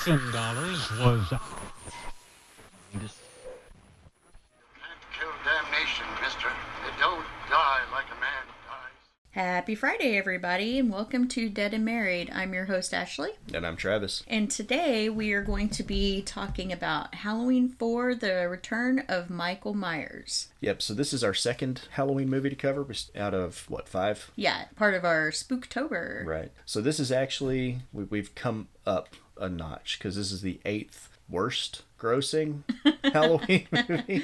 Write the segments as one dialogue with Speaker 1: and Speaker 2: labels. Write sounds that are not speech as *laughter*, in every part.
Speaker 1: thousand dollars was
Speaker 2: Can't kill damnation, mister. It don't die like a man dies.
Speaker 3: Happy Friday, everybody, and welcome to Dead and Married. I'm your host, Ashley,
Speaker 4: And I'm Travis.
Speaker 3: and today we are going to be talking about Halloween 4 The Return of Michael Myers.
Speaker 4: Yep, so this is our second Halloween movie to cover out of, what, five?
Speaker 3: Yeah, part of our Spooktober.
Speaker 4: Right. So this is actually, we've come up a notch because this is the eighth worst grossing *laughs* Halloween movie.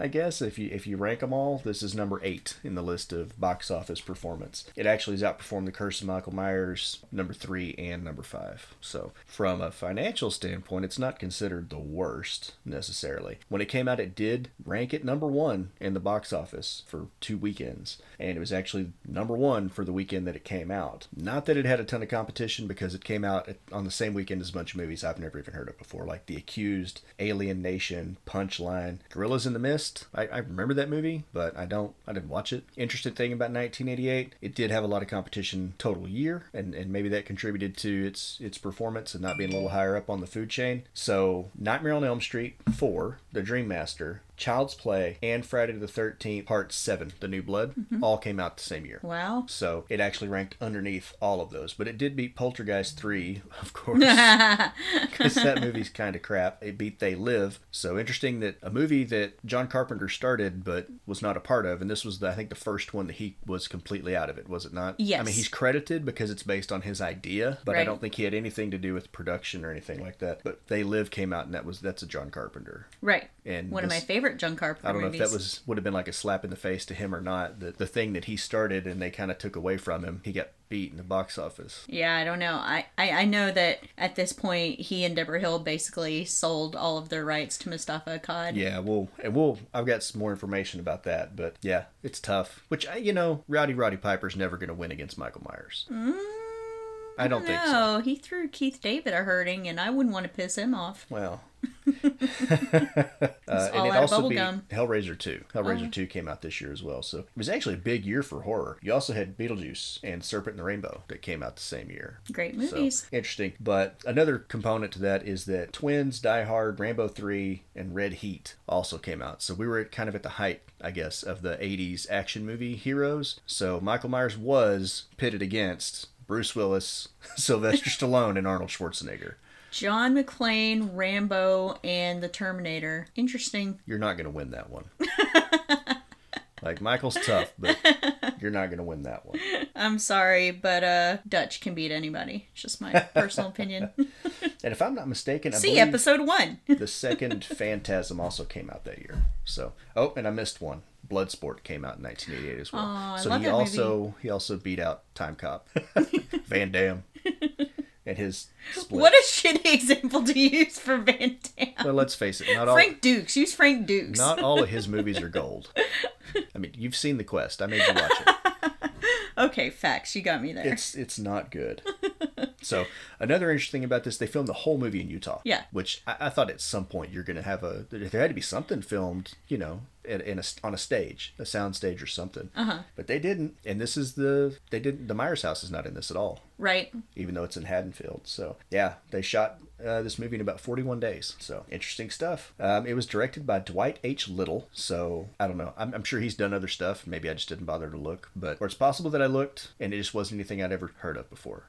Speaker 4: I guess if you if you rank them all, this is number eight in the list of box office performance. It actually has outperformed The Curse of Michael Myers, number three and number five. So from a financial standpoint, it's not considered the worst necessarily. When it came out, it did rank it number one in the box office for two weekends, and it was actually number one for the weekend that it came out. Not that it had a ton of competition because it came out on the same weekend as a bunch of movies I've never even heard of before, like The Accused, Alien Nation, Punchline, Gorillas in the Mist. I, I remember that movie, but I don't. I didn't watch it. Interesting thing about 1988, it did have a lot of competition total year, and, and maybe that contributed to its its performance and not being a little higher up on the food chain. So Nightmare on Elm Street 4, The Dream Master, Child's Play, and Friday the 13th Part 7, The New Blood, mm-hmm. all came out the same year.
Speaker 3: Wow.
Speaker 4: So it actually ranked underneath all of those, but it did beat Poltergeist 3, *laughs* of course, *laughs* because that movie's kind of crap. It beat They Live. So interesting that a movie that John Carpenter started but was not a part of, and this was, the, I think, the first one that he was completely out of it, was it not?
Speaker 3: Yes.
Speaker 4: I mean, he's credited because it's based on his idea, but I don't think he had anything to do with production or anything like that. But They Live came out, and that was that's a John Carpenter.
Speaker 3: Right.
Speaker 4: And
Speaker 3: One of my
Speaker 4: this-
Speaker 3: favorite John Carpenter
Speaker 4: I don't know
Speaker 3: movies.
Speaker 4: if that was would have been like a slap in the face to him or not. The the thing that he started and they kind of took away from him, he got beat in the box office.
Speaker 3: Yeah, I don't know. I, I, I know that at this point, he and Debra Hill basically sold all of their rights to Moustapha Akkad.
Speaker 4: Yeah, well, and we'll I've got some more information about that, but yeah, it's tough. Which I- you know, Rowdy Roddy Piper's never going to win against Michael Myers. Mm, I don't think so.
Speaker 3: No, he threw Keith David a hurting, and I wouldn't want to piss him off.
Speaker 4: Well, uh, and it also beat
Speaker 3: gum. Oh.
Speaker 4: Hellraiser 2. Hellraiser 2 came out this year as well, so it was actually a big year for horror. You also had Beetlejuice and Serpent and the Rainbow that came out the same year.
Speaker 3: Great
Speaker 4: So,
Speaker 3: movies.
Speaker 4: interesting. But another component to that is that Twins, Die Hard, Rambo 3, and Red Heat also came out. So we were at, kind of at the height, I guess, of the 80s action movie heroes. So Michael Myers was pitted against Bruce Willis, *laughs* Sylvester *laughs* Stallone, and Arnold Schwarzenegger.
Speaker 3: John McClane, Rambo, and The Terminator. Interesting.
Speaker 4: You're not going to win that one. *laughs* like, Michael's tough, but *laughs* you're not going to win that one.
Speaker 3: I'm sorry, but uh, Dutch can beat anybody. It's just my personal opinion. *laughs*
Speaker 4: And if I'm not mistaken, I
Speaker 3: See episode one.
Speaker 4: the second Phantasm also came out that year. So, oh, and I missed one. Bloodsport came out in 1988 as well.
Speaker 3: I
Speaker 4: so he also he also beat out Time Cop, Van Damme, and his split.
Speaker 3: What a shitty *laughs* example to use for Van Damme.
Speaker 4: well, let's face it, not all
Speaker 3: Frank Dux. Use Frank Dux.
Speaker 4: not all of his *laughs* movies are gold. I mean, you've seen The Quest. I made you watch it. *laughs*
Speaker 3: Okay, facts. You got me there.
Speaker 4: It's it's not good. So another interesting thing about this, they filmed the whole movie in Utah.
Speaker 3: Yeah.
Speaker 4: Which I, I thought at some point you're going to have a there had to be something filmed, you know, in, in a on a stage, a sound stage or something. Uh-huh. But they didn't, and this is the they didn't. The Myers house is not in this at all,
Speaker 3: right.
Speaker 4: even though it's in Haddonfield. So yeah, they shot uh, this movie in about 41 days. So interesting stuff. Um, it was directed by Dwight H. Little. So I don't know. I'm, I'm sure he's done other stuff. Maybe I just didn't bother to look, but or it's possible that I looked and it just wasn't anything I'd ever heard of before.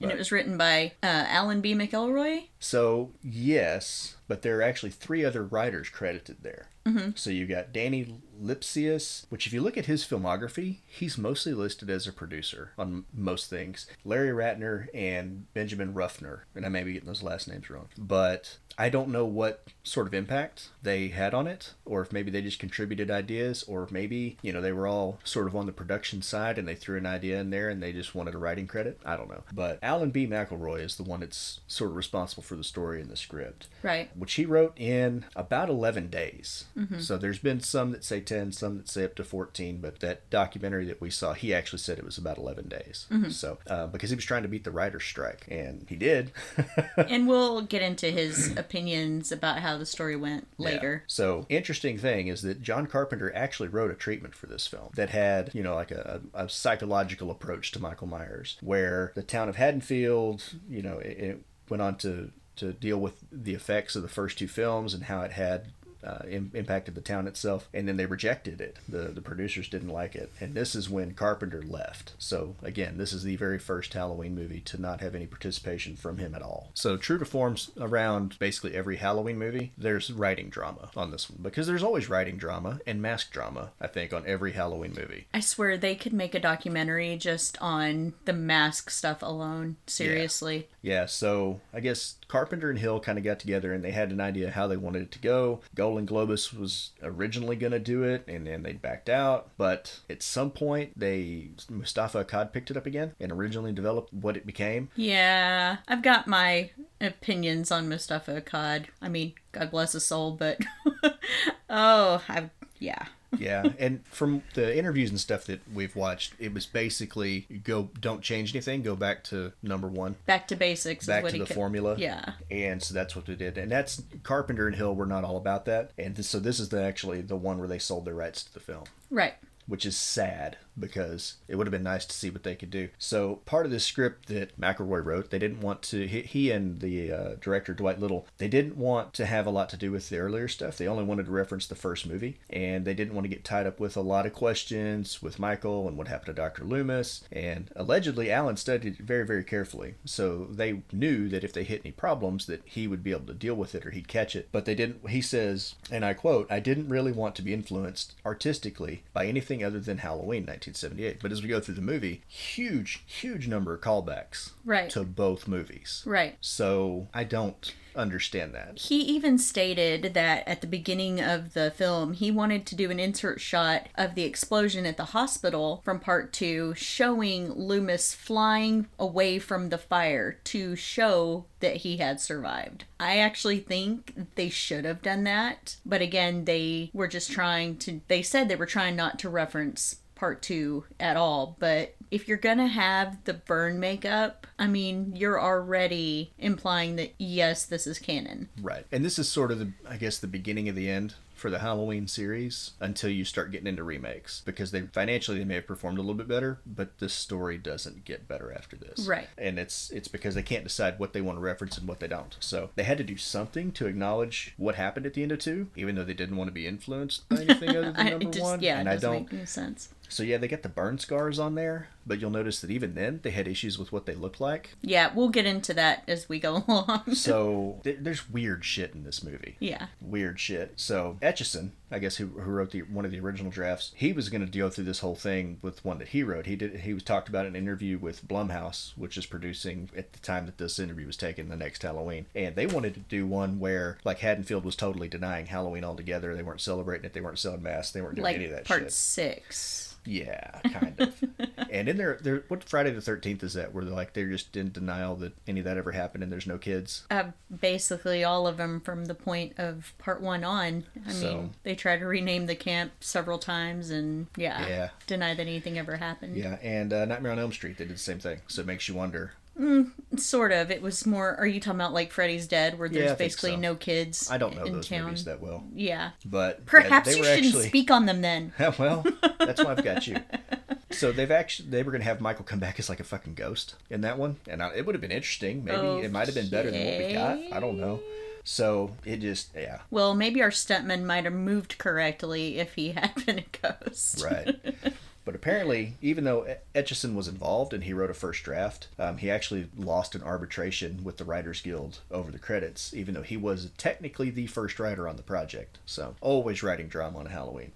Speaker 3: And it was written by uh, Alan B. McElroy.
Speaker 4: So yes, but there are actually three other writers credited there. Mm-hmm. So you got Dhani Lipsius, which if you look at his filmography, he's mostly listed as a producer on most things. Larry Rattner and Benjamin Ruffner, and I may be getting those last names wrong, but I don't know what sort of impact they had on it, or if maybe they just contributed ideas, or maybe you know they were all sort of on the production side and they threw an idea in there and they just wanted a writing credit. I don't know, but Alan B. McElroy is the one that's sort of responsible for the story and the script
Speaker 3: Right.
Speaker 4: which he wrote in about 11 days. So there's been some that say 10, some that say up to 14, but that documentary that we saw, he actually said it was about 11 days. So, uh, because he was trying to beat the writer's strike, and he did. *laughs*
Speaker 3: and we'll get into his opinions about how the story went later.
Speaker 4: Yeah. So, interesting thing is that John Carpenter actually wrote a treatment for this film that had, you know, like a, a psychological approach to Michael Myers, where the town of Haddonfield, you know, it, it went on to to deal with the effects of the first two films and how it had uh, Im- impacted the town itself, and then they rejected it. The the producers didn't like it, and this is when Carpenter left. So again, this is the very first Halloween movie to not have any participation from him at all. So true to forms around basically every Halloween movie, there's writing drama on this one because there's always writing drama and mask drama. I think on every Halloween movie.
Speaker 3: I swear they could make a documentary just on the mask stuff alone. Seriously.
Speaker 4: Yeah, so I guess Carpenter and Hill kind of got together and they had an idea how they wanted it to go. Golan Globus was originally going to do it and then they backed out, but at some point they Moustapha Akkad picked it up again and originally developed what it became.
Speaker 3: Yeah, I've got my opinions on Moustapha Akkad. I mean, God bless his soul, but *laughs* oh, I yeah.
Speaker 4: Yeah, and from the interviews and stuff that we've watched, it was basically go don't change anything, go back to number one,
Speaker 3: Back to basics.
Speaker 4: back
Speaker 3: is what
Speaker 4: to
Speaker 3: he
Speaker 4: the
Speaker 3: could-
Speaker 4: formula.
Speaker 3: Yeah.
Speaker 4: and so that's what they did, and that's Carpenter and Hill were not all about that, and this, so this is the actually the one where they sold their rights to the film.
Speaker 3: Right.
Speaker 4: which is sad because it would have been nice to see what they could do. So part of the script that McElroy wrote, they didn't want to. He, he and the uh, director Dwight Little, they didn't want to have a lot to do with the earlier stuff. They only wanted to reference the first movie, and they didn't want to get tied up with a lot of questions with Michael and what happened to Dr. Loomis. And allegedly, Alan studied it very, very carefully, so they knew that if they hit any problems, that he would be able to deal with it or he'd catch it. But they didn't. He says, and I quote, "I didn't really want to be influenced artistically by anything other than Halloween 1978." But as we go through the movie, huge, huge number of callbacks
Speaker 3: Right.
Speaker 4: to both movies.
Speaker 3: Right.
Speaker 4: So I don't understand that.
Speaker 3: He even stated that at the beginning of the film, he wanted to do an insert shot of the explosion at the hospital from part two, showing Loomis flying away from the fire to show that he had survived. I actually think they should have done that, but again, they were just trying to, they said they were trying not to reference part two at all. But if you're gonna have the burn makeup, I mean, you're already implying that yes, this is canon.
Speaker 4: Right. And this is sort of the, I guess, the beginning of the end for the Halloween series until you start getting into remakes because they financially they may have performed a little bit better, but the story doesn't get better after this.
Speaker 3: Right.
Speaker 4: And it's it's because they can't decide what they want to reference and what they don't. So they had to do something to acknowledge what happened at the end of two, even though they didn't want to be influenced by anything *laughs* other than number
Speaker 3: just,
Speaker 4: one.
Speaker 3: yeah,
Speaker 4: and
Speaker 3: it
Speaker 4: I
Speaker 3: doesn't
Speaker 4: don't
Speaker 3: make any sense.
Speaker 4: So yeah, they got the burn scars on there, but you'll notice that even then they had issues with what they look like.
Speaker 3: Yeah, we'll get into that as we go *laughs* along.
Speaker 4: So th- there's weird shit in this movie.
Speaker 3: yeah.
Speaker 4: weird shit. So Etchison, I guess who, who wrote the one of the original drafts, he was going to go through this whole thing with one that he wrote. He did. He was talked about in an interview with Blumhouse, which is producing at the time that this interview was taken, the next Halloween, and they wanted to do one where like Haddonfield was totally denying Halloween altogether. They weren't celebrating it. They weren't selling masks. They weren't doing any of
Speaker 3: Like
Speaker 4: that
Speaker 3: part
Speaker 4: shit.
Speaker 3: six.
Speaker 4: Yeah, kind of. *laughs* and in there, there, what Friday the Thirteenth is that? Where they're like they're just in denial that any of that ever happened, and there's no kids.
Speaker 3: Uh, basically, all of them from the point of part one on. I
Speaker 4: So-
Speaker 3: mean, they try to rename the camp several times and, yeah,
Speaker 4: Yeah.
Speaker 3: deny that anything ever happened.
Speaker 4: Yeah, and uh, Nightmare on Elm Street, they did the same thing. So it makes you wonder.
Speaker 3: Mm, sort of. It was more. Are you talking about like Freddy's Dead, where there's
Speaker 4: think
Speaker 3: basically
Speaker 4: so.
Speaker 3: no kids?
Speaker 4: I don't know
Speaker 3: in
Speaker 4: those
Speaker 3: town?
Speaker 4: movies that well,
Speaker 3: Yeah.
Speaker 4: but
Speaker 3: Perhaps
Speaker 4: they
Speaker 3: you shouldn't
Speaker 4: actually.
Speaker 3: speak on them then. *laughs*
Speaker 4: well, that's why I've got you. *laughs* So they've actually they were gonna have Michael come back as like a fucking ghost in that one, and I, it would have been interesting. Maybe it might have been better than what we got. I don't know. So it just yeah
Speaker 3: Well, maybe our stuntman might have moved correctly if he had been a ghost.
Speaker 4: right. *laughs* But apparently, even though Etchison was involved and he wrote a first draft, um, he actually lost an arbitration with the Writers Guild over the credits, even though he was technically the first writer on the project. So, always writing drama on Halloween.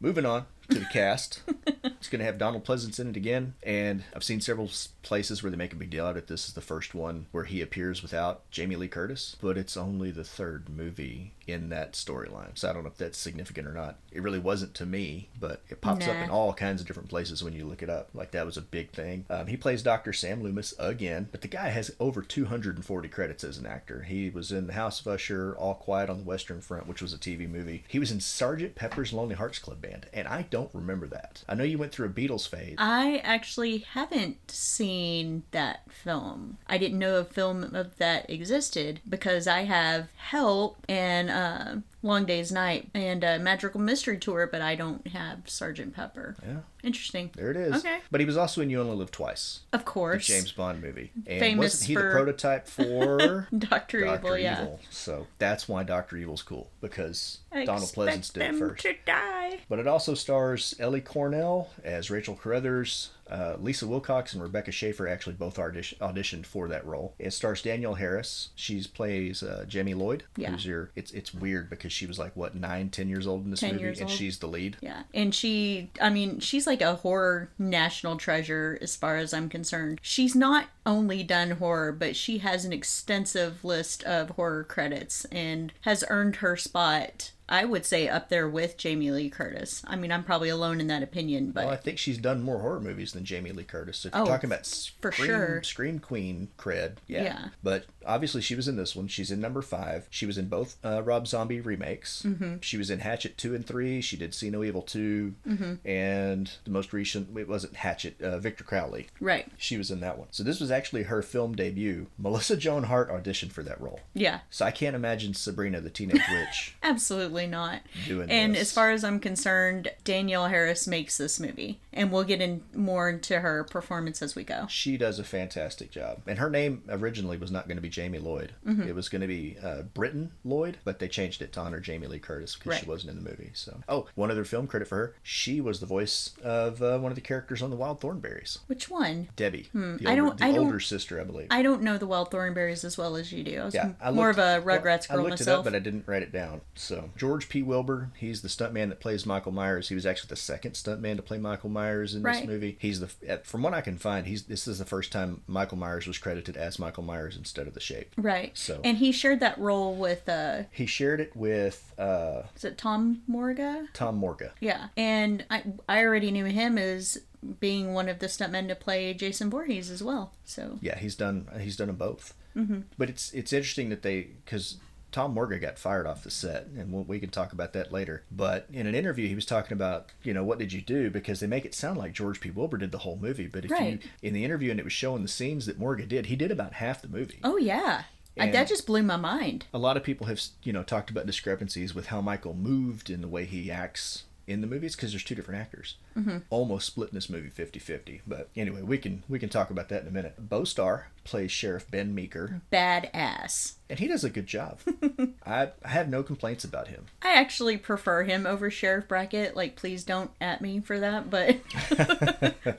Speaker 4: Moving on to the cast. *laughs* it's going to have Donald Pleasence in it again, and I've seen several places where they make a big deal out of it. This is the first one where he appears without Jamie Lee Curtis, but it's only the third movie in that storyline. So I don't know if that's significant or not. It really wasn't to me, but it pops up in all kinds of different places when you look it up. Like that was a big thing. Um, he plays Dr. Sam Loomis again, but the guy has over 240 credits as an actor. He was in The House of Usher, All Quiet on the Western Front, which was a TV movie. He was in Sergeant Pepper's Lonely Hearts Club Band, and I don't remember that. I know you went through a Beatles phase.
Speaker 3: I actually haven't seen that film. I didn't know a film of that existed because I have Help and uh, Long Day's Night and uh, Magical Mystery Tour, but I don't have Sergeant Pepper.
Speaker 4: Yeah.
Speaker 3: Interesting.
Speaker 4: There it is.
Speaker 3: Okay.
Speaker 4: But he was also in You Only Live Twice,
Speaker 3: Of
Speaker 4: the
Speaker 3: course.
Speaker 4: James Bond movie. And
Speaker 3: Famous
Speaker 4: wasn't he
Speaker 3: for-
Speaker 4: the prototype *laughs* for
Speaker 3: Doctor Evil, yeah.
Speaker 4: Evil? So that's why Doctor Evil's cool because
Speaker 3: I
Speaker 4: Donald
Speaker 3: Pleasence
Speaker 4: did it first.
Speaker 3: to die.
Speaker 4: But it also stars Ellie Cornell as Rachel Carruthers. Uh, Lisa Wilcox and Rebecca Schaeffer actually both audition- auditioned for that role. It stars Danielle Harris. She plays uh, Jamie Lloyd.
Speaker 3: Yeah.
Speaker 4: Who's your? It's it's weird because she was like what nine, ten years old in this
Speaker 3: 10
Speaker 4: movie, and
Speaker 3: old.
Speaker 4: she's the lead.
Speaker 3: Yeah. And she, I mean, she's like a horror national treasure as far as I'm concerned. She's not only done horror, but she has an extensive list of horror credits and has earned her spot, I would say, up there with Jamie Lee Curtis. I mean, I'm probably alone in that opinion, but
Speaker 4: Well, I think she's done more horror movies than Jamie Lee Curtis. If you're
Speaker 3: Oh,
Speaker 4: talking about
Speaker 3: for
Speaker 4: scream,
Speaker 3: sure.
Speaker 4: scream queen cred, yeah.
Speaker 3: Yeah.
Speaker 4: But obviously, she was in this one. She's in number five. She was in both uh, Rob Zombie remakes. Mm-hmm. She was in Hatchet two and three. She did See No Evil 2
Speaker 3: Mm-hmm.
Speaker 4: and the most recent. It wasn't Hatchet. Uh, Victor Crowley.
Speaker 3: right.
Speaker 4: She was in that one. So this was actually her film debut. Melissa Joan Hart auditioned for that role.
Speaker 3: Yeah.
Speaker 4: So I can't imagine Sabrina the Teenage Witch *laughs*
Speaker 3: Absolutely not.
Speaker 4: doing
Speaker 3: And
Speaker 4: this.
Speaker 3: as far as I'm concerned, Danielle Harris makes this movie, and we'll get in more into her performance as we go.
Speaker 4: She does a fantastic job. And her name originally was not going to be Jamie Lloyd.
Speaker 3: Mm-hmm.
Speaker 4: It was going to be uh, Britton Lloyd, but they changed it to honor Jamie Lee Curtis because she wasn't in the movie. So, oh, one other film credit for her: she was the voice of uh, one of the characters on the Wild Thornberrys,
Speaker 3: Which one?
Speaker 4: Debbie, the, older,
Speaker 3: Hmm, I don't-
Speaker 4: the
Speaker 3: I don't-
Speaker 4: older sister, I believe.
Speaker 3: I don't know the Wild Thornberrys as well as you do. I was
Speaker 4: yeah, I
Speaker 3: more
Speaker 4: looked-
Speaker 3: of a
Speaker 4: well,
Speaker 3: Rugrats
Speaker 4: I
Speaker 3: girl
Speaker 4: looked it
Speaker 3: myself.
Speaker 4: up, but I didn't write it down. So George P. Wilbur, he's the stuntman that plays Michael Myers. He was actually the second stuntman to play Michael Myers in this movie. He's the from what I can find, he's this is the first time Michael Myers was credited as Michael Myers instead of the Shape.
Speaker 3: right.
Speaker 4: So-
Speaker 3: And he shared that role with uh
Speaker 4: He shared it with uh,
Speaker 3: is it Tom Morga?
Speaker 4: Tom Morga.
Speaker 3: Yeah. And I I already knew him as being one of the stuntmen to play Jason Voorhees as well. So
Speaker 4: Yeah, he's done he's done them both. Mm-hmm. But it's it's interesting that they because Tom Morga got fired off the set, and we we can talk about that later. But in an interview, he was talking about, you know, what did you do? Because they make it sound like George P. Wilbur did the whole movie, but if
Speaker 3: Right.
Speaker 4: you in the interview and it was showing the scenes that Morga did, he did about half the movie.
Speaker 3: Oh yeah. That just blew my mind.
Speaker 4: A lot of people have, you know, talked about discrepancies with how Michael moved in the way he acts in the movies because there's two different actors. Mm-hmm. Almost split in this movie 50-50. But anyway, we can we can talk about that in a minute. Beau Starr plays Sheriff Ben Meeker,
Speaker 3: Badass.
Speaker 4: and he does a good job. *laughs* I, I have no complaints about him.
Speaker 3: I actually prefer him over Sheriff Brackett. Like, please don't at me for that, but *laughs*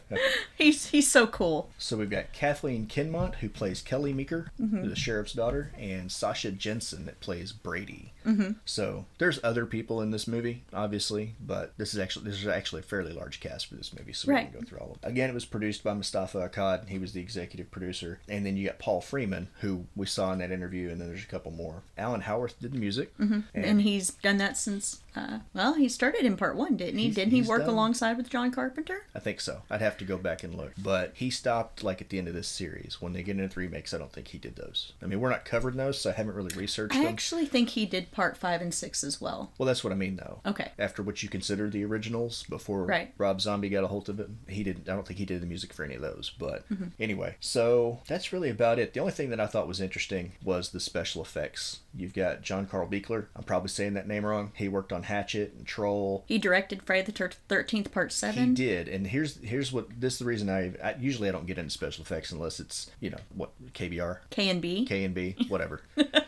Speaker 3: he's he's so cool.
Speaker 4: So we've got Kathleen Kinmont who plays Kelly Meeker, the sheriff's daughter, and Sasha Jenson that plays Brady. Mm-hmm. So there's other people in this movie, obviously, but this is actually this is actually a fairly large cast for this movie, so we can go through all of them. Again, it was produced by Moustapha Akkad. and He was the executive producer, and then you got Paul Freeman, who we saw in that interview, and then there's a couple more. Alan Howarth did the music, mm-hmm.
Speaker 3: And, he's done that since, uh, well, he started in part one, didn't he?
Speaker 4: He's-
Speaker 3: Didn't he work
Speaker 4: done-
Speaker 3: alongside with John Carpenter?
Speaker 4: I think so. I'd have to go back and look. But he stopped like at the end of this series. When they get into the remakes, I don't think he did those. I mean, we're not covering those, so I haven't really researched
Speaker 3: I
Speaker 4: them.
Speaker 3: actually think he did part five and six as well.
Speaker 4: Well, that's what I mean, though.
Speaker 3: Okay.
Speaker 4: After what you consider the originals, before
Speaker 3: Right.
Speaker 4: Rob Zombie got a hold of it, he didn't. I don't think he did the music for any of those. But
Speaker 3: Mm-hmm.
Speaker 4: anyway, so that's really about it. The only thing that I thought was interesting was the special effects. You've got John Carl Buechler. I'm probably saying that name wrong. He worked on Hatchet and Troll.
Speaker 3: He directed Friday the Thirteenth Part Seven.
Speaker 4: He did, and here's here's what this is the reason I, I usually I don't get into special effects unless it's you know what KBR,
Speaker 3: K and B.
Speaker 4: K and B, whatever. *laughs*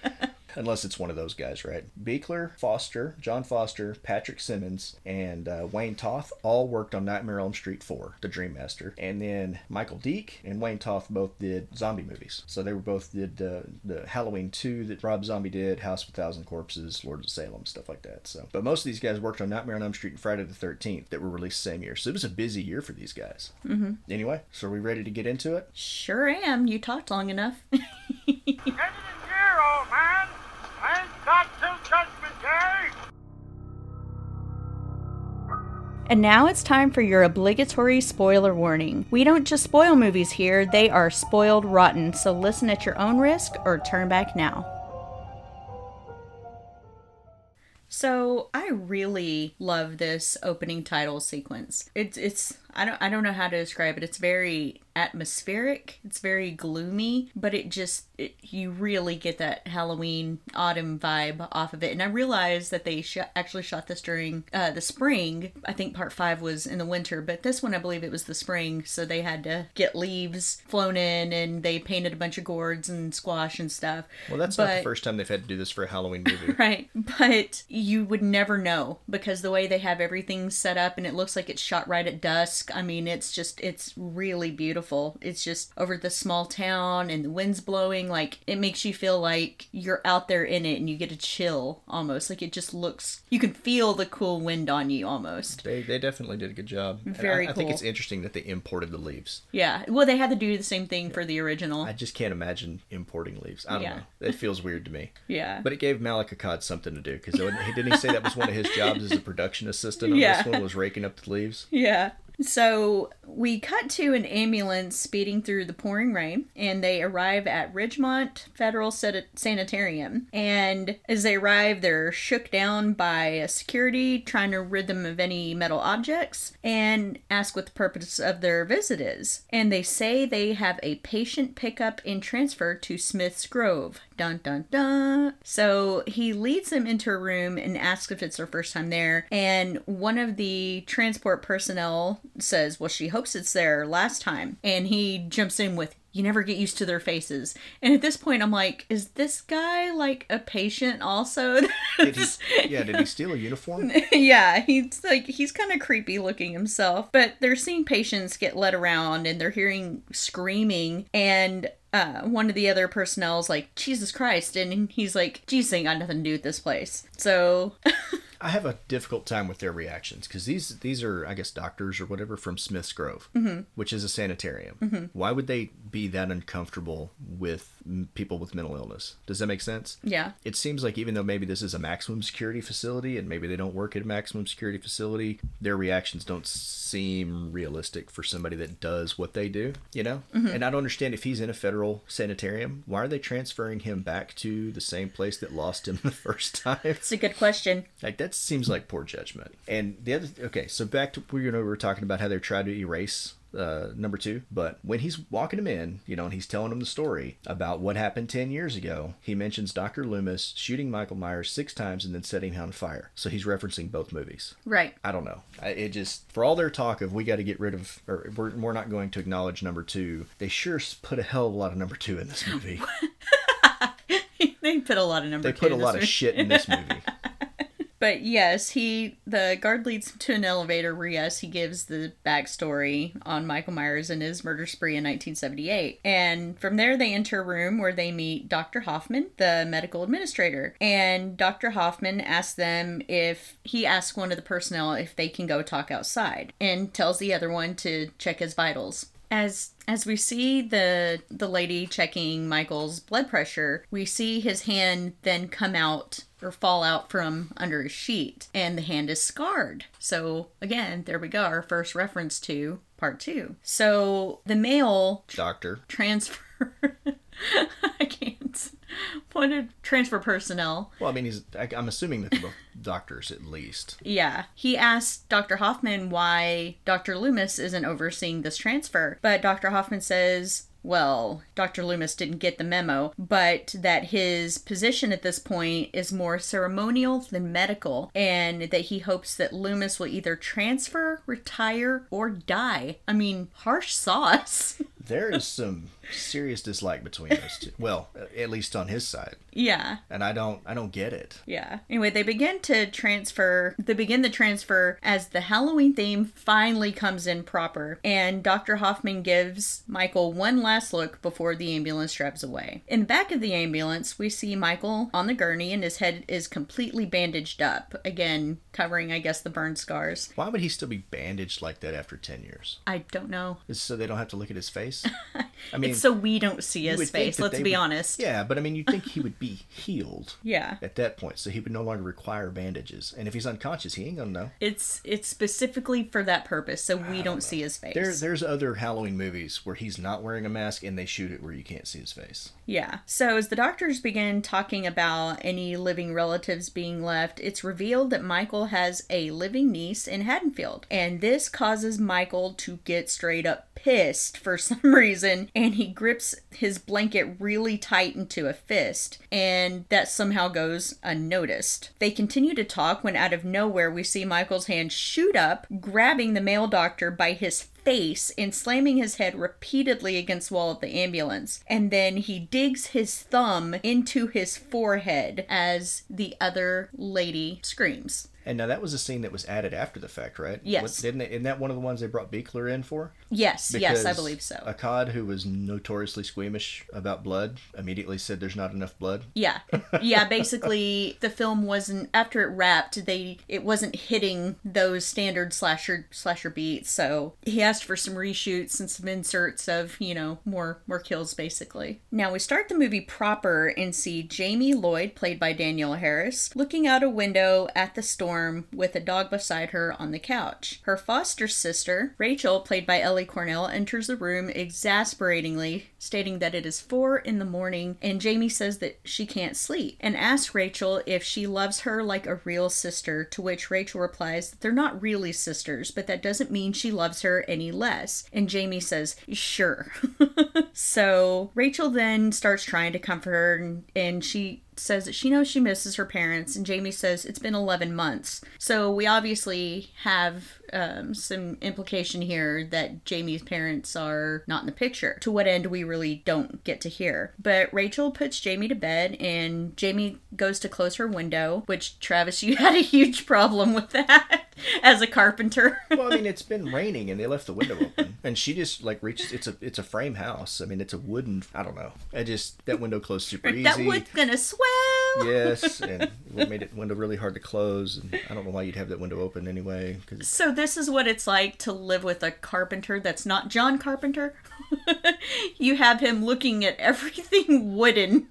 Speaker 4: Unless it's one of those guys, right? Buechler, Foster, John Foster, Patrick Simmons, and uh, Wayne Toth all worked on Nightmare on Elm Street 4, The Dream Master. And then Michael Deak and Wayne Toth both did zombie movies. So they were both did uh, the Halloween 2 that Rob Zombie did, House of a Thousand Corpses, Lords of Salem, stuff like that. So, But most of these guys worked on Nightmare on Elm Street and Friday the 13th that were released the same year. So it was a busy year for these guys. Mm-hmm. Anyway, so are we ready to get into it?
Speaker 3: Sure am. You talked long enough. *laughs*
Speaker 2: Get it in gear, old man. I ain't got till Judgment Day.
Speaker 3: And now it's time for your obligatory spoiler warning. We don't just spoil movies here, they are spoiled rotten, so listen at your own risk or turn back now. So, I really love this opening title sequence. It's it's I don't I don't know how to describe it. It's very atmospheric. It's very gloomy, but it just it, you really get that Halloween autumn vibe off of it. And I realized that they sh- actually shot this during uh, the spring. I think part five was in the winter, but this one I believe it was the spring. So they had to get leaves flown in, and they painted a bunch of gourds and squash and stuff.
Speaker 4: Well, that's not the first time they've had to do this for a Halloween *laughs* movie.
Speaker 3: Right, but you would never know because the way they have everything set up and it looks like it's shot right at dusk. I mean, it's just, it's really beautiful. It's just over the small town and the wind's blowing. Like, it makes you feel like you're out there in it and you get a chill almost. Like, it just looks, you can feel the cool wind on you almost.
Speaker 4: They, they definitely did a good job.
Speaker 3: Very
Speaker 4: I, I think it's interesting that they imported the leaves.
Speaker 3: Yeah, well, they had to do the same thing for the original.
Speaker 4: I just can't imagine importing leaves. I don't
Speaker 3: Yeah.
Speaker 4: know. It feels weird to me. *laughs*
Speaker 3: yeah.
Speaker 4: But it gave Malik Akkad something to do because didn't he say that was one of his jobs as a production assistant on
Speaker 3: Yeah.
Speaker 4: this one was raking up the leaves? *laughs*
Speaker 3: Yeah. So we cut to an ambulance speeding through the pouring rain, and they arrive at Ridgemont Federal San- Sanitarium. And as they arrive, they're shook down by a security trying to rid them of any metal objects and ask what the purpose of their visit is. And they say they have a patient pickup and transfer to Smith's Grove. Dun dun dun. So he leads them into a room and asks if it's their first time there. And one of the transport personnel says, Well, she hopes it's their last time. And he jumps in with, You never get used to their faces. And at this point, I'm like, Is this guy like a patient also? *laughs*
Speaker 4: Did he, yeah, did he steal a uniform? *laughs*
Speaker 3: yeah, he's like he's kind of creepy looking himself. But they're seeing patients get led around and they're hearing screaming and uh, one of the other personnel's like, Jesus Christ, and he's like, Jesus ain't got nothing to do with this place. So *laughs*
Speaker 4: I have a difficult time with their reactions because these these are I guess doctors or whatever from Smith's Grove,
Speaker 3: Mm-hmm.
Speaker 4: which is a sanitarium. Why would they be that uncomfortable with m- people with mental illness? Does that make sense?
Speaker 3: yeah.
Speaker 4: It seems like even though maybe this is a maximum security facility and maybe they don't work at a maximum security facility, their reactions don't seem realistic for somebody that does what they do, you know? And I don't understand if he's in a federal sanitarium, why are they transferring him back to the same place that lost him *laughs* the first time?
Speaker 3: It's a good question.
Speaker 4: Like that seems like poor judgment. And the other, okay, so back to we you know we were talking about how they tried to erase uh, number two, but when he's walking him in, you know, and he's telling him the story about what happened ten years ago, he mentions Doctor Loomis shooting Michael Myers six times and then setting him on fire. So he's referencing both movies.
Speaker 3: Right.
Speaker 4: I don't know. I, it just for all their talk of we got to get rid of, or we're, we're not going to acknowledge number two. They sure put a hell of a lot of number two in this movie. *laughs*
Speaker 3: they put a lot of number
Speaker 4: they put a lot
Speaker 3: this
Speaker 4: of shit in this movie. *laughs*
Speaker 3: But yes, he the guard leads him to an elevator where yes, he gives the backstory on Michael Myers and his murder spree in 1978. And from there they enter a room where they meet Dr. Hoffman, the medical administrator. And Dr. Hoffman asks them if he asks one of the personnel if they can go talk outside and tells the other one to check his vitals. As as we see the the lady checking Michael's blood pressure, we see his hand then come out or fall out from under his sheet and the hand is scarred. So again, there we go, our first reference to part 2. So the male
Speaker 4: Doctor.
Speaker 3: transfer *laughs* I can't. *laughs* What a transfer personnel
Speaker 4: Well, I mean, he's. I, I'm assuming that they're both *laughs* doctors at least.
Speaker 3: Yeah. He asked Dr. Hoffman why Dr. Loomis isn't overseeing this transfer, but Dr. Hoffman says, well, Dr. Loomis didn't get the memo, but that his position at this point is more ceremonial than medical, and that he hopes that Loomis will either transfer, retire, or die. I mean, harsh *laughs* sauce.
Speaker 4: There is some serious dislike between those two. *laughs* Well, at least on his side,
Speaker 3: yeah.
Speaker 4: and I don't. I don't get it.
Speaker 3: Yeah. Anyway, they begin to transfer. They begin the transfer as the Halloween theme finally comes in proper, and Dr. Hoffman gives Michael one last look before the ambulance drives away. In the back of the ambulance, we see Michael on the gurney, and his head is completely bandaged up. Again, covering, I guess, the burn scars.
Speaker 4: Why would he still be bandaged like that after ten years?
Speaker 3: I don't know.
Speaker 4: Is so they don't have to look at his face? *laughs* I mean,
Speaker 3: it's so we don't see his face. Let's be
Speaker 4: would-
Speaker 3: honest.
Speaker 4: Yeah, but I mean, you'd think he would be *laughs* healed
Speaker 3: Yeah.
Speaker 4: at that point, so he would no longer require bandages. And if he's unconscious, he ain't gonna know.
Speaker 3: It's it's specifically for that purpose, so we ah, don't, see his face.
Speaker 4: There, there's other Halloween movies where he's not wearing a mask and they shoot it where you can't see his face.
Speaker 3: Yeah. So as the doctors begin talking about any living relatives being left, it's revealed that Michael has a living niece in Haddonfield. And this causes Michael to get straight up pissed for *laughs* some reason, and he grips his blanket really tight into a fist, and that somehow goes unnoticed. They continue to talk when out of nowhere we see Michael's hand shoot up, grabbing the male doctor by his face and slamming his head repeatedly against wall of the ambulance. And then he digs his thumb into his forehead as the other lady screams.
Speaker 4: And now that was a scene that was added after the fact, right?
Speaker 3: Yes.
Speaker 4: What- Didn't it, isn't that one of the ones they brought Buechler in for?
Speaker 3: Yes, yes, I believe so.
Speaker 4: Akkad, who was notoriously squeamish about blood, immediately said there's not enough blood.
Speaker 3: Yeah. Yeah, basically the film wasn't after it wrapped, they it wasn't hitting those standard slasher slasher beats, so he asked for some reshoots and some inserts of, you know, more more kills basically. Now we start the movie proper and see Jamie Lloyd, played by Danielle Harris, looking out a window at the storm with a dog beside her on the couch. Her foster sister, Rachel, played by Ellie Cornell, enters the room exasperatingly, stating that it is four in the morning, and Jamie says that she can't sleep and asks Rachel if she loves her like a real sister, to which Rachel replies that they're not really sisters, but that doesn't mean she loves her any less. And Jamie says, sure. *laughs* so Rachel then starts trying to comfort her, and, and she says that she knows she misses her parents, and Jamie says it's been 11 months. So we obviously have um, some implication here that Jamie's parents are not in the picture. To what end, we really don't get to hear. But Rachel puts Jamie to bed, and Jamie goes to close her window, which, Travis, *laughs* you had a huge problem with that *laughs* as a carpenter.
Speaker 4: Well, I mean, *laughs* it's been raining and they left the window open, and she just like reaches. It's a it's a frame house. I mean, it's a wooden. I don't know. I just that window closed super easy.
Speaker 3: that wood's gonna swell.
Speaker 4: Yes, *laughs* and it made it window really hard to close, and I don't know why you'd have that window open anyway. Because
Speaker 3: So this is what it's like to live with a carpenter that's not John Carpenter. *laughs* you have him looking at everything *laughs* wooden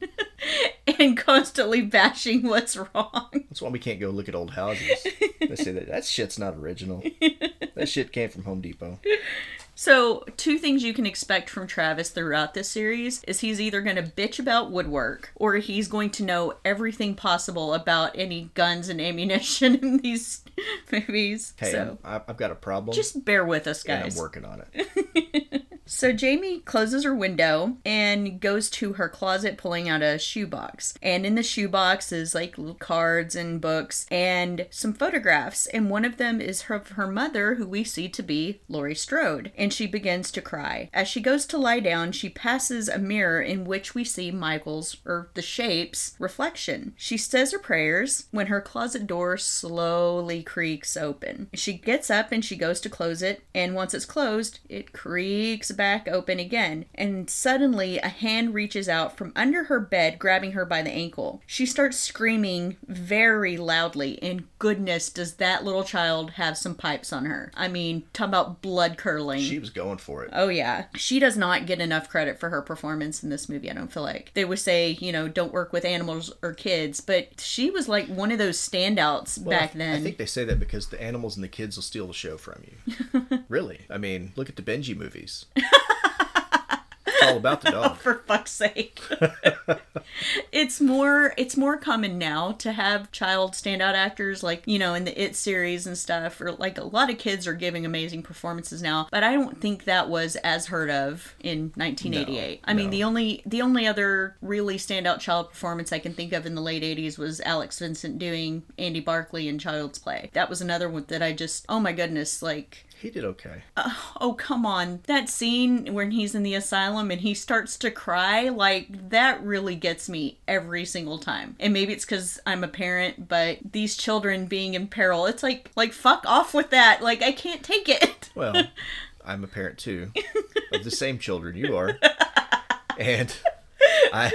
Speaker 3: and constantly bashing what's wrong.
Speaker 4: that's why we can't go look at old houses. They say that that shit's not original. That shit came from Home Depot.
Speaker 3: So, two things you can expect from Travis throughout this series is he's either going to bitch about woodwork or he's going to know everything possible about any guns and *laughs* ammunition in these movies.
Speaker 4: Hey,
Speaker 3: so,
Speaker 4: I'm, I've got a problem,
Speaker 3: just bear with us, guys.
Speaker 4: I'm working on it. *laughs*
Speaker 3: So Jamie closes her window and goes to her closet pulling out a shoebox. And in the shoebox is like little cards and books and some photographs. And one of them is of her mother, who we see to be Laurie Strode. And she begins to cry. As she goes to lie down, she passes a mirror in which we see Michael's, or the shape's, reflection. She says her prayers when her closet door slowly creaks open. She gets up and she goes to close it. And once it's closed, it creaks back open again, and suddenly a hand reaches out from under her bed, grabbing her by the ankle. She starts screaming very loudly, and goodness, does that little child have some pipes on her? I mean, talk about blood curdling.
Speaker 4: She was going for it.
Speaker 3: Oh yeah, she does not get enough credit for her performance in this movie. I don't feel like they would say, you know, don't work with animals or kids, but she was like one of those standouts
Speaker 4: Well, I
Speaker 3: back
Speaker 4: th-
Speaker 3: then.
Speaker 4: I think they say that because the animals and the kids will steal the show from you. *laughs* really? I mean, look at the Benji movies. *laughs* it's all about the dog. *laughs*
Speaker 3: for fuck's sake. *laughs* it's more it's more common now to have child standout actors like, you know, in the It series and stuff or like a lot of kids are giving amazing performances now, but I don't think that was as heard of in 1988. I mean,
Speaker 4: no.
Speaker 3: the only the only other really standout child performance I can think of in the late 80s was Alex Vincent doing Andy Barclay in Child's Play. That was another one that I just oh my goodness, like
Speaker 4: He did okay.
Speaker 3: Uh, oh come on that scene when he's in the asylum and he starts to cry like that really gets me every single time and maybe it's because i'm a parent but these children being in peril it's like like fuck off with that like i can't take it *laughs*
Speaker 4: Well, I'm a parent too of the same children you are, *laughs* and I.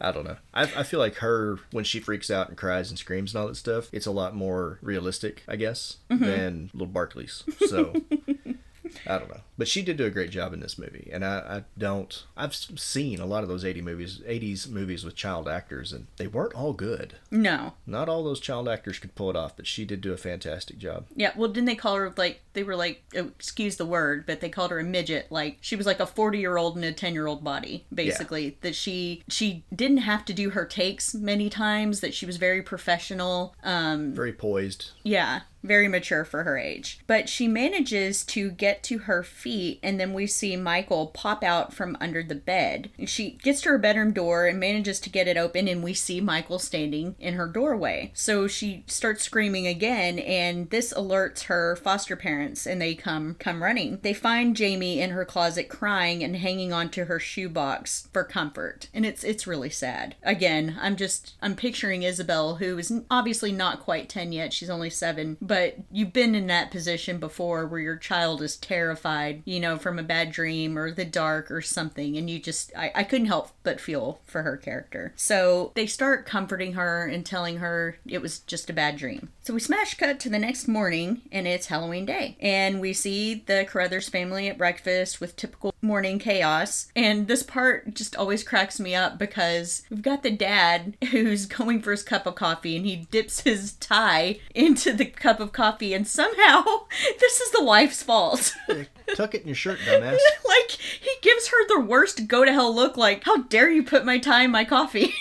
Speaker 4: I don't know. I, I feel like her when she freaks out and cries and screams and all that stuff. It's a lot more realistic, I guess, mm-hmm. than little Barclays. So *laughs* I don't know, but she did do a great job in this movie, and I, I don't. I've seen a lot of those 80 movies, 80s movies with child actors, and they weren't all good.
Speaker 3: No.
Speaker 4: Not all those child actors could pull it off, but she did do a fantastic job.
Speaker 3: Yeah, well, didn't they call her like they were like oh, excuse the word, but they called her a midget. Like she was like a forty year old in a ten year old body, basically. That she she didn't have to do her takes many times. That she was very professional. Um,
Speaker 4: Very poised.
Speaker 3: yeah, very mature for her age. But she manages to get to her feet, and then we see Michael pop out from under the bed. She gets to her bedroom door and manages to get it open, and we see Michael standing in her doorway. So she starts screaming again, and this alerts her foster parents, and they come come running. They find Jamie in her closet crying and hanging onto her shoebox for comfort, and it's it's really sad. Again, I'm just I'm picturing Isabel, who is obviously not quite ten yet. She's only seven, but you've been in that position before where your child is terrified, you know, from a bad dream or the dark or something, and you just I, I couldn't help but feel for her character. So they start comforting her and telling her it was just a bad dream. So we smash cut to the next morning, and it's Halloween day, and we see the Carruthers family at breakfast with typical morning chaos. And this part just always cracks me up because we've got the dad *laughs* who's going for his cup of coffee, and he dips his tie *laughs* into the cup of coffee, and somehow *laughs* this is the wife's fault. *laughs*
Speaker 4: Tuck it in your shirt, dumbass. *laughs*
Speaker 3: like he gives her the worst go to hell look like how dare you put my tie in my coffee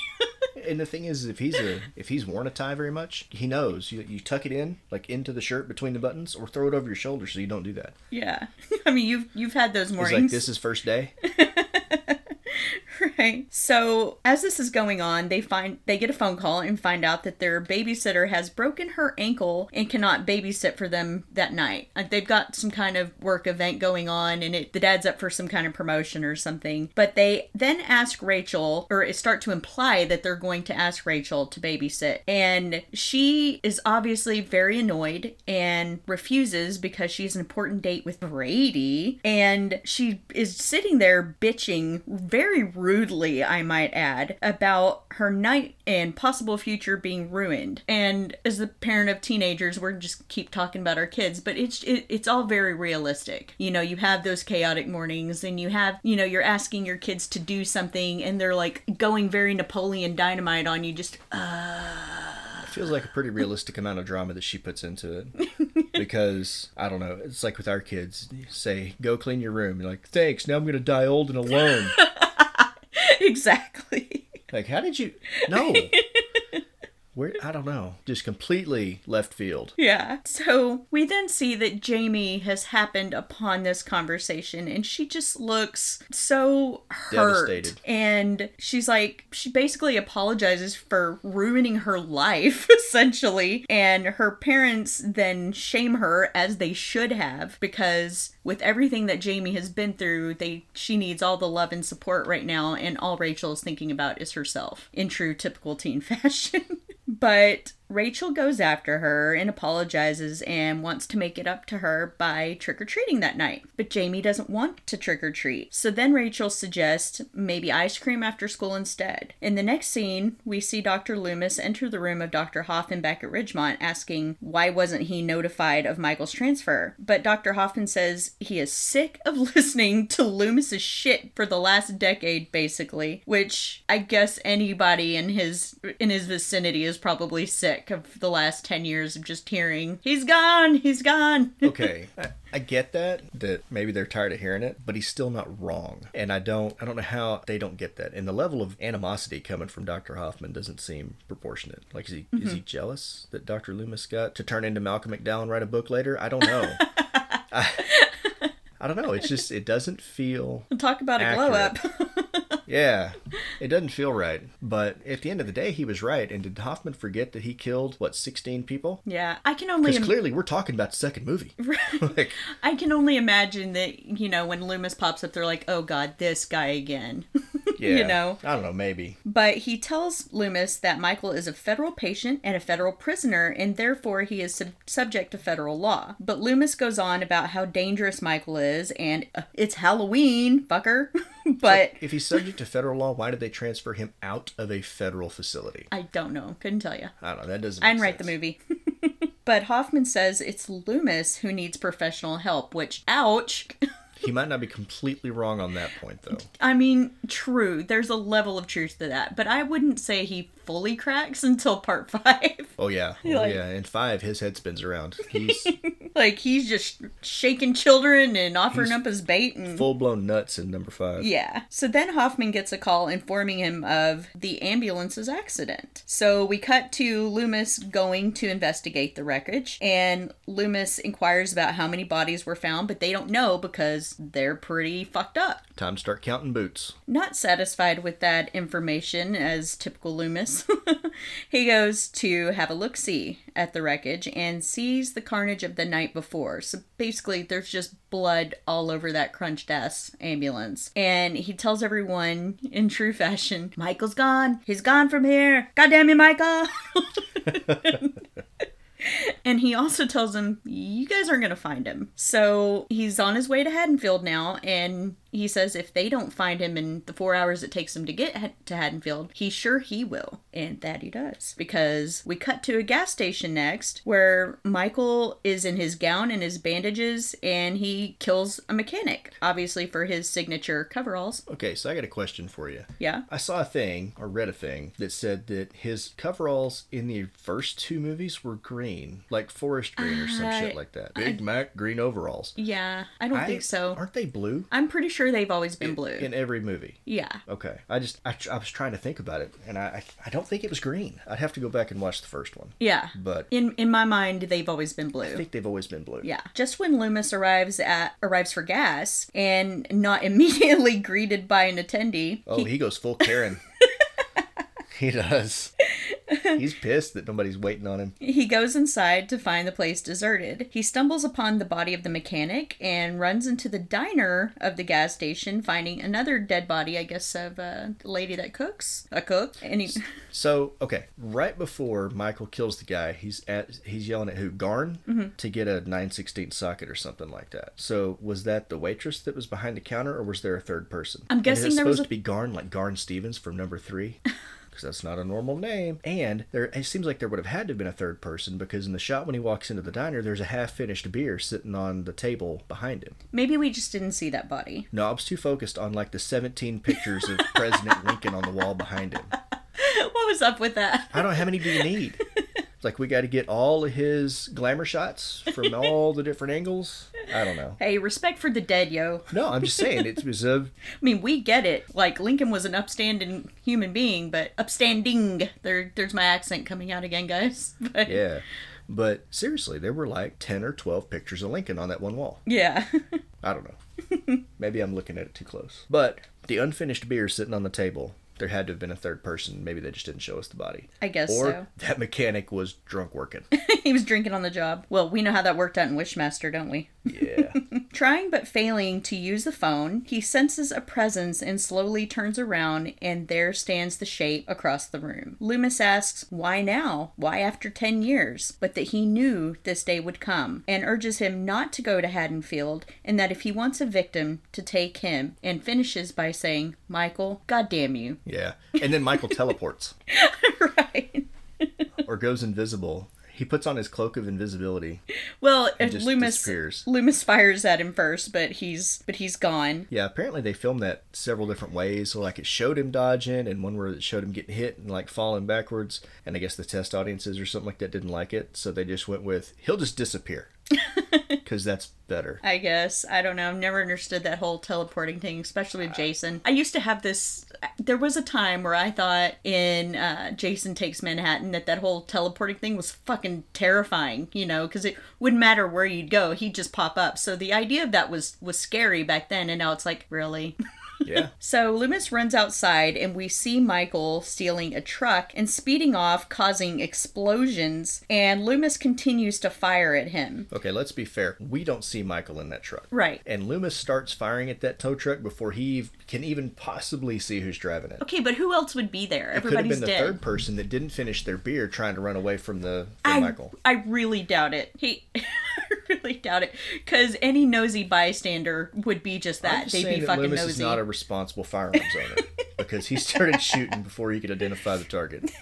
Speaker 4: And the thing is, if he's a if he's worn a tie very much, he knows you, you tuck it in like into the shirt between the buttons, or throw it over your shoulder so you don't do that.
Speaker 3: yeah i mean you've you've had those
Speaker 4: He's
Speaker 3: mornings
Speaker 4: like, this is first day. *laughs*
Speaker 3: right. So as this is going on they find they get a phone call and find out that their babysitter has broken her ankle and cannot babysit for them that night. Uh, they've got some kind of work event going on and it, the dad's up for some kind of promotion or something. But they then ask rachel or start to imply that they're going to ask rachel to babysit. And she is obviously very annoyed and refuses because she has an important date with brady. And she is sitting there bitching very rudely, I might add, about her night and possible future being ruined. And as the parent of teenagers, we're just keep talking about our kids, but it's it, it's all very realistic. You know, you have those chaotic mornings, and you have you know you're asking your kids to do something, and they're like going very Napoleon Dynamite on you. Just uh.
Speaker 4: It feels like a pretty realistic amount of drama that she puts into it. *laughs* because I don't know, it's like with our kids. You say, "Go clean your room." You're like, "Thanks." Now I'm gonna die old and alone. *laughs* *laughs*
Speaker 3: exactly.
Speaker 4: like, how did you? No. *laughs* Where I don't know, just completely left field.
Speaker 3: Yeah. So we then see that Jamie has happened upon this conversation and she just looks so hurt.
Speaker 4: Devastated.
Speaker 3: And she's like, she basically apologizes for ruining her life, *laughs* essentially. And her parents then shame her as they should have because with everything that Jamie has been through, they she needs all the love and support right now, and all Rachel is thinking about is herself in true typical teen *laughs* fashion. But Rachel goes after her and apologizes and wants to make it up to her by trick or treating that night. But Jamie doesn't want to trick or treat. So then Rachel suggests maybe ice cream after school instead. In the next scene, we see Dr. Loomis enter the room of Dr. Hoffman back at Ridgemont asking why wasn't he notified of Michael's transfer. But Dr. Hoffman says he is sick of *laughs* listening to Loomis's shit for the last decade basically, which I guess anybody in his in his vicinity is probably sick of the last 10 years of just hearing he's gone, he's gone. *laughs*
Speaker 4: Okay, I, I get that that maybe they're tired of hearing it, but he's still not wrong. And I don't I don't know how they don't get that. And the level of animosity coming from Dr. Hoffman doesn't seem proportionate. Like is he is he mm-hmm. jealous that Dr. Loomis got to turn into Malcolm McDowell and write a book later? I don't know. *laughs* I, I don't know. It's just it doesn't feel
Speaker 3: Talk about a glow up. *laughs*
Speaker 4: Yeah, it doesn't feel right. But at the end of the day, he was right. And did Hoffman forget that he killed what sixteen people?
Speaker 3: yeah, I can only
Speaker 4: Because
Speaker 3: im-
Speaker 4: clearly we're talking about the second movie. *laughs* *laughs* like,
Speaker 3: I can only imagine that, you know, when Loomis pops up they're like, "Oh god, this guy again." *laughs* *laughs*
Speaker 4: yeah,
Speaker 3: you know.
Speaker 4: I don't know. Maybe
Speaker 3: But he tells Loomis that Michael is a federal patient and a federal prisoner, and therefore he is sub- subject to federal law. But Loomis goes on about how dangerous Michael is, and uh, it's Halloween, fucker. *laughs* but
Speaker 4: if he's subject to federal law, why did they transfer him out of a federal facility?
Speaker 3: I don't know. Couldn't tell you.
Speaker 4: I don't know. That doesn't.
Speaker 3: I didn't write the movie. *laughs* But Hoffman says it's Loomis who needs professional help, which, ouch.
Speaker 4: He might not be completely wrong on that point, though.
Speaker 3: I mean, true. There's a level of truth to that, but I wouldn't say he fully cracks until part five.
Speaker 4: Oh yeah, *laughs* oh,
Speaker 3: Like-
Speaker 4: yeah. In five, his head spins around. He's *laughs*
Speaker 3: like he's just shaking children and offering up his bait and
Speaker 4: full blown nuts in number five.
Speaker 3: Yeah. So then Hoffman gets a call informing him of the ambulance's accident. So we cut to Loomis going to investigate the wreckage, and Loomis inquires about how many bodies were found, but they don't know because they're pretty fucked up.
Speaker 4: Time to start counting boots.
Speaker 3: Not satisfied with that information, as typical Loomis, *laughs* he goes to have a look see at the wreckage and sees the carnage of the night before. So basically, there's just blood all over that crunched ass ambulance. And he tells everyone in true fashion Michael's gone. He's gone from here. God damn you, Michael. *laughs* *laughs* *laughs* And he also tells them, You guys aren't going to find him. So he's on his way to Haddonfield now, and he says if they don't find him in the four hours it takes him to get to Haddonfield, he's sure he will. And that he does. Because we cut to a gas station next where Michael is in his gown and his bandages, and he kills a mechanic, obviously for his signature coveralls.
Speaker 4: Okay, so I got a question for you.
Speaker 3: Yeah.
Speaker 4: I saw a thing or read a thing that said that his coveralls in the first two movies were green, like forest green or some shit like that. Big Mac green overalls.
Speaker 3: Yeah, I don't
Speaker 4: I-
Speaker 3: think so.
Speaker 4: Aren't they blue?
Speaker 3: I'm pretty sure they've always been blue.
Speaker 4: in every movie.
Speaker 3: yeah.
Speaker 4: Okay, I just I, I was trying to think about it, and I, I I don't think it was green. I'd have to go back and watch the first one,
Speaker 3: Yeah.
Speaker 4: but
Speaker 3: In in my mind, they've always been blue.
Speaker 4: I think they've always been blue.
Speaker 3: Yeah. Just when Loomis arrives at arrives for gas and not *laughs* immediately greeted by an attendee.
Speaker 4: Oh, he goes full Karen. *laughs* he does. He's pissed that nobody's waiting on him.
Speaker 3: He goes inside to find the place deserted. He stumbles upon the body of the mechanic and runs into the diner of the gas station, finding another dead body, I guess, of a lady that cooks. A cook. And he.
Speaker 4: So okay, right before Michael kills the guy, he's at he's yelling at who Garn mm-hmm. to get a 916 socket or something like that. So was that the waitress that was behind the counter, or was there a third person?
Speaker 3: I'm guessing
Speaker 4: it
Speaker 3: there was
Speaker 4: supposed
Speaker 3: a-
Speaker 4: to be Garn, like Garn Stephens from Number Three. *laughs* Because that's not a normal name, and there it seems like there would have had to have been a third person because in the shot when he walks into the diner, there's a half-finished beer sitting on the table behind him.
Speaker 3: Maybe we just didn't see that body.
Speaker 4: No, I was too focused on like the 17 pictures of *laughs* President Lincoln on the wall behind him.
Speaker 3: what was up with that?
Speaker 4: I don't know how many do you need. *laughs* It's like we got to get all of his glamour shots from *laughs* all the different angles. I don't know.
Speaker 3: Hey, respect for the dead, yo.
Speaker 4: No, I'm just saying it was a
Speaker 3: I mean, we get it. Like Lincoln was an upstanding human being, but upstanding. There, there's my accent coming out again, guys. *laughs* But
Speaker 4: yeah. But seriously, there were like 10 or 12 pictures of Lincoln on that one wall.
Speaker 3: yeah.
Speaker 4: I don't know. *laughs* Maybe I'm looking at it too close. But the unfinished beer sitting on the table, there had to have been a third person. Maybe they just didn't show us the body.
Speaker 3: I guess
Speaker 4: or
Speaker 3: so.
Speaker 4: that mechanic was drunk working. *laughs*
Speaker 3: he was drinking on the job. Well, we know how that worked out in Wishmaster, don't we?
Speaker 4: Yeah. *laughs*
Speaker 3: Trying but failing to use the phone, he senses a presence and slowly turns around, and there stands the shape across the room. Loomis asks, Why now? Why after 10 years? But that he knew this day would come, and urges him not to go to Haddonfield, and that if he wants a victim, to take him, and finishes by saying, Michael, goddamn you.
Speaker 4: Yeah. And then Michael *laughs* teleports
Speaker 3: right.
Speaker 4: or goes invisible. He puts on his cloak of invisibility.
Speaker 3: Well,
Speaker 4: just
Speaker 3: Loomis
Speaker 4: disappears.
Speaker 3: Loomis fires at him first, but he's but he's gone.
Speaker 4: Yeah, apparently they filmed that several different ways. So like it showed him dodging, and one where it showed him getting hit and like falling backwards. And I guess the test audiences or something like that didn't like it, so they just went with he'll just disappear *laughs* because that's better.
Speaker 3: I guess. I don't know. I've never understood that whole teleporting thing, especially with Jason. I used to have this. There was a time where I thought in uh, Jason Takes Manhattan that that whole teleporting thing was fucking terrifying, you know, because it wouldn't matter where you'd go, he'd just pop up. So the idea of that was was scary back then, and now it's like, really? *laughs*
Speaker 4: Yeah. *laughs*
Speaker 3: So Loomis runs outside, and we see Michael stealing a truck and speeding off, causing explosions. And Loomis continues to fire at him.
Speaker 4: Okay, let's be fair. We don't see Michael in that truck.
Speaker 3: Right.
Speaker 4: And Loomis starts firing at that tow truck before he can even possibly see who's driving it.
Speaker 3: Okay, but who else would be there?
Speaker 4: It could have
Speaker 3: Everybody's
Speaker 4: been the
Speaker 3: dead.
Speaker 4: third person that didn't finish their beer trying to run away from the from
Speaker 3: I,
Speaker 4: Michael.
Speaker 3: I really doubt it. He, *laughs* Really doubt it, because any nosy bystander would be just that.
Speaker 4: just
Speaker 3: They'd be
Speaker 4: that
Speaker 3: fucking
Speaker 4: Loomis
Speaker 3: nosy.
Speaker 4: is not a responsible firearms owner because he started shooting before he could identify the target. *laughs*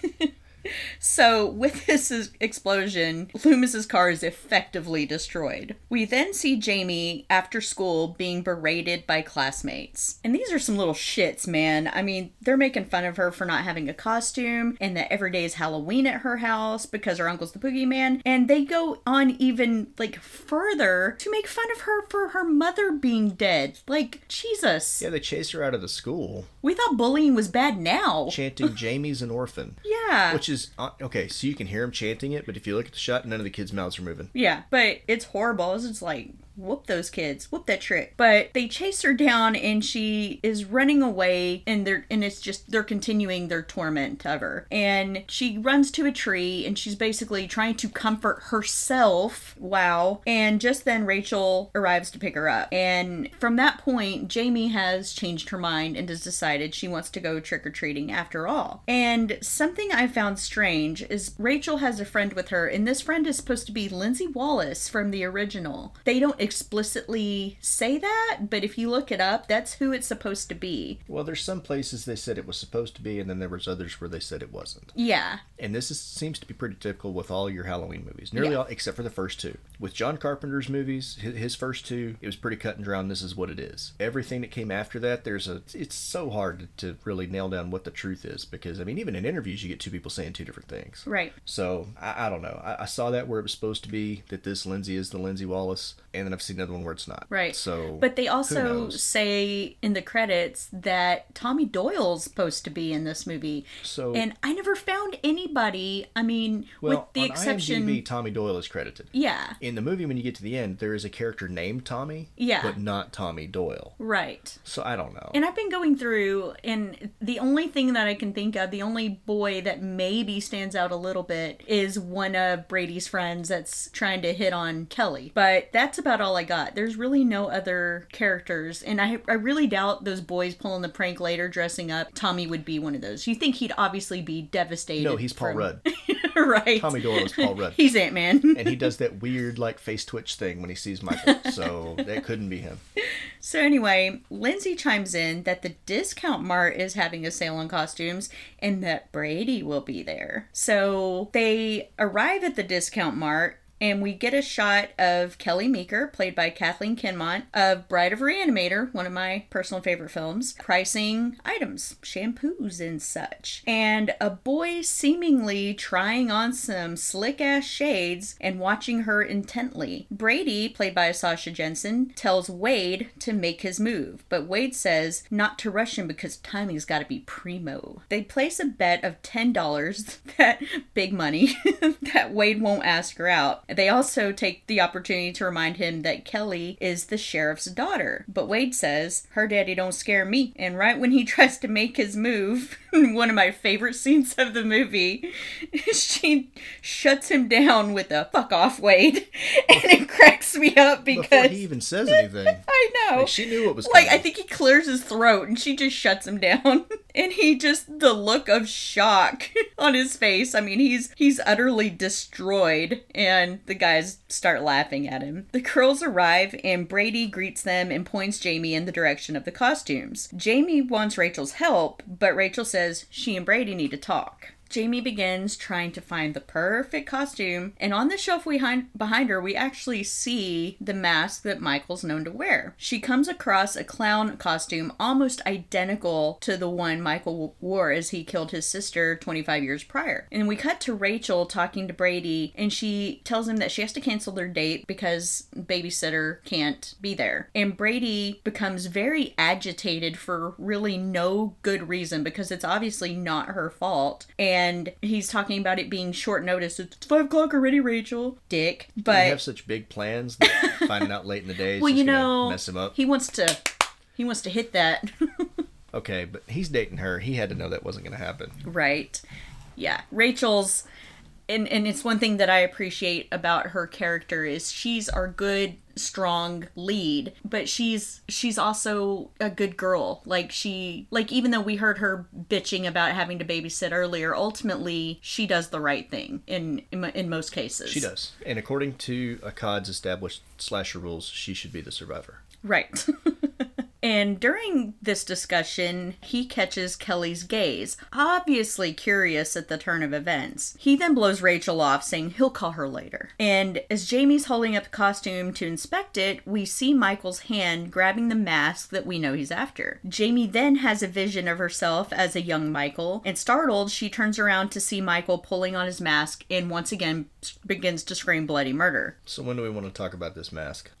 Speaker 3: So, with *laughs* this explosion, Loomis's car is effectively destroyed. We then see Jamie after school being berated by classmates. And these are some little shits, man. I mean, they're making fun of her for not having a costume and that every day is Halloween at her house because her uncle's the boogeyman. And they go on even like further to make fun of her for her mother being dead. Like, Jesus.
Speaker 4: Yeah, they chased her out of the school,
Speaker 3: We thought bullying was bad now.
Speaker 4: chanting *laughs* "Jamie's an orphan,"
Speaker 3: Yeah.
Speaker 4: which is uh, okay. So you can hear him chanting it, but if you look at the shot, none of the kids' mouths are moving.
Speaker 3: Yeah, but it's horrible. It's just like, whoop those kids, whoop that trick. But they chase her down and she is running away and they're and it's just they're continuing their torment of her. And she runs to a tree and she's basically trying to comfort herself. Wow. And just then Rachel arrives to pick her up. And from that point, Jamie has changed her mind and has decided she wants to go trick or treating after all. And something I found strange is Rachel has a friend with her, and this friend is supposed to be Lindsay Wallace from the original. They don't explicitly say that, but if you look it up, that's who it's supposed to be.
Speaker 4: Well, there's some places they said it was supposed to be, and then there was others where they said it wasn't.
Speaker 3: Yeah.
Speaker 4: And this is, seems to be pretty typical with all your Halloween movies, nearly
Speaker 3: Yeah.
Speaker 4: all except for the first two. With John Carpenter's movies, his, his first two, it was pretty cut and dry. This is what it is. Everything that came after that, there's a. It's so hard to really nail down what the truth is because I mean, even in interviews, you get two people saying two different things.
Speaker 3: Right.
Speaker 4: So I, I don't know. I, I saw that where it was supposed to be that this Lindsay is the Lindsay Wallace, and then I've seen another one where it's not.
Speaker 3: Right.
Speaker 4: So,
Speaker 3: But they also say in the credits that Tommy Doyle's supposed to be in this movie.
Speaker 4: So-
Speaker 3: and I never found anybody. I mean,
Speaker 4: well,
Speaker 3: with the
Speaker 4: on
Speaker 3: exception
Speaker 4: IMDb, Tommy Doyle is credited.
Speaker 3: Yeah.
Speaker 4: In the movie, when you get to the end, there is a character named Tommy,
Speaker 3: Yeah.
Speaker 4: but not Tommy Doyle.
Speaker 3: Right.
Speaker 4: So I don't know.
Speaker 3: And I've been going through, and the only thing that I can think of, the only boy that maybe stands out a little bit is one of Brady's friends that's trying to hit on Kelly. But that's about all I got. There's really no other characters. And I, I really doubt those boys pulling the prank later dressing up. Tommy would be one of those. You think he'd obviously be devastated.
Speaker 4: no, he's Paul
Speaker 3: from-
Speaker 4: Rudd, *laughs*
Speaker 3: right.
Speaker 4: Tommy Doyle is Paul Rudd.
Speaker 3: He's Ant Man. *laughs*
Speaker 4: and he does that weird like face twitch thing when he sees Michael. So that couldn't be him. *laughs*
Speaker 3: So anyway, Lindsay chimes in that the discount mart is having a sale on costumes and that Brady will be there. So they arrive at the discount mart and we get a shot of Kelly Meeker, played by Kathleen Kinmont, of Bride of Reanimator, one of my personal favorite films, pricing items, shampoos and such. And a boy seemingly trying on some slick ass shades and watching her intently. Brady, played by Sasha Jenson, tells Wade to make his move, but Wade says not to rush him because timing's gotta be primo. They place a bet of $10 *laughs* that big money *laughs* that Wade won't ask her out. They also take the opportunity to remind him that Kelly is the sheriff's daughter. But Wade says, her daddy don't scare me. And right when he *laughs* tries to make his move, *laughs* one of my favorite scenes of the movie, *laughs* she shuts him down with a fuck off, Wade. *laughs* And it cracks me up because.
Speaker 4: Before he even says anything,
Speaker 3: I know.
Speaker 4: like, she knew what was
Speaker 3: Like
Speaker 4: coming.
Speaker 3: I think he clears his throat and she just shuts him down. and he just the look of shock on his face. I mean, he's he's utterly destroyed and the guys start laughing at him. The girls arrive and Brady greets them and points Jamie in the direction of the costumes. Jamie wants Rachel's help, but Rachel says she and Brady need to talk. Jamie begins trying to find the perfect costume, and on the shelf behind, behind her, we actually see the mask that Michael's known to wear. She comes across a clown costume almost identical to the one Michael wore as he killed his sister 25 years prior. And we cut to Rachel talking to Brady, and she tells him that she has to cancel their date because babysitter can't be there. And Brady becomes very agitated for really no good reason because it's obviously not her fault. And he's talking about it being short notice. It's five o'clock already, Rachel. Dick.
Speaker 4: but
Speaker 3: But
Speaker 4: have such big plans that *laughs* finding out late in the day is
Speaker 3: well, you know,
Speaker 4: mess him up.
Speaker 3: he wants to. He wants to hit that. *laughs*
Speaker 4: Okay, but he's dating her. He had to know that wasn't going to happen.
Speaker 3: Right. Yeah. Rachel's and and it's one thing that I appreciate about her character is she's our good strong lead but she's she's also a good girl like she like even though we heard her bitching about having to babysit earlier ultimately she does the right thing in in, in most cases
Speaker 4: She does. And according to Akkad's established slasher rules, she should be the survivor.
Speaker 3: right *laughs* And during this discussion, he catches Kelly's gaze, obviously curious at the turn of events. He then blows Rachel off, saying he'll call her later. And as Jamie's holding up the costume to inspect it, we see Michael's hand grabbing the mask that we know he's after. Jamie then has a vision of herself as a young Michael, and startled, she turns around to see Michael pulling on his mask and once again begins to scream bloody murder.
Speaker 4: So when do we want to talk about this mask? *laughs*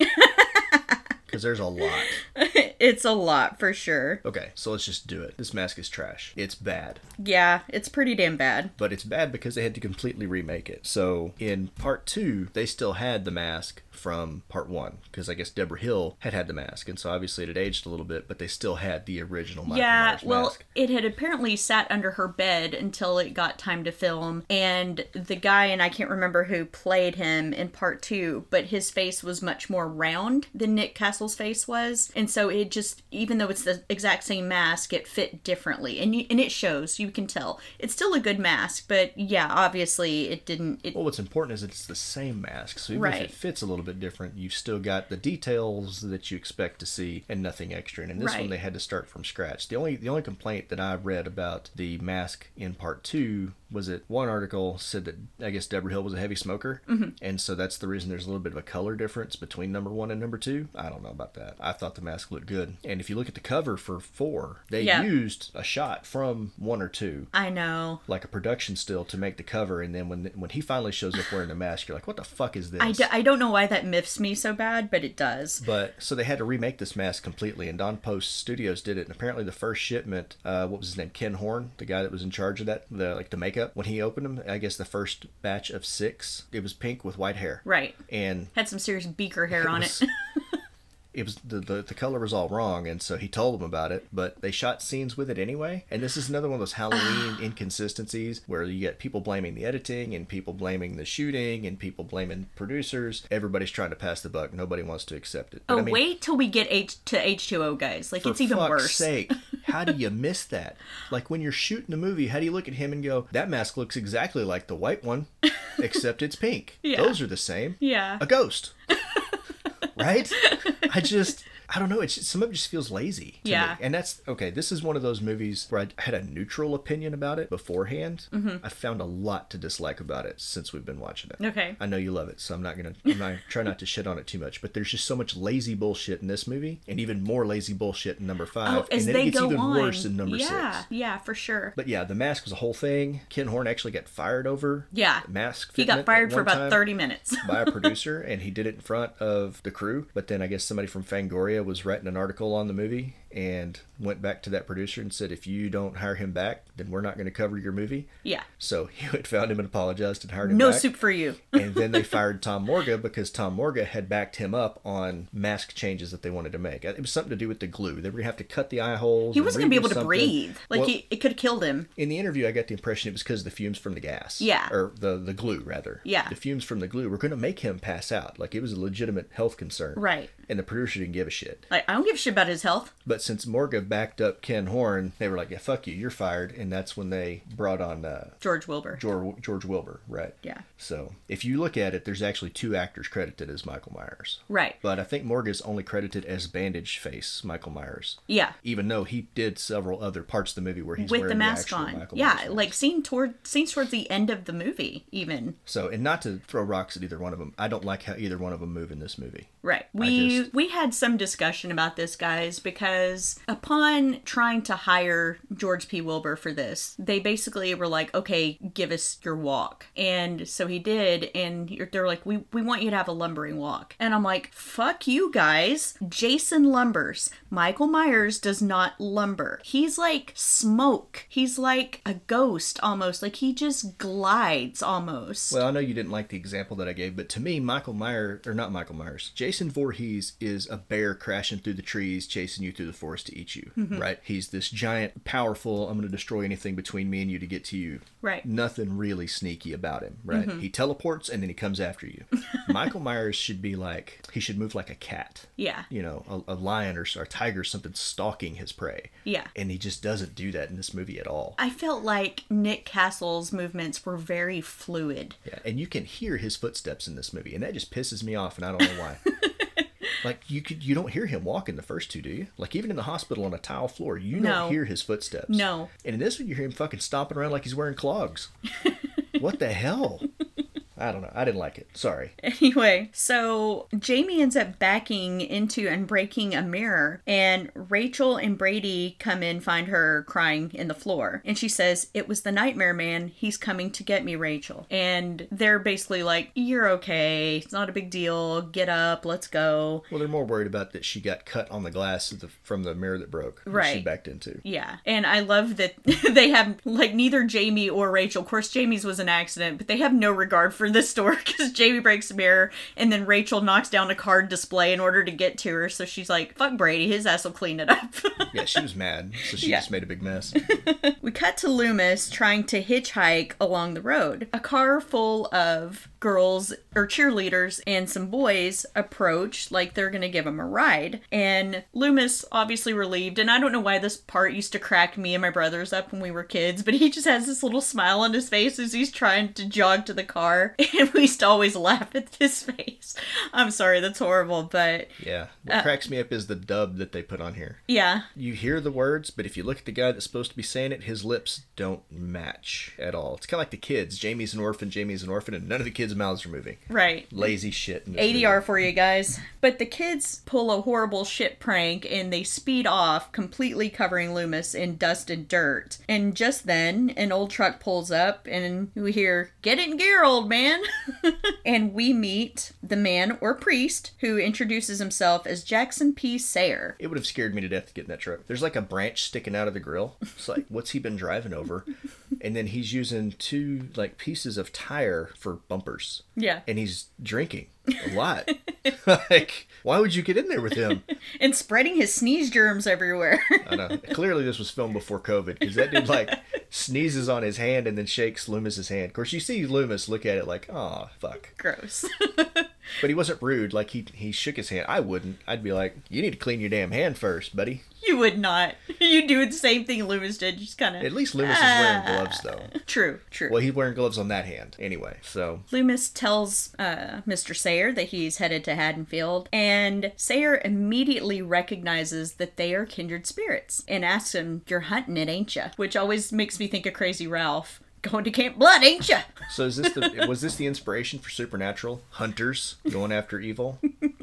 Speaker 4: Because there's a lot. *laughs*
Speaker 3: it's a lot for sure.
Speaker 4: Okay, so let's just do it. This mask is trash. It's bad.
Speaker 3: Yeah, it's pretty damn bad.
Speaker 4: But it's bad because they had to completely remake it. So in part two, they still had the mask from part one because I guess Debra Hill had had the mask, and so obviously it had aged a little bit, but they still had the original Michael
Speaker 3: yeah,
Speaker 4: Myers
Speaker 3: well,
Speaker 4: mask.
Speaker 3: it had apparently sat under her bed until it got time to film, and the guy, and I can't remember who played him in part two, but his face was much more round than Nick Castle's face was, and so it just, even though it's the exact same mask, it fit differently, and you, and it shows. You can tell it's still a good mask, but yeah, obviously it didn't. It,
Speaker 4: Well, what's important is it's the same mask, so even
Speaker 3: Right.
Speaker 4: if it fits a little bit different, you've still got the details that you expect to see and nothing extra. And in this
Speaker 3: Right.
Speaker 4: one, they had to start from scratch. The only the only complaint that I read about the mask in part two was it one article said that I guess Debra Hill was a heavy smoker,
Speaker 3: Mm-hmm.
Speaker 4: and so that's the reason there's a little bit of a color difference between number one and number two. I don't know about that. I thought the mask looked good, and if you look at the cover for four, they
Speaker 3: Yeah.
Speaker 4: used a shot from one or two
Speaker 3: I know.
Speaker 4: like a production still to make the cover, and then when when he finally shows up wearing the mask, you're like, "What the fuck is this?"
Speaker 3: I, d- I don't know why that miffs me so bad, but it does.
Speaker 4: but so they had to remake this mask completely, and Don Post Studios did it. And apparently, the first shipment, uh, what was his name, Ken Horn, the guy that was in charge of that, the like the makeup, when he opened them, I guess the first batch of six, it was pink with white hair,
Speaker 3: Right.
Speaker 4: and
Speaker 3: Had some serious beaker hair on
Speaker 4: was-
Speaker 3: it.
Speaker 4: It was the, the the color was all wrong, and so he told them about it. But they shot scenes with it anyway, and this is another one of those Halloween ah. inconsistencies where you get people blaming the editing and people blaming the shooting and people blaming producers. Everybody's trying to pass the buck. Nobody wants to accept it. But,
Speaker 3: Oh,
Speaker 4: I mean,
Speaker 3: wait till we get H to H2O, guys. Like, it's even
Speaker 4: fuck's
Speaker 3: worse.
Speaker 4: sake, *laughs* how do you miss that? Like when you're shooting a movie, how do you look at him and go, "That mask looks exactly like the white one, except it's pink. *laughs*
Speaker 3: Yeah.
Speaker 4: Those are the same."
Speaker 3: Yeah.
Speaker 4: a ghost. *laughs* right? I just *laughs* I don't know. It's just, some of it just feels lazy. To
Speaker 3: Yeah.
Speaker 4: Me. And that's okay. This is one of those movies where I had a neutral opinion about it beforehand. Mm-hmm. I found a lot to dislike about it since we've been watching it.
Speaker 3: Okay.
Speaker 4: I know you love it, so I'm not gonna. I'm not *laughs* try not to shit on it too much. But there's just so much lazy bullshit in this movie, and even more lazy bullshit in number five.
Speaker 3: Oh, as
Speaker 4: and then
Speaker 3: they
Speaker 4: it gets even
Speaker 3: on.
Speaker 4: worse in number
Speaker 3: yeah,
Speaker 4: six.
Speaker 3: yeah, Yeah, for sure.
Speaker 4: But yeah, the mask was a whole thing. Ken Horn actually got fired over
Speaker 3: Yeah.
Speaker 4: mask.
Speaker 3: He got fired for about 30 minutes. *laughs*
Speaker 4: by a producer and he did it in front of the crew but then i guess somebody from fangoria was writing an article on the movie and went back to that producer and said if you don't hire him back then we're not going to cover your movie
Speaker 3: yeah.
Speaker 4: so *laughs* he went found him and apologized and hired him
Speaker 3: No
Speaker 4: back.
Speaker 3: soup for you. *laughs*
Speaker 4: and then they fired Tom Morga because Tom Morga had backed him up on mask changes that they wanted to make. It was something to do with the glue. They were going to have to cut the eye holes.
Speaker 3: He wasn't going to be able to breathe. Like,
Speaker 4: Well,
Speaker 3: he, it could have killed him.
Speaker 4: in the interview, I got the impression it was because of the fumes from the gas.
Speaker 3: Yeah.
Speaker 4: Or the, the glue, rather.
Speaker 3: Yeah.
Speaker 4: The fumes from the glue were going to make him pass out. Like, it was a legitimate health concern.
Speaker 3: Right.
Speaker 4: And the producer didn't give a shit.
Speaker 3: Like, I don't give a shit about his health.
Speaker 4: But since Morga backed up Ken Horn, they were like, yeah, fuck you, you're fired. And that's when they brought on uh,
Speaker 3: George Wilbur.
Speaker 4: George, George Wilbur, right?
Speaker 3: Yeah.
Speaker 4: So if you look at it, there's actually two actors credited as Michael Myers.
Speaker 3: Right.
Speaker 4: But I think Morga's only credited as Bandage Face Michael Myers.
Speaker 3: Yeah.
Speaker 4: Even though he did several other parts of the movie where he's
Speaker 3: With
Speaker 4: wearing
Speaker 3: the mask
Speaker 4: actual
Speaker 3: on.
Speaker 4: Michael
Speaker 3: yeah,
Speaker 4: Myers
Speaker 3: like seen toward scenes towards the end of the movie, even.
Speaker 4: So, and not to throw rocks at either one of them, I don't like how either one of them move in this movie.
Speaker 3: Right. We
Speaker 4: just-
Speaker 3: we had some discussion about this, guys, because upon trying to hire George P. Wilbur for this, they basically were like, "Okay, give us your walk," and so he did, and they're like, "We we want you to have a lumbering walk," and I'm like, "Fuck you guys!" Jason lumbers. Michael Myers does not lumber. He's like smoke. He's like a ghost almost. Like he just glides almost.
Speaker 4: Well, I know you didn't like the example that I gave, but to me, Michael Myers, or not Michael Myers, Jason Voorhees is a bear crashing through the trees, chasing you through the forest to eat you,
Speaker 3: Mm-hmm.
Speaker 4: right? He's this giant, powerful, I'm going to destroy anything between me and you to get to you.
Speaker 3: Right. Mm-hmm.
Speaker 4: Nothing really sneaky about him, right? He teleports and then he comes after you. *laughs* Michael Myers should be like, he should move like a cat.
Speaker 3: yeah.
Speaker 4: You know, a, a lion or, or a tiger, something stalking his prey.
Speaker 3: Yeah.
Speaker 4: And he just doesn't do that in this movie at all.
Speaker 3: I felt like Nick Castle's movements were very fluid.
Speaker 4: Yeah, and you can hear his footsteps in this movie, and that just pisses me off, and I don't know why. *laughs* like you could you don't hear him walk in the first two, do you? Like even in the hospital on a tile floor, you
Speaker 3: No.
Speaker 4: don't hear his footsteps.
Speaker 3: No.
Speaker 4: And in this one, you hear him fucking stomping around like he's wearing clogs. *laughs* what the hell? I don't know. I didn't like it. Sorry. *laughs*
Speaker 3: Anyway, so Jamie ends up backing into and breaking a mirror, and Rachel and Brady come in, find her crying in the floor. And she says, It was the nightmare man. He's coming to get me, Rachel. And they're basically like, You're okay. It's not a big deal. Get up. Let's go.
Speaker 4: Well, they're more worried about that she got cut on the glass of the, from the mirror that broke. that She backed into.
Speaker 3: Yeah. And I love that *laughs* they have, like, neither Jamie or Rachel. Of course, Jamie's was an accident, but they have no regard for this store *laughs* because Jamie breaks a mirror and then Rachel knocks down a card display in order to get to her. So she's like, fuck Brady. His ass will clean it up. *laughs*
Speaker 4: Yeah, she was mad, so she
Speaker 3: Yeah.
Speaker 4: just made a big mess. *laughs*
Speaker 3: we cut to Loomis trying to hitchhike along the road. A car full of girls or cheerleaders and some boys approach like they're going to give him a ride. And Loomis, obviously relieved, and I don't know why this part used to crack me and my brothers up when we were kids, but he just has this little smile on his face as he's trying to jog to the car. *laughs* And we used to always laugh at his face. I'm sorry, that's horrible, but
Speaker 4: Yeah. What
Speaker 3: Uh,
Speaker 4: cracks me up is the dub that they put on here.
Speaker 3: yeah,
Speaker 4: You hear the words, but if you look at the guy that's supposed to be saying it, his lips don't match at all. It's kind of like the kids. Jamie's an orphan, Jamie's an orphan, and none of the kids' mouths are moving.
Speaker 3: right.
Speaker 4: Lazy shit.
Speaker 3: ADR
Speaker 4: movie.
Speaker 3: for you guys. But the kids pull a horrible shit prank and they speed off, completely covering Loomis in dust and dirt. And just then, an old truck pulls up and we hear, Get in gear, old man! *laughs* and we meet the man or priest who introduces himself as Jackson P. Sayer.
Speaker 4: It would have scared me to death to get in that truck. There's like a branch sticking out of the grill. It's like, what's he been driving over? And then he's using two like pieces of tire for bumpers.
Speaker 3: Yeah.
Speaker 4: And he's drinking a lot. *laughs* like, why would you get in there with him? *laughs*
Speaker 3: And spreading his sneeze germs everywhere. *laughs*
Speaker 4: I know. Clearly, this was filmed before COVID because that dude like sneezes on his hand and then shakes Loomis's hand. Of course, you see Loomis look at it like, "Oh, fuck,"
Speaker 3: Gross.
Speaker 4: But he wasn't rude. Like he he shook his hand. I wouldn't. I'd be like, "You need to clean your damn hand first, buddy."
Speaker 3: you would not. *laughs* You do the same thing Loomis did, just kind of.
Speaker 4: At least Loomis is wearing gloves though.
Speaker 3: True, true.
Speaker 4: Well, he's wearing gloves on that hand anyway. So
Speaker 3: Loomis tells uh, Mr. Sayer that he's headed to Haddonfield, and Sayer immediately recognizes that they are kindred spirits and asks him, You're hunting it, ain't you?" Which always makes me think of Crazy Ralph. Going to Camp Blood, ain't ya?
Speaker 4: so is this the was this the inspiration for Supernatural hunters going after evil?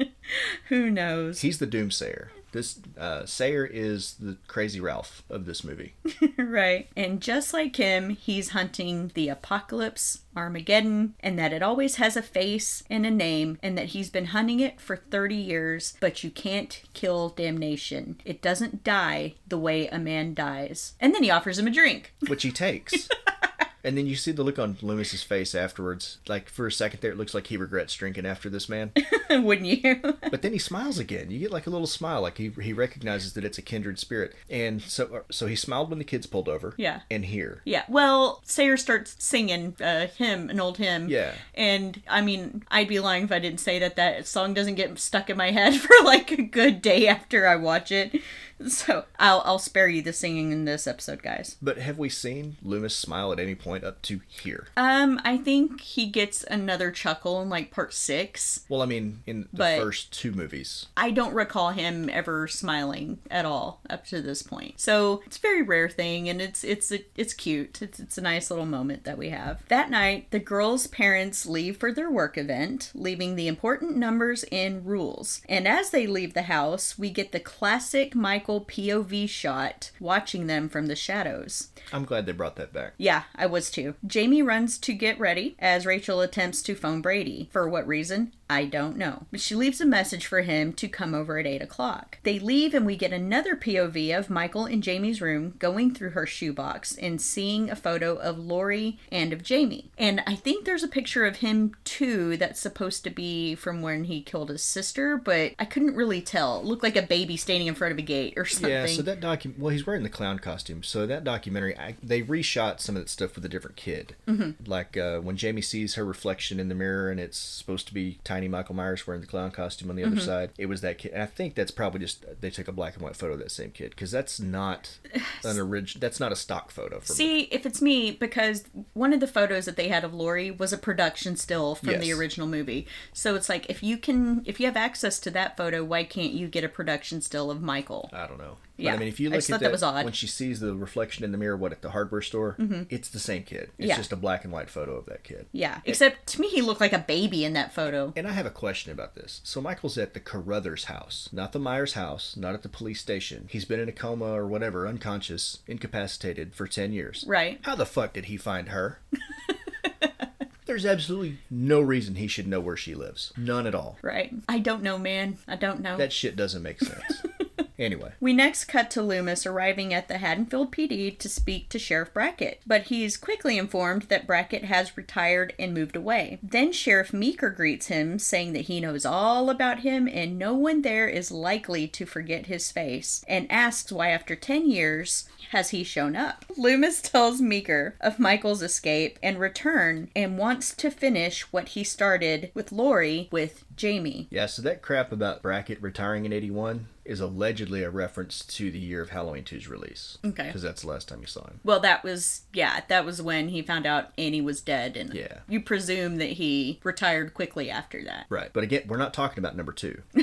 Speaker 4: *laughs*
Speaker 3: Who knows?
Speaker 4: He's the doomsayer. This uh, Sayer is the crazy Ralph of this movie. *laughs*
Speaker 3: right. And just like him, he's hunting the apocalypse, Armageddon, and that it always has a face and a name, and that he's been hunting it for 30 years, but you can't kill damnation. It doesn't die the way a man dies. And then he offers him a drink.
Speaker 4: which he takes. *laughs* and then you see the look on Loomis's face afterwards. Like for a second there, it looks like he regrets drinking after this man. *laughs*
Speaker 3: Wouldn't you? *laughs*
Speaker 4: But then he smiles again. You get like a little smile, like he he recognizes that it's a kindred spirit. And so uh, so he smiled when the kids pulled over.
Speaker 3: Yeah.
Speaker 4: And here.
Speaker 3: yeah. Well, Sayer starts singing uh, a hymn, an old hymn.
Speaker 4: Yeah.
Speaker 3: And I mean, I'd be lying if I didn't say that that song doesn't get stuck in my head *laughs* for like a good day after I watch it. *laughs* So I'll I'll spare you the singing in this episode, guys.
Speaker 4: But have we seen Loomis smile at any point up to here?
Speaker 3: Um, I think he gets another chuckle in like part six.
Speaker 4: Well, I mean, in the
Speaker 3: But-
Speaker 4: first two movies.
Speaker 3: I don't recall him ever smiling at all up to this point. So it's a very rare thing, and it's it's it's cute. It's it's a nice little moment that we have. That night, the girls' parents leave for their work event, leaving the important numbers and rules. And as they leave the house, we get the classic Michael POV shot, watching them from the shadows.
Speaker 4: I'm glad they brought that back.
Speaker 3: Yeah, I was too. Jamie runs to get ready as Rachel attempts to phone Brady. For what reason? I don't know. But she leaves a message for him to come over at 8 o'clock. They leave, and we get another POV of Michael in Jamie's room going through her shoebox and seeing a photo of Laurie and of Jamie. And I think there's a picture of him too that's supposed to be from when he killed his sister, but I couldn't really tell. It looked like a baby standing in front of a gate or something.
Speaker 4: Yeah, so that docu well, he's wearing the clown costume. So that documentary, I, they reshot some of that stuff with a different kid. Mm-hmm. Like uh, when Jamie sees her reflection in the mirror, and it's supposed to be Ty tiny Michael Myers wearing the clown costume on the other side. It was that kid. And I think that's probably just they took a black and white photo of that same kid because that's not *sighs* an original. That's not a stock photo for me.
Speaker 3: See, if it's me, because one of the photos that they had of Laurie was a production still from the original movie. So it's like if you can, if you have access to that photo, why can't you get a production still of Michael?
Speaker 4: I don't know.
Speaker 3: Yeah,
Speaker 4: But I mean, if you look at
Speaker 3: thought that was odd. Mm-hmm.
Speaker 4: when she sees the reflection in the mirror, what at the hardware store, it's the same kid. It's
Speaker 3: Yeah.
Speaker 4: just a black and white photo of that kid.
Speaker 3: Yeah, except to me, he looked like a baby in that photo.
Speaker 4: And I have a question about this. So Michael's at the Carruthers house, not the Myers house, not at the police station. He's been in a coma or whatever, unconscious, incapacitated for 10 years.
Speaker 3: Right.
Speaker 4: How the fuck did he find her? *laughs* There's absolutely no reason he should know where she lives. None at all.
Speaker 3: Right. I don't know, man. I don't know.
Speaker 4: That shit doesn't make sense. *laughs* anyway,
Speaker 3: We next cut to Loomis arriving at the Haddonfield PD to speak to Sheriff Brackett, but he's quickly informed that Brackett has retired and moved away. Then Sheriff Meeker greets him, saying that he knows all about him and no one there is likely to forget his face, and asks why after 10 years has he shown up. Loomis tells Meeker of Michael's escape and return and wants to finish what he started with Laurie with Jamie.
Speaker 4: yeah, so that crap about Brackett retiring in 81 is allegedly a reference to the year of Halloween 2's release.
Speaker 3: Okay.
Speaker 4: Because that's the last time you saw him.
Speaker 3: Well, that was yeah, that was when he found out Annie was dead, and
Speaker 4: Yeah.
Speaker 3: you presume that he retired quickly after that.
Speaker 4: Right. But again, we're not talking about number two. *laughs*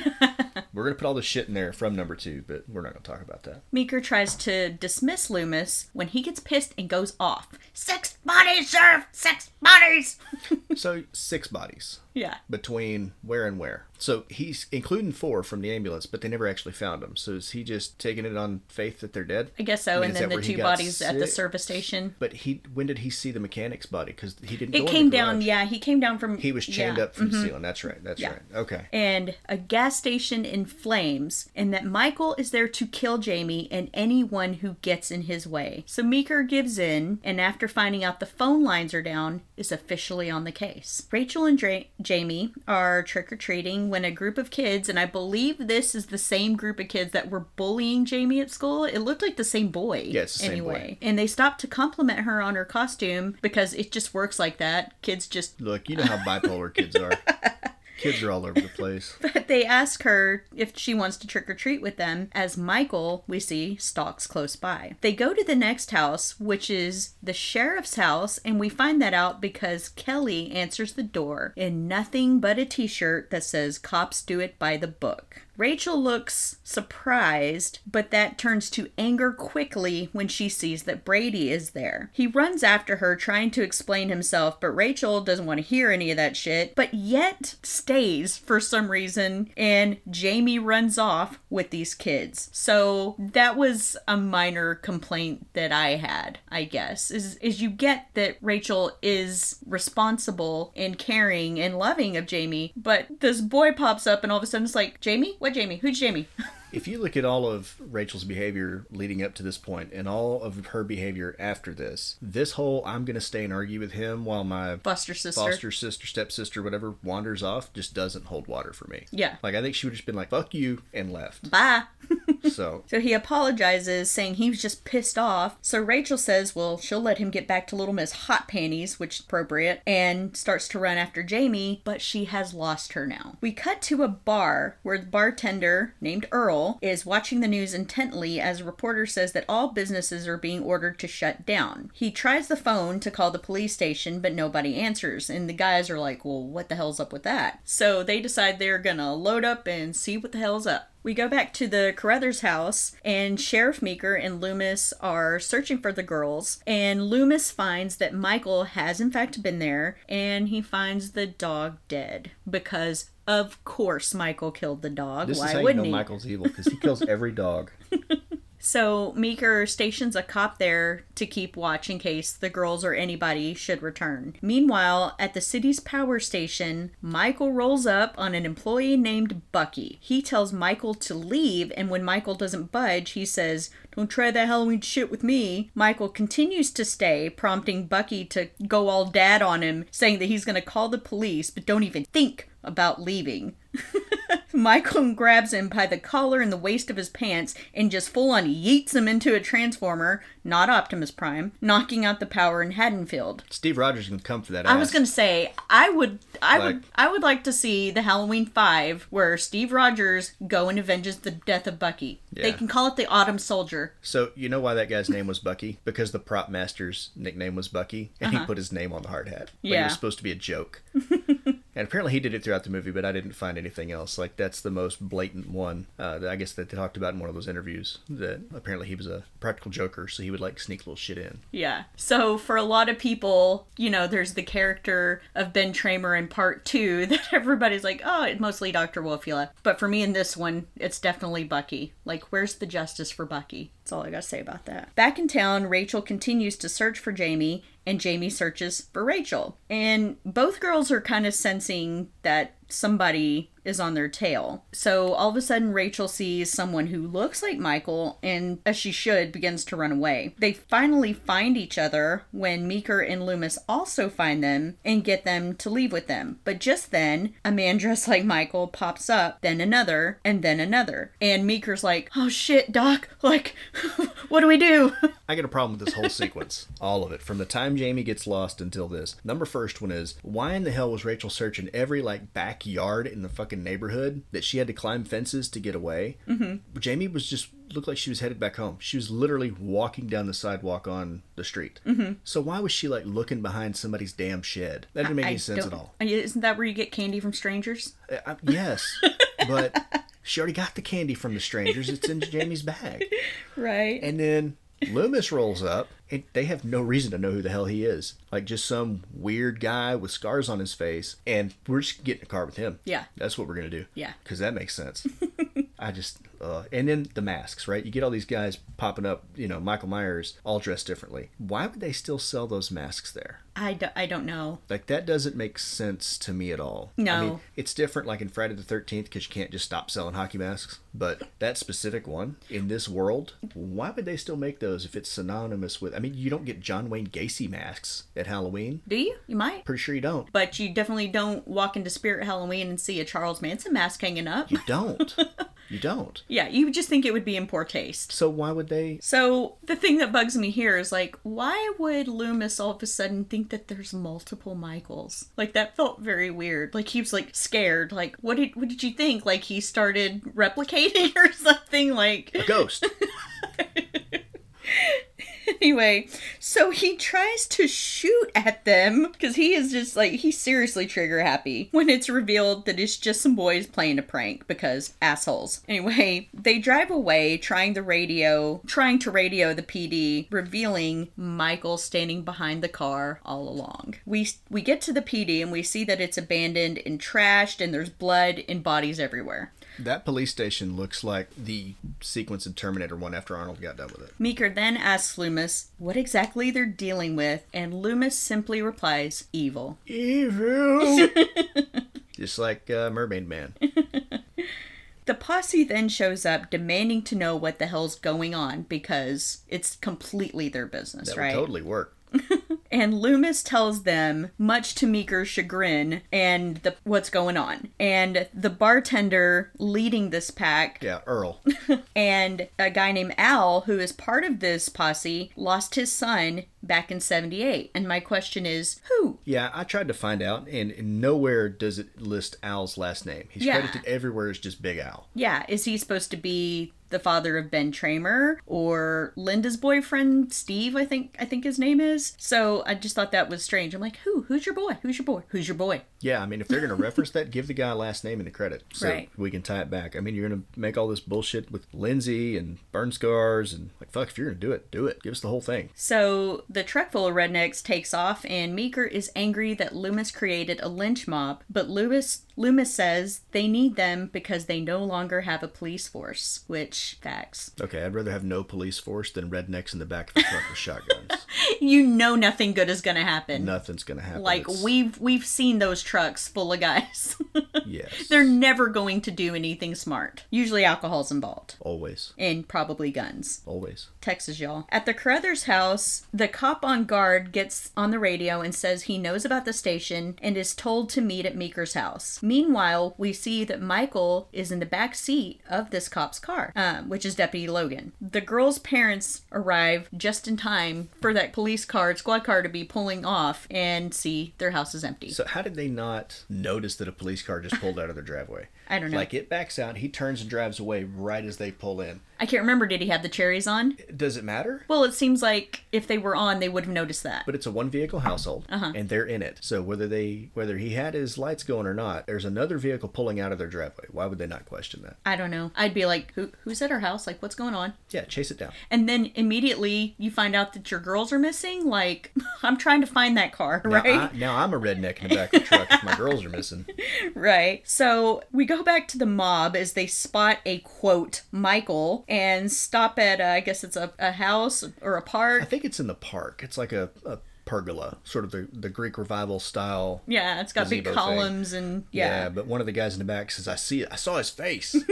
Speaker 4: we're going to put all this shit in there from number two, but we're not going to talk about that.
Speaker 3: Meeker tries to dismiss Loomis when he gets pissed and goes off. Six bodies, Sheriff! Six bodies! *laughs*
Speaker 4: So, six bodies
Speaker 3: yeah.
Speaker 4: between where and where. So, he's including four from the ambulance, but they never actually found them. So, is he just taking it on faith that they're dead?
Speaker 3: I guess so.
Speaker 4: I mean,
Speaker 3: and then the two bodies at the service station.
Speaker 4: But he, when did he see the mechanic's body? Because he didn't.
Speaker 3: It came down, yeah, he came down from.
Speaker 4: He was chained
Speaker 3: yeah.
Speaker 4: up from the mm-hmm. ceiling. That's right. That's
Speaker 3: Yeah.
Speaker 4: right. Okay.
Speaker 3: and a gas station in flames, and that Michael is there to kill Jamie and anyone who gets in his way. So Meeker gives in, and after finding out the phone lines are down, is officially on the case. Rachel and Dra- Jamie are trick or treating when a group of kids, and I believe this is the same group of kids that were bullying Jamie at school. It looked like the same boy.
Speaker 4: Yeah, the same
Speaker 3: anyway. And they stop to compliment her on her costume because it just works like that. Kids just
Speaker 4: Look, you know how bipolar kids are. *laughs* Kids are all over the place. *laughs*
Speaker 3: But they ask her if she wants to trick or treat with them, as Michael, we see, stalks close by. They go to the next house, which is the sheriff's house, and we find that out because Kelly answers the door in nothing but a t shirt that says, Cops do it by the book. Rachel looks surprised, but that turns to anger quickly when she sees that Brady is there. He runs after her, trying to explain himself, but Rachel doesn't want to hear any of that shit, but yet stays for some reason, and Jamie runs off with these kids. So that was a minor complaint that I had, I guess, is, is you get that Rachel is responsible and caring and loving of Jamie, but this boy pops up and all of a sudden it's like, Jamie? What Jamie? Who's Jamie? *laughs*
Speaker 4: If you look at all of Rachel's behavior leading up to this point and all of her behavior after this, this whole I'm going to stay and argue with him while my
Speaker 3: Foster sister.
Speaker 4: foster sister, stepsister, whatever, wanders off just doesn't hold water for me.
Speaker 3: Yeah.
Speaker 4: Like, I think she would have just been like, fuck you, and left.
Speaker 3: Bye. *laughs*
Speaker 4: So,
Speaker 3: So he apologizes, saying he was just pissed off. So Rachel says, well, she'll let him get back to Little Miss Hot Panties, which is appropriate, and starts to run after Jamie, but she has lost her now. We cut to a bar where the bartender, named Earl, is watching the news intently as a reporter says that all businesses are being ordered to shut down. He tries the phone to call the police station, but nobody answers, and the guys are like, well, what the hell's up with that? So they decide they're gonna load up and see what the hell's up. We go back to the Carruthers house, and Sheriff Meeker and Loomis are searching for the girls. And Loomis finds that Michael has, in fact, been there, and he finds the dog dead. Because, of course, Michael killed the dog.
Speaker 4: this
Speaker 3: Why
Speaker 4: is how you
Speaker 3: wouldn't
Speaker 4: know
Speaker 3: he?
Speaker 4: Michael's evil because he kills *laughs* every dog. *laughs*
Speaker 3: So Meeker stations a cop there to keep watch in case the girls or anybody should return. Meanwhile, at the city's power station, Michael rolls up on an employee named Bucky. He tells Michael to leave, and when Michael doesn't budge, he says, Don't try that Halloween shit with me. Michael continues to stay, prompting Bucky to go all dad on him, saying that he's gonna call the police, but don't even think about leaving. *laughs* Michael grabs him by the collar and the waist of his pants and just full on yeets him into a transformer, not Optimus Prime, knocking out the power in Haddonfield.
Speaker 4: Steve Rogers can come for that.
Speaker 3: I was gonna say I would I
Speaker 4: Like-
Speaker 3: would I would like to see the Halloween five where Steve Rogers go and avenges the death of Bucky. They
Speaker 4: Yeah.
Speaker 3: can call it the Autumn Soldier.
Speaker 4: So you know why that guy's name was Bucky? Because the prop master's nickname was Bucky, and he
Speaker 3: Uh-huh.
Speaker 4: put his name on the hard hat. Like it
Speaker 3: Yeah.
Speaker 4: was supposed to be a joke. *laughs* and apparently he did it throughout the movie, but I didn't find anything else. Like that's the most blatant one. Uh, I guess that they talked about in one of those interviews. That apparently he was a practical joker, so he would like sneak little shit in.
Speaker 3: Yeah. So for a lot of people, you know, there's the character of Ben Tramer in part two *laughs* that everybody's like, oh, it's mostly Dr. Wolfula. But for me in this one, it's definitely Bucky. Like, where's the justice for Bucky? That's all I gotta say about that. Back in town, Rachel continues to search for Jamie, and Jamie searches for Rachel. And both girls are kind of sensing that somebody is on their tail. So all of a sudden, Rachel sees someone who looks like Michael and, as she should, begins to run away. They finally find each other when Meeker and Loomis also find them and get them to leave with them. But just then, a man *laughs* dressed like Michael pops up, then another, and then another. And Meeker's like, oh shit, Doc, like, *laughs* what do we do? *laughs*
Speaker 4: I get a problem with this whole sequence. All of it. From the time Jamie gets lost until this. Number first one is why in the hell was Rachel searching every like backyard in the fucking neighborhood that she had to climb fences to get away? Mm-hmm. Jamie was just looked like she was headed back home. She was literally walking down the sidewalk on the street. Mm-hmm. So why was she like looking behind somebody's damn shed? That didn't make any
Speaker 3: I
Speaker 4: sense at all.
Speaker 3: Isn't that where you get candy from strangers?
Speaker 4: Uh, I- yes, *laughs* but she already got the candy from the strangers. It's in Jamie's bag.
Speaker 3: Right.
Speaker 4: And then Loomis rolls up, and they have no reason to know who the hell he is. Like just some weird guy with scars on his face, and we're just getting a car with him.
Speaker 3: Yeah.
Speaker 4: That's what we're gonna do.
Speaker 3: Yeah.
Speaker 4: Because that makes sense. *laughs* I just, uh, and then the masks, right? You get all these guys popping up, you know, Michael Myers, all dressed differently. Why would they still sell those masks there?
Speaker 3: I, do, I don't know.
Speaker 4: Like that doesn't make sense to me at all.
Speaker 3: No, I
Speaker 4: mean, it's different like in Friday the 13th because you can't just stop selling hockey masks. But that specific one in this world, why would they still make those if it's synonymous with? I mean, you don't get John Wayne Gacy masks at Halloween.
Speaker 3: Do you? You might.
Speaker 4: Pretty sure you don't.
Speaker 3: But you definitely don't walk into Spirit Halloween and see a Charles Manson mask hanging up.
Speaker 4: You don't. *laughs* you don't.
Speaker 3: Yeah, you just think it would be in poor taste.
Speaker 4: So why would they?
Speaker 3: So the thing that bugs me here is like, why would Loomis all of a sudden think that there's multiple Michaels? Like that felt very weird. Like he was like scared. Like what did what did you think? Like he started replicating *laughs* or something? Like
Speaker 4: A ghost. *laughs* *laughs*
Speaker 3: anyway, so he tries to shoot at them because he is just like he's seriously trigger happy when it's revealed that it's just some boys playing a prank because assholes. Anyway, they drive away trying the radio, trying to radio the PD, revealing Michael standing behind the car all along. We we get to the PD and we see that it's abandoned and trashed and there's blood and bodies everywhere.
Speaker 4: That police station looks like the sequence in Terminator 1 after Arnold got done with it.
Speaker 3: Meeker then asks Loomis what exactly they're dealing with, and Loomis simply replies, evil.
Speaker 4: Evil. *laughs* Just like uh, Mermaid Man. *laughs*
Speaker 3: The posse then shows up demanding to know what the hell's going on because it's completely their business,
Speaker 4: That
Speaker 3: right?
Speaker 4: totally work. *laughs*
Speaker 3: And Loomis tells them, much to Meeker's chagrin, and the, what's going on. And the bartender leading this pack
Speaker 4: Yeah, Earl. *laughs*
Speaker 3: and a guy named Al, who is part of this posse, lost his son back in 78. And my question is, who?
Speaker 4: Yeah, I tried to find out, and nowhere does it list Al's last name. He's
Speaker 3: Yeah.
Speaker 4: credited everywhere as just Big Al.
Speaker 3: Yeah, is he supposed to be the father of Ben Tramer or Linda's boyfriend Steve, I think I think his name is. So I just thought that was strange. I'm like, "Who? Who's your boy? Who's your boy? Who's your boy?"
Speaker 4: Yeah, I mean, if they're going to reference that, give the guy a last name in the credit so
Speaker 3: Right.
Speaker 4: we can tie it back. I mean, you're going to make all this bullshit with Lindsay and burn scars and like, fuck, if you're going to do it, do it. Give us the whole thing.
Speaker 3: So the truck full of rednecks takes off, and Meeker is angry that Loomis created a lynch mob. But Lewis Loomis says they need them because they no longer have a police force. Which facts.
Speaker 4: Okay, I'd rather have no police force than rednecks in the back of the truck with shotguns. *laughs*
Speaker 3: You know nothing good is gonna happen.
Speaker 4: Nothing's going to happen.
Speaker 3: Like
Speaker 4: It's-
Speaker 3: we've we've seen those trucks full of guys. *laughs*
Speaker 4: Yeah.
Speaker 3: They're never going to do anything smart. Usually alcohol's involved.
Speaker 4: Always.
Speaker 3: And probably guns.
Speaker 4: Always.
Speaker 3: Texas, y'all. At the Carruthers house, the cop on guard gets on the radio and says he knows about the station and is told to meet at Meeker's house. Meanwhile, we see that Michael is in the back seat of this cop's car, um, which is Deputy Logan. The girl's parents arrive just in time for that police car, squad car, to be pulling off and see their house is empty.
Speaker 4: So how did they not notice that a police car just pulled out of their driveway?
Speaker 3: I don't know.
Speaker 4: Like it backs out, he turns and drives away right as they pull in.
Speaker 3: I can't remember. Did he have the cherries on?
Speaker 4: Does it matter?
Speaker 3: Well, it seems like if they were on, they would have noticed that.
Speaker 4: But it's a one vehicle household
Speaker 3: Uh-huh.
Speaker 4: and they're in it. So whether they whether he had his lights going or not, there's another vehicle pulling out of their driveway. Why would they not question that?
Speaker 3: I don't know. I'd be like, Who, who's at our house? Like, what's going on?
Speaker 4: Yeah, chase it down.
Speaker 3: And then immediately you find out that your girls are missing. Like, *laughs* I'm trying to find that car,
Speaker 4: Now,
Speaker 3: right?
Speaker 4: I, now I'm a redneck in the back of the truck if my girls are missing. *laughs*
Speaker 3: Right. So we go back to the mob as they spot a quote Michael and stop at uh, I guess it's a, a house or a park.
Speaker 4: I think it's in the park. It's like a, a pergola, sort of the, the Greek revival style.
Speaker 3: Yeah, it's got big
Speaker 4: Gazebo thing.
Speaker 3: columns and yeah.
Speaker 4: but one of the guys in the back says, "I see it. I saw his face." *laughs*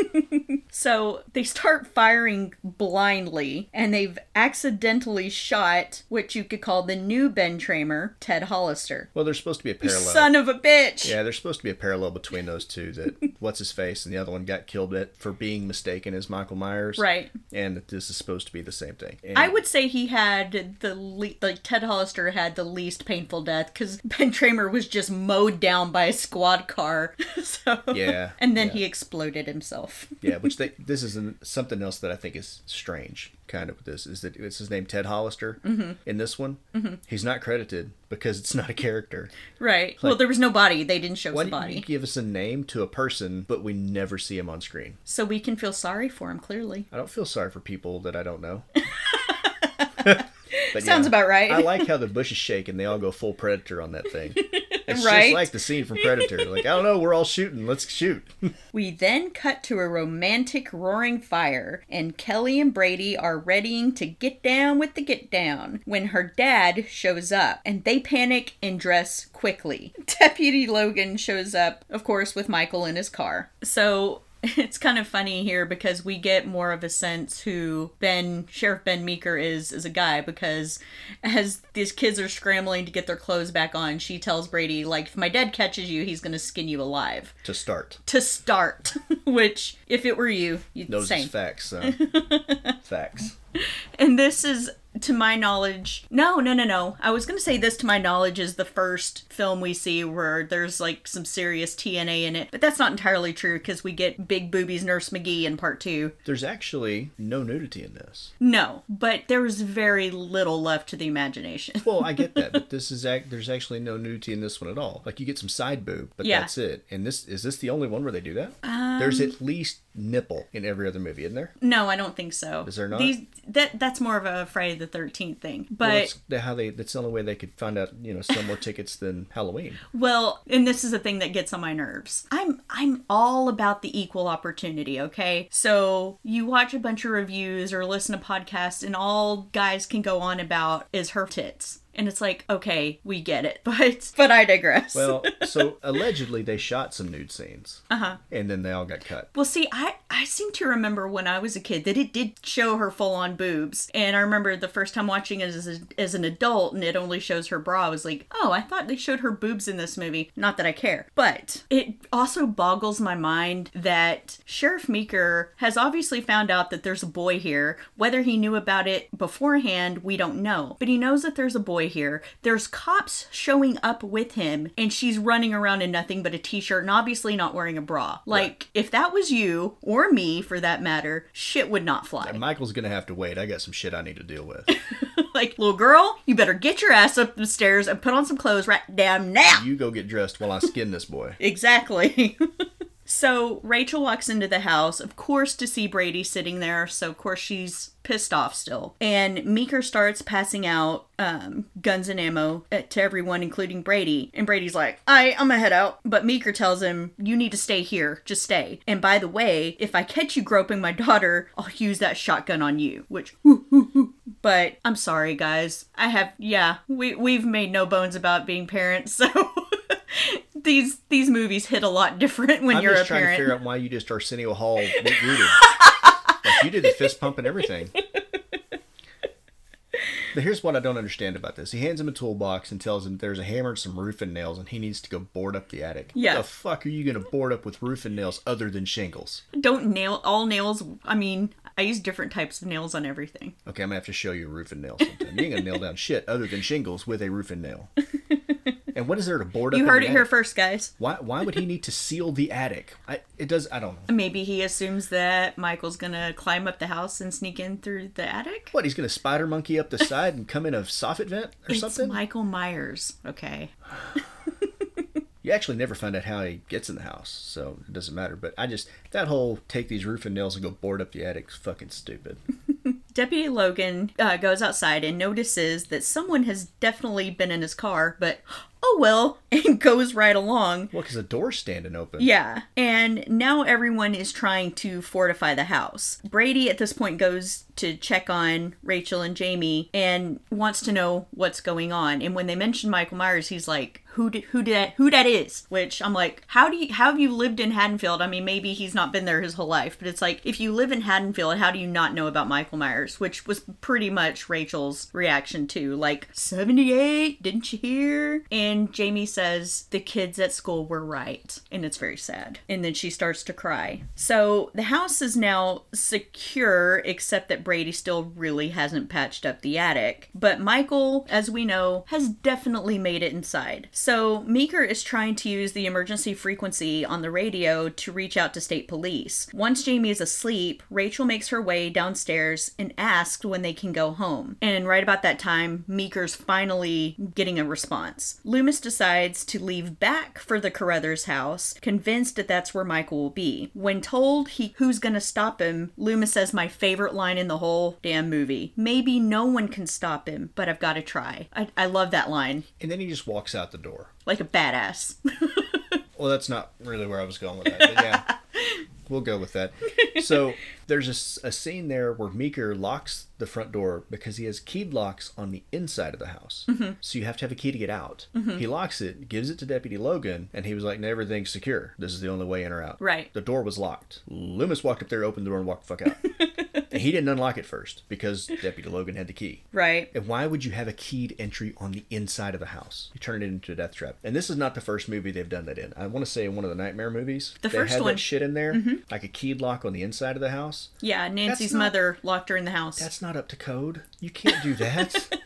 Speaker 3: So they start firing blindly, and they've accidentally shot what you could call the new Ben Tramer, Ted Hollister.
Speaker 4: well, there's supposed to be a parallel.
Speaker 3: Son of a bitch!
Speaker 4: Yeah, there's supposed to be a parallel between those two. That *laughs* what's his face and the other one got killed at, for being mistaken as Michael Myers.
Speaker 3: Right.
Speaker 4: And that this is supposed to be the same thing. And
Speaker 3: I would say he had the le- like Ted Hollister had the least painful death because *laughs* Ben Tramer was just mowed down by a squad car. *laughs* so
Speaker 4: Yeah,
Speaker 3: and then
Speaker 4: yeah.
Speaker 3: he exploded himself.
Speaker 4: Yeah, *laughs* which they this is an, something else that I think is strange. Kind of with this is that it's his name Ted Hollister
Speaker 3: Mm-hmm.
Speaker 4: in this one. He's not credited because it's not a character.
Speaker 3: Right. well, there was no body. They didn't show
Speaker 4: Why
Speaker 3: the
Speaker 4: don't you
Speaker 3: body,
Speaker 4: give us a name to a person, but we never see him on screen?
Speaker 3: so we can feel sorry for him. Clearly,
Speaker 4: I don't feel sorry for people that I don't know. But
Speaker 3: sounds
Speaker 4: yeah,
Speaker 3: about right.
Speaker 4: I like how the bushes shake and they all go full predator on that thing. *laughs* It's
Speaker 3: Right?
Speaker 4: just like the scene from Predator. Like, I don't know, we're all shooting. Let's shoot. *laughs*
Speaker 3: We then cut to a romantic roaring fire, and Kelly and Brady are readying to get down with the get down when her dad shows up, and they panic and dress quickly. *laughs* Deputy Logan shows up, of course, with Michael in his car. So. It's kind of funny here because we get more of a sense who Ben Sheriff Ben Meeker is as a guy because as these kids are scrambling to get their clothes back on, she tells Brady like if my dad catches you, he's going to skin you alive
Speaker 4: to start.
Speaker 3: to start, *laughs* which, if it were you, you'd
Speaker 4: Those facts, son. *laughs* facts. *laughs*
Speaker 3: And this is, to my knowledge, no, no, no, no. I was going to say this to my knowledge is the first film we see where there's like some serious TNA in it, but that's not entirely true because we get Big Boobies Nurse McGee in part two.
Speaker 4: There's actually no nudity in this.
Speaker 3: No, but there was very little left to the imagination.
Speaker 4: Well, I get that, but *laughs* this is act. There's actually no nudity in this one at all. Like you get some side boob, but
Speaker 3: Yeah.
Speaker 4: that's it. And this is this the only one where they do that? there's
Speaker 3: Um,
Speaker 4: at least nipple in every other movie, isn't there?
Speaker 3: No, I don't think so.
Speaker 4: Is there not?
Speaker 3: These that that's more of a Friday the Thirteenth thing, but.
Speaker 4: well, how they. That's the only way they could find out. You know, sell more *laughs* tickets than Halloween.
Speaker 3: Well, and this is the thing that gets on my nerves. I'm I'm all about the equal opportunity, okay? So you watch a bunch of reviews or listen to podcasts and all guys can go on about is her tits. And it's like, okay, we get it, *laughs* but but I digress.
Speaker 4: Well, *laughs* so allegedly they shot some nude scenes,
Speaker 3: uh-huh.
Speaker 4: and then they all got cut.
Speaker 3: Well, see, I, I seem to remember when I was a kid that it did show her full on boobs. And I remember the first time watching it as, a, as an adult and it only shows her bra, I was like, oh, I thought they showed her boobs in this movie. Not that I care. But it also boggles my mind that Sheriff Meeker has obviously found out that there's a boy here. Whether he knew about it beforehand, we don't know. But he knows that there's a boy here. There's cops showing up with him, and she's running around in nothing but a t shirt and obviously not wearing a bra. Like, if that was you, or me for that matter, shit would not fly.
Speaker 4: Michael's gonna have to wait. I got some shit I need to deal with. *laughs*
Speaker 3: like, little girl, you better get your ass up the stairs and put on some clothes right damn now.
Speaker 4: you go get dressed while I skin this boy. *laughs*
Speaker 3: Exactly. *laughs* so Rachel walks into the house, of course, to see Brady sitting there. So, of course, she's pissed off still. And Meeker starts passing out um, guns and ammo uh, to everyone, including Brady. And Brady's like, I, I'm gonna head out. But Meeker tells him, You need to stay here. Just stay. And by the way, if I catch you groping my daughter, I'll use that shotgun on you. Which, *laughs* but I'm sorry, guys. I have, yeah, we, we've made no bones about being parents, *laughs* so. These these movies hit a lot different when
Speaker 4: I'm
Speaker 3: you're
Speaker 4: just
Speaker 3: a
Speaker 4: trying to figure out why you just Arsenio Hall *laughs* rooted. like you did the fist pump and everything. *laughs* But here's what I don't understand about this. He hands him a toolbox and tells him there's a hammer and some roofing nails and he needs to go board up the attic.
Speaker 3: Yeah.
Speaker 4: The fuck are you gonna board up with roofing nails other than shingles?
Speaker 3: Don't nail all nails. I mean, I use different types of nails on everything.
Speaker 4: Okay, I'm gonna have to show you a roofing nail sometime. You ain't gonna nail down shit other than shingles with a roofing nail. *laughs* and what is there to board up?
Speaker 3: You heard it here first, guys.
Speaker 4: Why why would he need to seal the attic? I it does I don't know.
Speaker 3: Maybe he assumes that Michael's gonna climb up the house and sneak in through the attic.
Speaker 4: What, he's gonna spider monkey up the *laughs* side and come in a soffit vent or
Speaker 3: It's
Speaker 4: something?
Speaker 3: Michael Myers. Okay. *laughs*
Speaker 4: You actually never find out how he gets in the house, so it doesn't matter. But I just that whole take these roofing nails and go board up the attic is fucking stupid. *laughs*
Speaker 3: Deputy Logan uh, goes outside and notices that someone has definitely been in his car, but oh well, *laughs* and goes right along.
Speaker 4: Well, because the door's standing open.
Speaker 3: Yeah, and now everyone is trying to fortify the house. Brady at this point goes to check on Rachel and Jamie and wants to know what's going on. And when they mention Michael Myers, he's like, "Who did who did that, who that is?" Which I'm like, "How do you how have you lived in Haddonfield? I mean, maybe he's not been there his whole life, but it's like if you live in Haddonfield, how do you not know about Michael Myers?" Which was pretty much Rachel's reaction too. Like, 78, didn't you hear? And Jamie says the kids at school were right, and it's very sad. And then she starts to cry. So the house is now secure, except that Brady still really hasn't patched up the attic. But Michael, as we know, has definitely made it inside. So Meeker is trying to use the emergency frequency on the radio to reach out to state police. Once Jamie is asleep, Rachel makes her way downstairs and asks when they can go home. And right about that time, Meeker's finally getting a response. Loomis decides to leave back for the Carruthers house, convinced that that's where Michael will be. When told he who's gonna stop him, Loomis says my favorite line in the whole damn movie. Maybe no one can stop him, but I've gotta try. I, I love that line.
Speaker 4: And then he just walks out the door.
Speaker 3: Like a badass. *laughs*
Speaker 4: Well, that's not really where I was going with that. But yeah, *laughs* we'll go with that. So there's a scene there where Meeker locks the front door because he has keyed locks on the inside of the house. Mm-hmm. So you have to have a key to get out. Mm-hmm. He locks it, gives it to Deputy Logan, and he was like, everything's secure. This is the only way in or out.
Speaker 3: Right.
Speaker 4: The door was locked. Loomis walked up there, opened the door, and walked the fuck out. *laughs* and he didn't unlock it first because Deputy Logan had the key.
Speaker 3: right.
Speaker 4: And why would you have a keyed entry on the inside of the house? You turn it into a death trap. And this is not the first movie they've done that in. I want to say in one of the Nightmare movies.
Speaker 3: The
Speaker 4: they
Speaker 3: first
Speaker 4: had
Speaker 3: one. Mm-hmm.
Speaker 4: that shit in there, like a keyed lock on the inside of the house.
Speaker 3: Yeah, Nancy's
Speaker 4: not-
Speaker 3: mother locked her in the house.
Speaker 4: That's not up to code. You can't do that.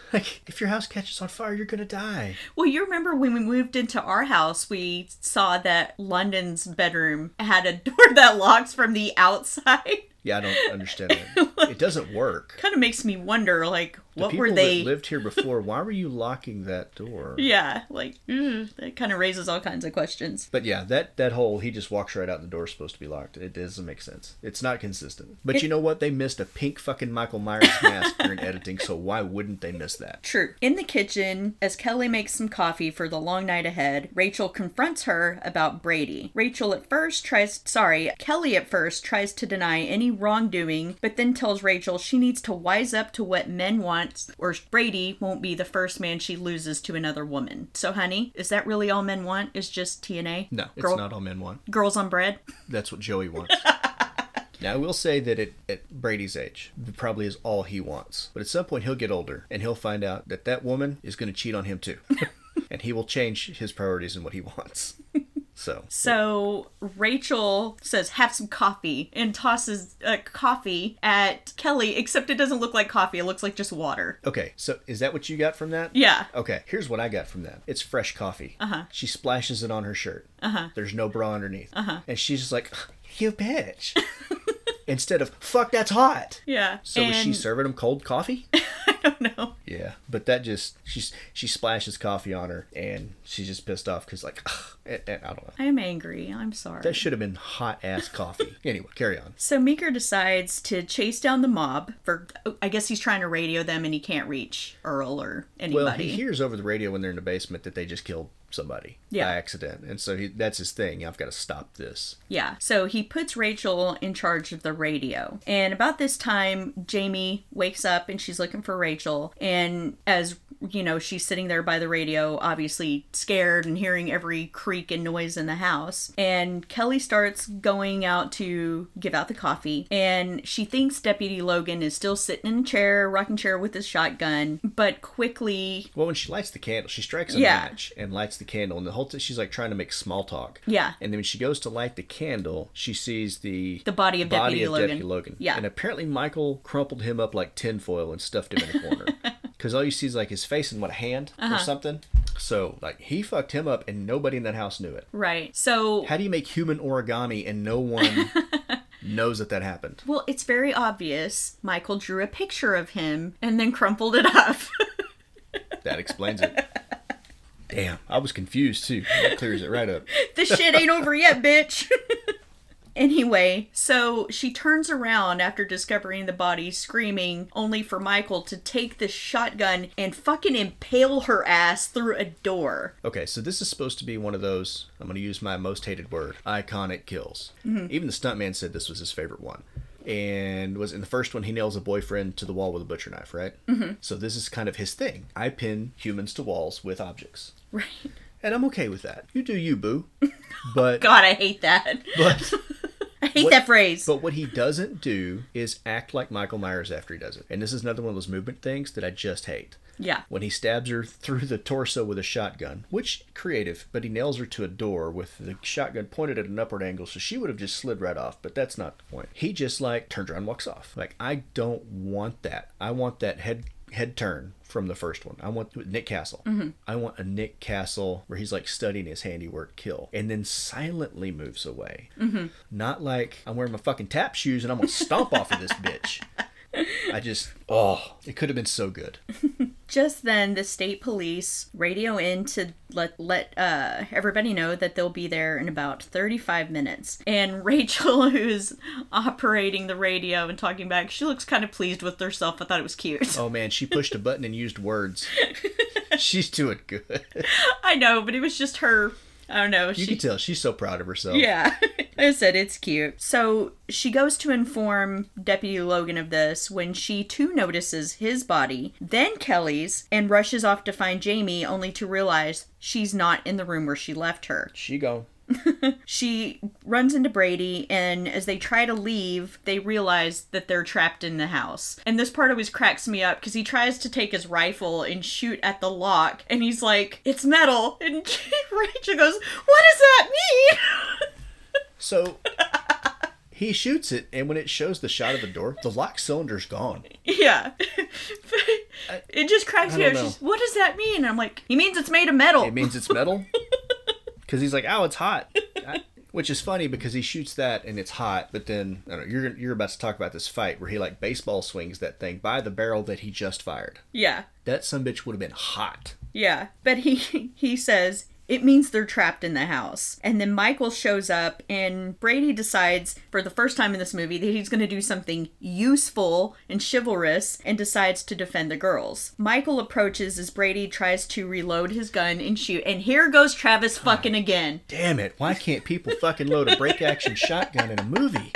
Speaker 4: *laughs* like, if your house catches on fire, you're gonna die.
Speaker 3: Well, you remember when we moved into our house, we saw that London's bedroom had a door *laughs* that locks from the outside.
Speaker 4: Yeah, I don't understand it. *laughs* It doesn't work.
Speaker 3: kind of makes me wonder, like,
Speaker 4: The
Speaker 3: what
Speaker 4: people
Speaker 3: were they?
Speaker 4: that lived here *laughs* before, why were you locking that door?
Speaker 3: yeah, like, mm, that kind of raises all kinds of questions.
Speaker 4: But yeah, that that hole he just walks right out and the door's supposed to be locked. It doesn't make sense. It's not consistent. But you know what? They missed a pink fucking Michael Myers mask during *laughs* editing, so why wouldn't they miss that?
Speaker 3: True. In the kitchen, as Kelly makes some coffee for the long night ahead, Rachel confronts her about Brady. Rachel at first tries, sorry, Kelly at first tries to deny any wrongdoing, but then tells Rachel she needs to wise up to what men want, or Brady won't be the first man she loses to another woman. So, honey, is that really all men want? Is just TNA?
Speaker 4: No, it's not all men want.
Speaker 3: Girls on bread?
Speaker 4: That's what Joey wants. *laughs* Now I will say that at, at Brady's age, it probably is all he wants. But at some point he'll get older and he'll find out that that woman is going to cheat on him too, *laughs* and he will change his priorities and what he wants. *laughs* So
Speaker 3: So Rachel says, "Have some coffee," and tosses uh, coffee at Kelly. Except it doesn't look like coffee; it looks like just water.
Speaker 4: okay, so is that what you got from that?
Speaker 3: Yeah.
Speaker 4: Okay, here's what I got from that. It's fresh coffee. Uh-huh. She splashes it on her shirt. Uh-huh. There's no bra underneath. Uh-huh. And she's just like, you bitch. *laughs* Instead of, fuck, that's hot.
Speaker 3: Yeah.
Speaker 4: So was she serving him cold coffee? *laughs*
Speaker 3: I don't know.
Speaker 4: Yeah, but that just she's she splashes coffee on her, and she's just pissed off because like ugh, eh, eh, I don't know.
Speaker 3: I'm angry. I'm sorry.
Speaker 4: That should have been hot ass coffee. *laughs* anyway, carry on.
Speaker 3: so Meeker decides to chase down the mob for. I guess he's trying to radio them, and he can't reach Earl or anybody.
Speaker 4: Well, he hears over the radio when they're in the basement that they just killed somebody
Speaker 3: Yeah.
Speaker 4: by accident, and so he, that's his thing. I've got to stop this.
Speaker 3: Yeah. So he puts Rachel in charge of the radio. And about this time, Jamie wakes up and she's looking for Rachel. And as you know, she's sitting there by the radio, obviously scared and hearing every creak and noise in the house. And Kelly starts going out to give out the coffee, and she thinks Deputy Logan is still sitting in a chair, rocking chair with his shotgun, but quickly,
Speaker 4: Well, when she lights the candle, she strikes a
Speaker 3: Yeah.
Speaker 4: match and lights the candle, and the whole time she's like trying to make small talk.
Speaker 3: Yeah.
Speaker 4: And then when she goes to light the candle, she sees the
Speaker 3: The body of Deputy
Speaker 4: of
Speaker 3: Logan.
Speaker 4: Deputy Logan.
Speaker 3: Yeah.
Speaker 4: And apparently Michael crumpled him up like tinfoil and stuffed him in a corner. *laughs* Because all you see is like his face and what a hand
Speaker 3: Uh-huh.
Speaker 4: or something. So like he fucked him up, and nobody in that house knew it.
Speaker 3: right. So
Speaker 4: How do you make human origami and no one *laughs* knows that that happened?
Speaker 3: Well, it's very obvious. Michael drew a picture of him and then crumpled it up. *laughs*
Speaker 4: That explains it. Damn, I was confused too. That clears it right up.
Speaker 3: this shit ain't over yet, bitch. *laughs* anyway, so she turns around after discovering the body, screaming, only for Michael to take the shotgun and fucking impale her ass through a door.
Speaker 4: Okay, so this is supposed to be one of those, I'm going to use my most hated word, iconic kills. Even the stuntman said this was his favorite one. And was in the first one, he nails a boyfriend to the wall with a butcher knife, right? Mm-hmm. So this is kind of his thing. I pin humans to walls with objects.
Speaker 3: Right.
Speaker 4: And I'm okay with that. You do you, boo. *laughs* But,
Speaker 3: God, I hate that.
Speaker 4: but, *laughs*
Speaker 3: I hate
Speaker 4: What-
Speaker 3: that phrase.
Speaker 4: but what he doesn't do is act like Michael Myers after he does it. And this is another one of those movement things that I just hate.
Speaker 3: yeah.
Speaker 4: when he stabs her through the torso with a shotgun, which creative, but he nails her to a door with the shotgun pointed at an upward angle, so she would have just slid right off. But that's not the point. He just like turns around, and walks off. Like I don't want that. I want that head head turn from the first one. I want Nick Castle. Mm-hmm. I want a Nick Castle where he's like studying his handiwork kill, and then silently moves away. Mm-hmm. Not like I'm wearing my fucking tap shoes and I'm gonna stomp off of this bitch. *laughs* I just oh, it could have been so good. *laughs*
Speaker 3: Just then, the state police radio in to let let uh, everybody know that they'll be there in about 35 minutes. And *laughs* Rachel, who's operating the radio and talking back, she looks kind of pleased with herself. I thought it was cute.
Speaker 4: Oh man, she pushed a button and used words. *laughs* She's doing good.
Speaker 3: I know, but it was just her. I don't know.
Speaker 4: You
Speaker 3: she,
Speaker 4: can tell she's so proud of herself.
Speaker 3: Yeah. *laughs* I said it's cute. So she goes to inform Deputy Logan of this when she too notices his body, then Kelly's, and rushes off to find Jamie only to realize she's not in the room where she left her.
Speaker 4: She go. *laughs*
Speaker 3: She runs into Brady, and as they try to leave, they realize that they're trapped in the house. And this part always cracks me up because he tries to take his rifle and shoot at the lock, and he's like, It's metal. *laughs* And *laughs* Rachel goes, What does that mean?
Speaker 4: So he shoots it, and when it shows the shot of the door, the lock cylinder's gone.
Speaker 3: Yeah. it just cracks me up. What does that mean? And I'm like, He means it's made of metal.
Speaker 4: It means it's metal. Because he's like, "Oh, it's hot," which is funny because he shoots that and it's hot. But then I don't know, you're you're about to talk about this fight where he like baseball swings that thing by the barrel that he just fired.
Speaker 3: yeah.
Speaker 4: That some bitch would have been hot.
Speaker 3: Yeah, but he *laughs* he says it means they're trapped in the house. And then Michael shows up and Brady decides for the first time in this movie that he's going to do something useful and chivalrous and decides to defend the girls. Michael approaches as Brady tries to reload his gun and shoot and here goes Travis fucking again.
Speaker 4: Damn it! Why can't people fucking load a break action shotgun in a movie?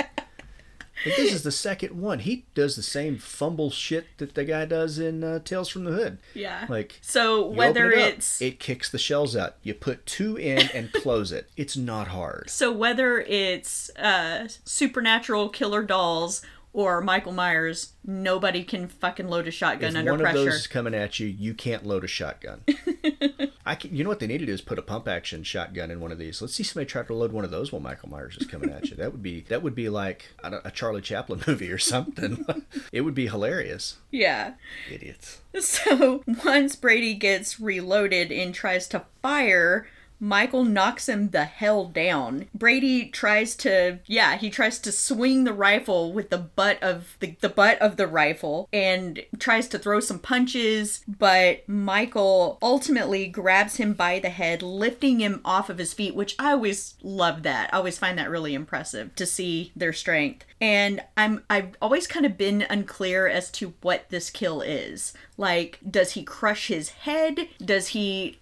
Speaker 4: But this is the second one. He does the same fumble shit that the guy does in uh, Tales from the Hood.
Speaker 3: Yeah.
Speaker 4: Like
Speaker 3: so whether
Speaker 4: it up,
Speaker 3: it's
Speaker 4: it kicks the shells out. You put two in and close it. It's not hard.
Speaker 3: So whether it's uh, supernatural killer dolls or Michael Myers, nobody can fucking load a shotgun
Speaker 4: If
Speaker 3: under
Speaker 4: one
Speaker 3: pressure.
Speaker 4: of those is coming at you, you can't load a shotgun. *laughs* I can, you know what they need to do is put a pump action shotgun in one of these. Let's see somebody try to load one of those while Michael Myers is coming at you. That would be that would be like a Charlie Chaplin *laughs* movie or something. it would be hilarious.
Speaker 3: Yeah.
Speaker 4: Idiots.
Speaker 3: So *laughs* once Brady gets reloaded and tries to fire, Michael knocks him the hell down. Brady tries to, yeah, he tries to swing the rifle with the butt of the, the butt of the rifle and tries to throw some punches, but Michael ultimately grabs him by the head, lifting him off of his feet, which I always love that. I always find that really impressive to see their strength. And I'm I've always kind of been unclear as to what this kill is. Like, does he crush his head? Does he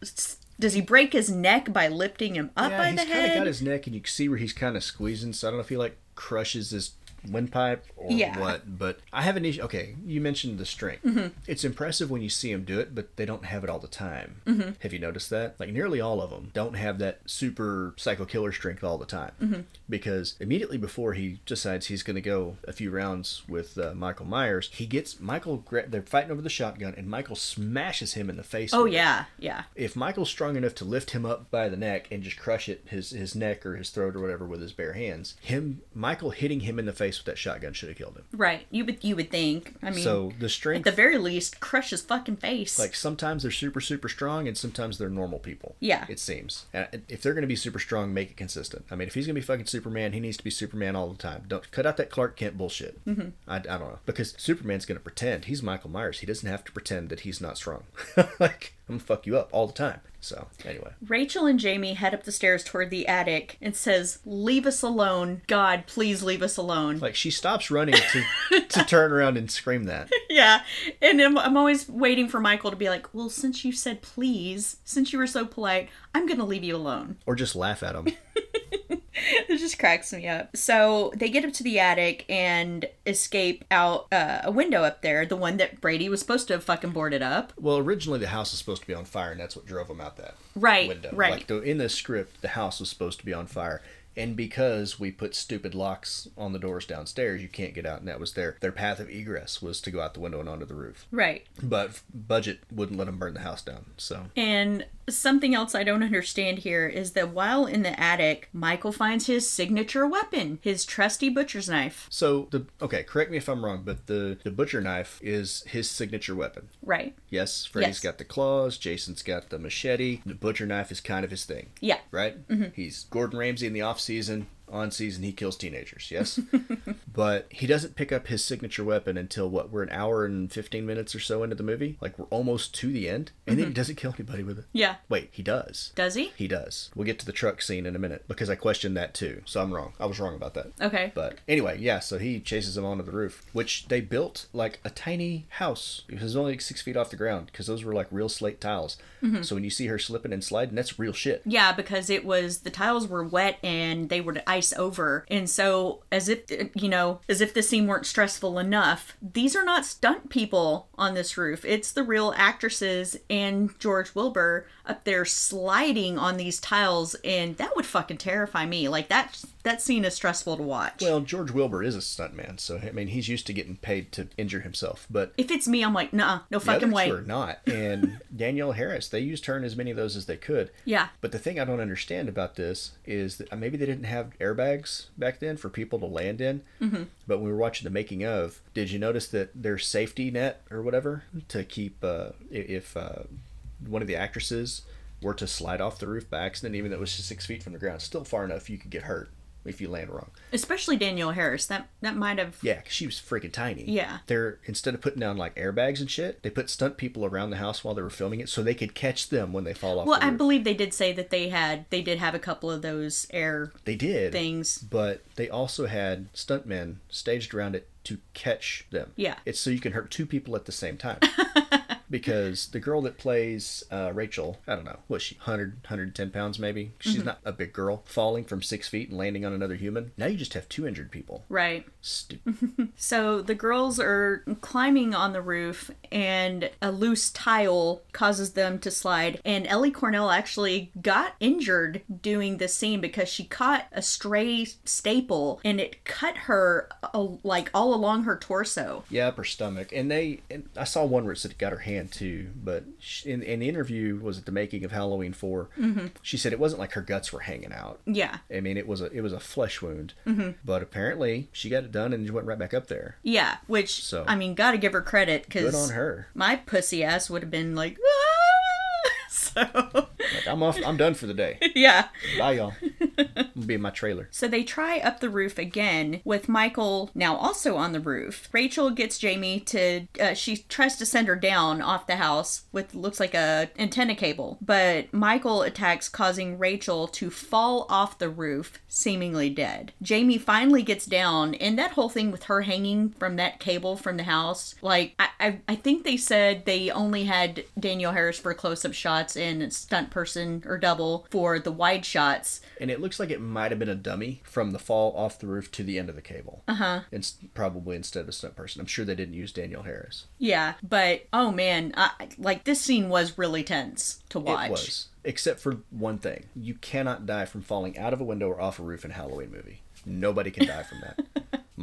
Speaker 3: does he break his neck by lifting him up
Speaker 4: yeah,
Speaker 3: by
Speaker 4: he's
Speaker 3: the
Speaker 4: kind of got his neck, and you can see where he's kind of squeezing. So I don't know if he like crushes his windpipe or
Speaker 3: Yeah.
Speaker 4: what. But I have an issue. Okay, you mentioned the strength.
Speaker 3: Mm-hmm.
Speaker 4: It's impressive when you see them do it, but they don't have it all the time.
Speaker 3: Mm-hmm.
Speaker 4: Have you noticed that? Like nearly all of them don't have that super psycho killer strength all the time.
Speaker 3: Mm-hmm.
Speaker 4: Because immediately before he decides he's going to go a few rounds with uh, Michael Myers, he gets Michael. They're fighting over the shotgun, and Michael smashes him in the face.
Speaker 3: Oh
Speaker 4: with it
Speaker 3: yeah, yeah.
Speaker 4: if Michael's strong enough to lift him up by the neck and just crush it his his neck or his throat or whatever with his bare hands, him Michael hitting him in the face with that shotgun should have killed him.
Speaker 3: Right. You would you would think. I mean,
Speaker 4: so the strength at
Speaker 3: the very least, crush his fucking face.
Speaker 4: like sometimes they're super super strong and sometimes they're normal people.
Speaker 3: Yeah.
Speaker 4: It seems. And if they're going to be super strong, make it consistent. I mean, if he's going to be fucking Superman, he needs to be Superman all the time. Don't cut out that Clark Kent bullshit. Mm-hmm. I, I don't know because Superman's going to pretend he's Michael Myers. He doesn't have to pretend that he's not strong. *laughs* like I'm gonna fuck you up all the time. So anyway.
Speaker 3: Rachel and Jamie head up the stairs toward the attic and says, "Leave us alone, God, please leave us alone."
Speaker 4: Like she stops running to *laughs* to turn around and scream that.
Speaker 3: yeah, and I'm, I'm always waiting for Michael to be like, "Well, since you said please, since you were so polite, I'm gonna leave you alone."
Speaker 4: Or just laugh at him. *laughs* *laughs*
Speaker 3: it just cracks me up. So they get up to the attic and escape out uh, a window up there, the one that Brady was supposed to have fucking boarded up.
Speaker 4: Well, originally the house was supposed to be on fire, and that's what drove him out that
Speaker 3: Right,
Speaker 4: window.
Speaker 3: right.
Speaker 4: Like the, in the script, the house was supposed to be on fire, and because we put stupid locks on the doors downstairs, you can't get out, and that was their their path of egress was to go out the window and onto the roof.
Speaker 3: Right.
Speaker 4: But budget wouldn't let them burn the house down. So
Speaker 3: And something else I don't understand here is that while in the attic, Michael finds his signature weapon, his trusty butcher's knife.
Speaker 4: so the okay, correct me if I'm wrong, but the the butcher knife is his signature weapon.
Speaker 3: Right.
Speaker 4: Yes, Freddy's
Speaker 3: Yes.
Speaker 4: got the claws, Jason's got the machete. The butcher knife is kind of his thing.
Speaker 3: Yeah.
Speaker 4: right? Mm-hmm. He's Gordon Ramsay in the off season. On season, he kills teenagers. Yes, *laughs* but he doesn't pick up his signature weapon until what? We're an hour and fifteen minutes or so into the movie. Like we're almost to the end, and then mm-hmm. he doesn't kill anybody with it.
Speaker 3: Yeah.
Speaker 4: Wait, he does.
Speaker 3: Does he?
Speaker 4: He does. We'll get to the truck scene in a minute because I questioned that too. So I'm wrong. I was wrong about that.
Speaker 3: Okay.
Speaker 4: But anyway, yeah, so he chases him onto the roof, which they built like a tiny house. It was only like six feet off the ground because those were like real slate tiles. Mm-hmm. So when you see her slipping and sliding, that's real shit.
Speaker 3: Yeah, because it was the tiles were wet and they were to ice over. And so, as if, you know, as if the scene weren't stressful enough, these are not stunt people on this roof. It's the real actresses and George Wilbur up there sliding on these tiles. And that would fucking terrify me. Like, that, that scene is stressful to watch.
Speaker 4: Well, George Wilbur is a stuntman, so I mean he's used to getting paid to injure himself. But
Speaker 3: if it's me, I'm like, nah, no fucking way.
Speaker 4: were not. And *laughs* Danielle Harris, they used her in as many of those as they could.
Speaker 3: Yeah.
Speaker 4: But the thing I don't understand about this is that maybe they didn't have airbags back then for people to land in. Mm-hmm. But when we were watching the making of, did you notice that their safety net or whatever to keep uh, if uh, one of the actresses were to slide off the roof by accident, even though it was just six feet from the ground, still far enough you could get hurt if you land wrong.
Speaker 3: Especially Danielle Harris. That, that might have.
Speaker 4: Yeah, 'cause she was freaking tiny.
Speaker 3: Yeah.
Speaker 4: They're instead of putting down like airbags and shit, they put stunt people around the house while they were filming it so they could catch them when they fall off.
Speaker 3: Well,
Speaker 4: the
Speaker 3: I
Speaker 4: roof.
Speaker 3: believe they did say that they had, they did have a couple of those air
Speaker 4: they did
Speaker 3: things.
Speaker 4: but they also had stuntmen staged around it to catch them.
Speaker 3: Yeah.
Speaker 4: it's so you can hurt two people at the same time. *laughs* because the girl that plays uh, Rachel, I don't know, was she 100, 110 pounds maybe. She's
Speaker 3: Mm-hmm.
Speaker 4: not a big girl. Falling from six feet and landing on another human. Now you just have two injured people.
Speaker 3: Right.
Speaker 4: Stupid. *laughs*
Speaker 3: So the girls are climbing on the roof, and a loose tile causes them to slide. And Ellie Cornell actually got injured doing this scene because she caught a stray staple and it cut her uh, like all along her torso.
Speaker 4: Yeah, up her stomach, and they. And I saw one where it said it got her hand too, but she, in, in the interview was at the making of Halloween 4
Speaker 3: Mm-hmm.
Speaker 4: She said it wasn't like her guts were hanging out.
Speaker 3: Yeah.
Speaker 4: I mean, it was a it was a flesh wound,
Speaker 3: Mm-hmm.
Speaker 4: but apparently she got it done and went right back up there.
Speaker 3: Yeah. Which,
Speaker 4: So-
Speaker 3: I mean, gotta give her credit
Speaker 4: Good
Speaker 3: because
Speaker 4: on her.
Speaker 3: my pussy ass would have been like, "Ah!" *laughs* so.
Speaker 4: Like, I'm off. I'm done for the day. *laughs*
Speaker 3: Yeah.
Speaker 4: Bye, y'all. *laughs* I'll be in my trailer.
Speaker 3: So they try up the roof again with Michael now also on the roof. Rachel gets Jamie to, uh, she tries to send her down off the house with looks like a antenna cable, but Michael attacks, causing Rachel to fall off the roof, seemingly dead. Jamie finally gets down, and that whole thing with her hanging from that cable from the house, like I, I, I think they said they only had Danielle Harris for close up shots and stunt person or double for the wide shots.
Speaker 4: And it looks like it might have been a dummy from the fall off the roof to the end of the cable. Uh huh. And probably instead of a stunt person. I'm sure they didn't use Danielle Harris.
Speaker 3: Yeah, but oh man, I, like this scene was really tense to watch.
Speaker 4: It was. Except for one thing. You cannot die from falling out of a window or off a roof in a Halloween movie. Nobody can die from that.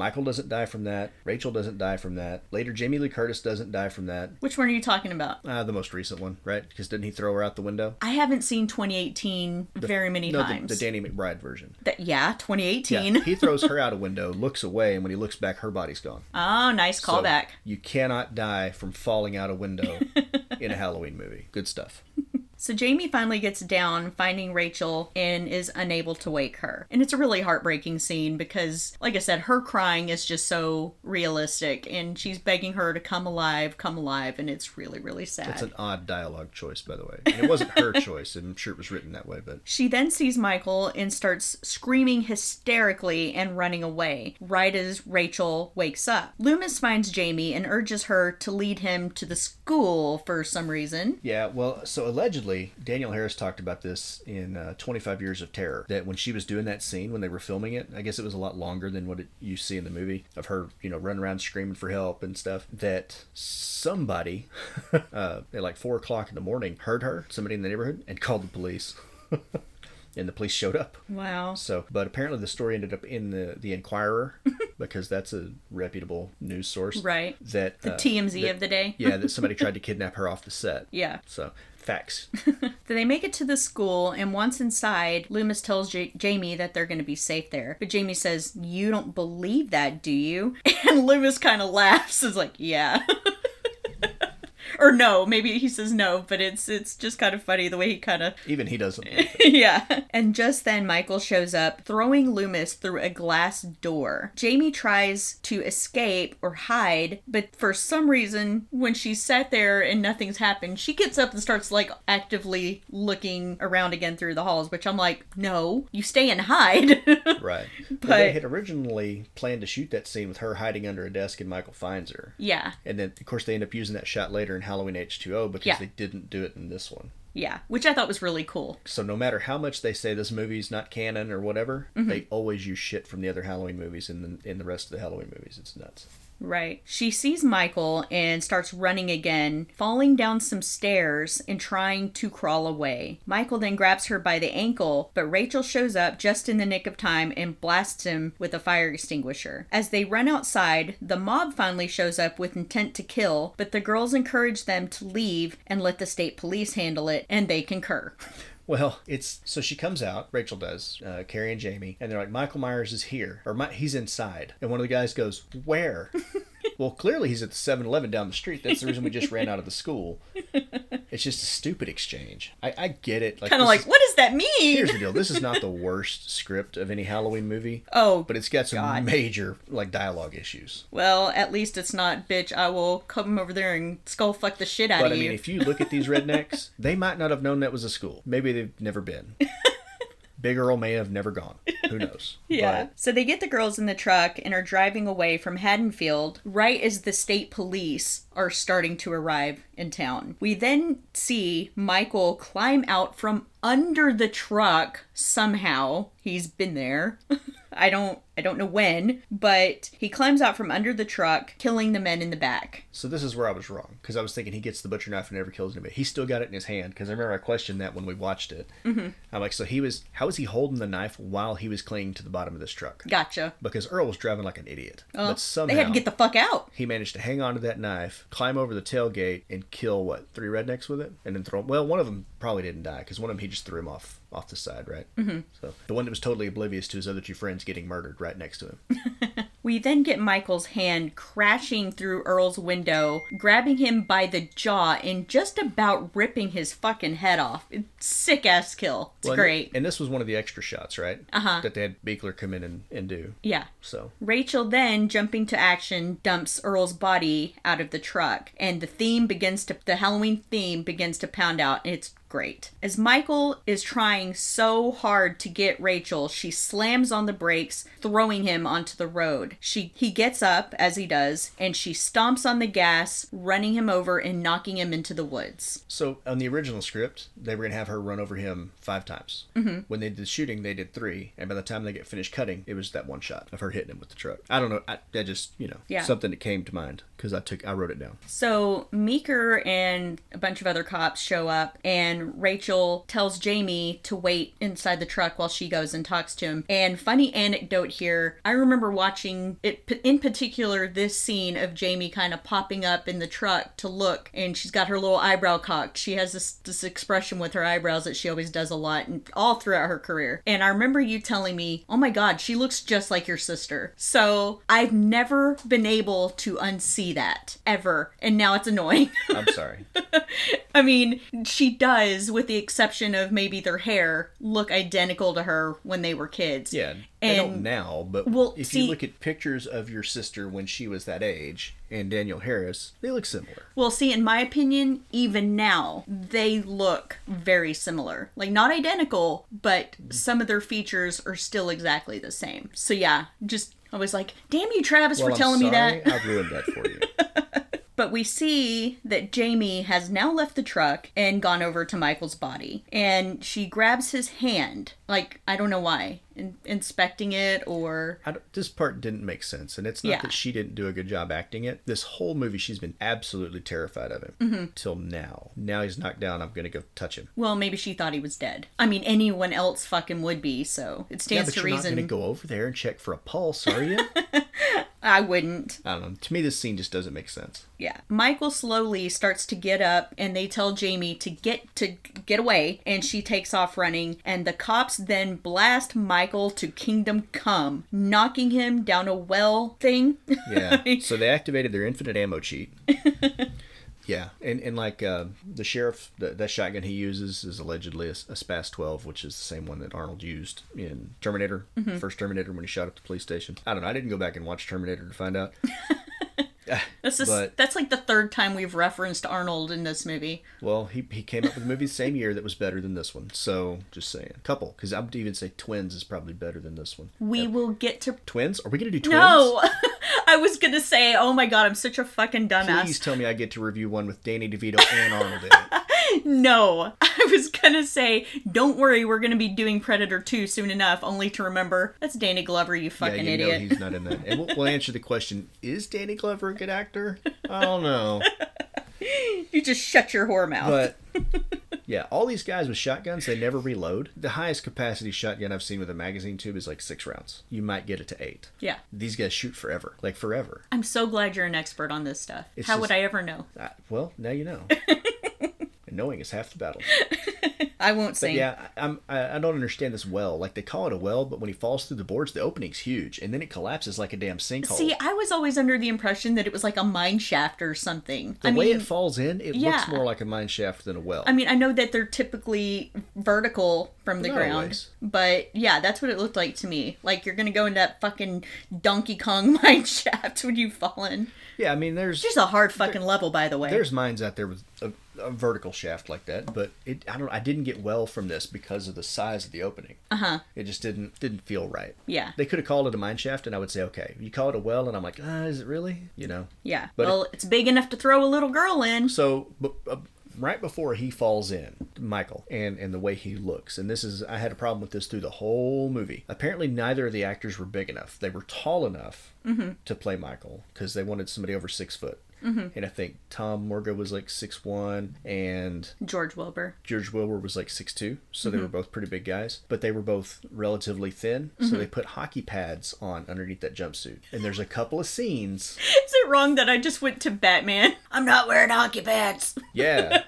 Speaker 4: Michael doesn't die from that. Rachel doesn't die from that. Later, Jamie Lee Curtis doesn't die from that.
Speaker 3: Which one are you talking about?
Speaker 4: Uh, the most recent one, right? Because didn't he throw her out the window?
Speaker 3: I haven't seen 2018 very many
Speaker 4: no,
Speaker 3: times.
Speaker 4: the, the Danny McBride version.
Speaker 3: That- yeah, 2018.
Speaker 4: Yeah, he throws her *laughs* out a window, looks away, and when he looks back, her body's gone.
Speaker 3: oh, nice
Speaker 4: So,
Speaker 3: callback.
Speaker 4: you cannot die from falling out a window *laughs* in a Halloween movie. Good stuff.
Speaker 3: So Jamie finally gets down, finding Rachel, and is unable to wake her. And it's a really heartbreaking scene because, like I said, her crying is just so realistic, and she's begging her to come alive, come alive, and it's really, really sad.
Speaker 4: It's an odd dialogue choice, by the way. And it wasn't her *laughs* choice. And I'm sure it was written that way, but
Speaker 3: She then sees Michael and starts screaming hysterically and running away, right as Rachel wakes up. Loomis finds Jamie and urges her to lead him to the school for some reason.
Speaker 4: Yeah, well, so allegedly, Danielle Harris talked about this in uh, 25 Years of Terror. That when she was doing that scene, when they were filming it, I guess it was a lot longer than what it, you see in the movie of her, you know, running around screaming for help and stuff. That somebody *laughs* uh, at like 4 o'clock in the morning heard her, somebody in the neighborhood, and called the police. *laughs* and the police showed up.
Speaker 3: Wow.
Speaker 4: So, but apparently the story ended up in the the Inquirer *laughs* because that's a reputable news source.
Speaker 3: Right.
Speaker 4: That
Speaker 3: The
Speaker 4: uh,
Speaker 3: TMZ
Speaker 4: that-
Speaker 3: of the day.
Speaker 4: yeah, that somebody tried to kidnap her off the set.
Speaker 3: Yeah.
Speaker 4: So, facts. *laughs*
Speaker 3: So they make it to the school, and once inside, Loomis tells J- Jamie that they're going to be safe there. But Jamie says, You don't believe that, do you? *laughs* And Loomis kind of laughs. It's like, Yeah. *laughs* or no, maybe he says no, but it's it's just kind of funny the way he kind of *laughs*
Speaker 4: Even he doesn't. *laughs*
Speaker 3: yeah. And just then, Michael shows up, throwing Loomis through a glass door. Jamie tries to escape or hide, but for some reason, when she's sat there and nothing's happened, she gets up and starts like actively looking around again through the halls, which I'm like, no, you stay and hide. *laughs*
Speaker 4: Right. But
Speaker 3: But-
Speaker 4: they had originally planned to shoot that scene with her hiding under a desk and Michael finds her.
Speaker 3: yeah.
Speaker 4: And then, of course, they end up using that shot later in Halloween H2O because
Speaker 3: Yeah.
Speaker 4: they didn't do it in this one.
Speaker 3: Yeah. Which I thought was really cool.
Speaker 4: So no matter how much they say this movie's not canon or whatever,
Speaker 3: Mm-hmm.
Speaker 4: they always use shit from the other Halloween movies in the, in the rest of the Halloween movies. It's nuts.
Speaker 3: Right. She sees Michael and starts running again, falling down some stairs and trying to crawl away. Michael then grabs her by the ankle, but Rachel shows up just in the nick of time and blasts him with a fire extinguisher. As they run outside, the mob finally shows up with intent to kill, but the girls encourage them to leave and let the state police handle it, and they concur. *laughs*
Speaker 4: Well, it's so she comes out. Rachel does, uh, Carrie and Jamie, and they're like, Michael Myers is here, or he's inside. And one of the guys goes, "Where?" *laughs* well, clearly he's at the 7-Eleven down the street. That's the reason we just ran out of the school. It's just a stupid exchange. I, I get it. Like,
Speaker 3: Kind of like,
Speaker 4: is-
Speaker 3: what does that mean?
Speaker 4: Here's the deal. This is not the worst script of any Halloween movie,
Speaker 3: oh,
Speaker 4: but it's got some
Speaker 3: God.
Speaker 4: major like dialogue issues.
Speaker 3: well, at least it's not, bitch, I will come over there and skull fuck the shit out
Speaker 4: But
Speaker 3: of you.
Speaker 4: But I mean, if you look at these rednecks, they might not have known that was a school. Maybe they've never been. *laughs* Big Earl may have never gone. Who knows? *laughs*
Speaker 3: Yeah.
Speaker 4: But
Speaker 3: So they get the girls in the truck and are driving away from Haddonfield right as the state police are starting to arrive in town. We then see Michael climb out from under the truck somehow. He's been there. *laughs* I don't I don't know when, but he climbs out from under the truck, killing the men in the back.
Speaker 4: so this is where I was wrong because I was thinking he gets the butcher knife and never kills anybody. He still got it in his hand because I remember I questioned that when we watched it. Mm-hmm. I'm like, so he was how was he holding the knife while he was clinging to the bottom of this truck?
Speaker 3: Gotcha.
Speaker 4: Because Earl was driving like an idiot,
Speaker 3: Well,
Speaker 4: but somehow
Speaker 3: they had to get the fuck out.
Speaker 4: he managed to hang onto that knife, climb over the tailgate, and kill what three rednecks with it, and then throw. Well, one of them probably didn't die because one of them he just threw him off off the side, right? Mm-hmm. So the one that was totally oblivious to his other two friends getting murdered right next to him. *laughs*
Speaker 3: We then get Michael's hand crashing through Earl's window, grabbing him by the jaw and just about ripping his fucking head off. Sick ass kill. It's
Speaker 4: Well, and-
Speaker 3: great.
Speaker 4: And this was one of the extra shots, right?
Speaker 3: Uh-huh.
Speaker 4: That they had Buechler come in and, and do.
Speaker 3: Yeah.
Speaker 4: So
Speaker 3: Rachel then, jumping to action, dumps Earl's body out of the truck, and the theme begins to, the Halloween theme begins to pound out, and it's great. As Michael is trying so hard to get Rachel, she slams on the brakes, throwing him onto the road. She he gets up as he does, and she stomps on the gas, running him over and knocking him into the woods.
Speaker 4: So on the original script, they were gonna have her run over him five times. Mm-hmm. When they did the shooting, they did three, and by the time they get finished cutting, it was that one shot of her hitting him with the truck. I don't know. I, I just you know
Speaker 3: Yeah.
Speaker 4: something that came to mind because I took I wrote it down.
Speaker 3: So Meeker and a bunch of other cops show up, and Rachel tells Jamie to wait inside the truck while she goes and talks to him. And funny anecdote here, I remember watching it in particular this scene of Jamie kind of popping up in the truck to look, and she's got her little eyebrow cocked. She has this this expression with her eyebrows that she always does a lot, and all throughout her career. And I remember you telling me, "Oh my God, she looks just like your sister." So I've never been able to unsee that ever, and now it's annoying.
Speaker 4: I'm sorry. *laughs*
Speaker 3: I mean, she does, with the exception of maybe their hair, look identical to her when they were kids.
Speaker 4: Yeah, they don't now, but
Speaker 3: Well,
Speaker 4: if
Speaker 3: see-
Speaker 4: you look at pictures of your sister when she was that age and Danielle Harris, they look similar.
Speaker 3: Well, see, in my opinion, even now, they look very similar. Like, not identical, but some of their features are still exactly the same. So, yeah, just. I was like, damn you, Travis,
Speaker 4: Well,
Speaker 3: for
Speaker 4: I'm
Speaker 3: telling me that.
Speaker 4: I ruined that for you. *laughs*
Speaker 3: But we see that Jamie has now left the truck and gone over to Michael's body. And she grabs his hand. Like, I don't know why. In- inspecting it or.
Speaker 4: I this part didn't make sense, and it's not
Speaker 3: Yeah.
Speaker 4: that she didn't do a good job acting it. This whole movie, she's been absolutely terrified of him
Speaker 3: Mm-hmm.
Speaker 4: till now. Now he's knocked down. I'm gonna go touch him.
Speaker 3: Well, maybe she thought he was dead. I mean, anyone else fucking would be, so it
Speaker 4: Yeah,
Speaker 3: stands
Speaker 4: but
Speaker 3: to
Speaker 4: you're
Speaker 3: reason.
Speaker 4: not gonna go over there and check for a pulse, are you? *laughs*
Speaker 3: I wouldn't.
Speaker 4: I don't know. To me, this scene just doesn't make sense.
Speaker 3: Yeah. Michael slowly starts to get up and they tell Jamie to get to get away and she takes off running and the cops then blast Michael to kingdom come, knocking him down a well thing. *laughs*
Speaker 4: Yeah. so they activated their infinite ammo cheat. *laughs* Yeah, and and like uh, the sheriff, the, that shotgun he uses is allegedly a, a Spas 12, which is the same one that Arnold used in Terminator,
Speaker 3: Mm-hmm.
Speaker 4: first Terminator when he shot up the police station. I don't know. I didn't go back and watch Terminator to find out. *laughs* *laughs*
Speaker 3: That's just,
Speaker 4: But-
Speaker 3: that's like the third time we've referenced Arnold in this movie.
Speaker 4: Well, he, he came up with a movie the same year that was better than this one. So just saying, couple, because I would even say Twins is probably better than this one.
Speaker 3: We will get to
Speaker 4: Twins? Are we gonna do Twins?
Speaker 3: No. *laughs* I was going to say, "Oh my god, I'm such a fucking dumbass."
Speaker 4: Please tell me I get to review one with Danny DeVito and Arnold in it. *laughs*
Speaker 3: No, *laughs* I was gonna say, don't worry, we're gonna be doing Predator 2 soon enough, only to remember that's Danny Glover, you fucking Yeah,
Speaker 4: you know
Speaker 3: idiot.
Speaker 4: he's not in that. And we'll, we'll answer the question: Is Danny Glover a good actor? I don't know, *laughs*
Speaker 3: You just shut your whore mouth.
Speaker 4: but *laughs* yeah, all these guys with shotguns, they never reload. The highest capacity shotgun I've seen with a magazine tube is like six rounds. You might get it to eight.
Speaker 3: yeah.
Speaker 4: These guys shoot forever, like forever.
Speaker 3: I'm so glad you're an expert on this stuff.
Speaker 4: It's
Speaker 3: How
Speaker 4: just-
Speaker 3: would I ever know?
Speaker 4: I, well, now you know. Knowing is half the battle. *laughs*
Speaker 3: I won't say.
Speaker 4: yeah, I- I'm I, I don't understand this well. Like they call it a well, but when he falls through the boards, the opening's huge, and then it collapses like a damn sinkhole.
Speaker 3: See, I was always under the impression that it was like a mine shaft or something.
Speaker 4: the
Speaker 3: I
Speaker 4: way
Speaker 3: mean,
Speaker 4: it falls in, it
Speaker 3: yeah.
Speaker 4: looks more like a mine shaft than a well.
Speaker 3: I mean, I know that they're typically vertical from the
Speaker 4: Not
Speaker 3: ground,
Speaker 4: always.
Speaker 3: but yeah, that's what it looked like to me. Like you're gonna go into that fucking Donkey Kong *laughs* mine shaft when you fall in.
Speaker 4: Yeah, I mean, there's
Speaker 3: Just a hard fucking level, by the way.
Speaker 4: there's mines out there with a, a vertical shaft like that, but it I don't I didn't get well from this because of the size of the opening.
Speaker 3: Uh huh.
Speaker 4: It just didn't didn't feel right.
Speaker 3: Yeah.
Speaker 4: They could have called it a mine shaft, and I would say okay. You call it a well, and I'm like, ah, is it really? You know.
Speaker 3: Yeah.
Speaker 4: But
Speaker 3: well, it's big enough to throw a little girl in.
Speaker 4: So, but, uh, right before he falls in, Michael, and and the way he looks, and this is I had a problem with this through the whole movie. Apparently, neither of the actors were big enough. They were tall enough mm-hmm. to play Michael because they wanted somebody over six foot. Mm-hmm. And I think Tom Morga was like six one, and
Speaker 3: George Wilbur.
Speaker 4: George Wilbur was like six two. So they mm-hmm. were both pretty big guys, but they were both relatively thin. So mm-hmm. they put hockey pads on underneath that jumpsuit. And there's a couple of scenes *laughs*
Speaker 3: Is it wrong that I just went to Batman? *laughs* I'm not wearing hockey pads. *laughs*
Speaker 4: Yeah.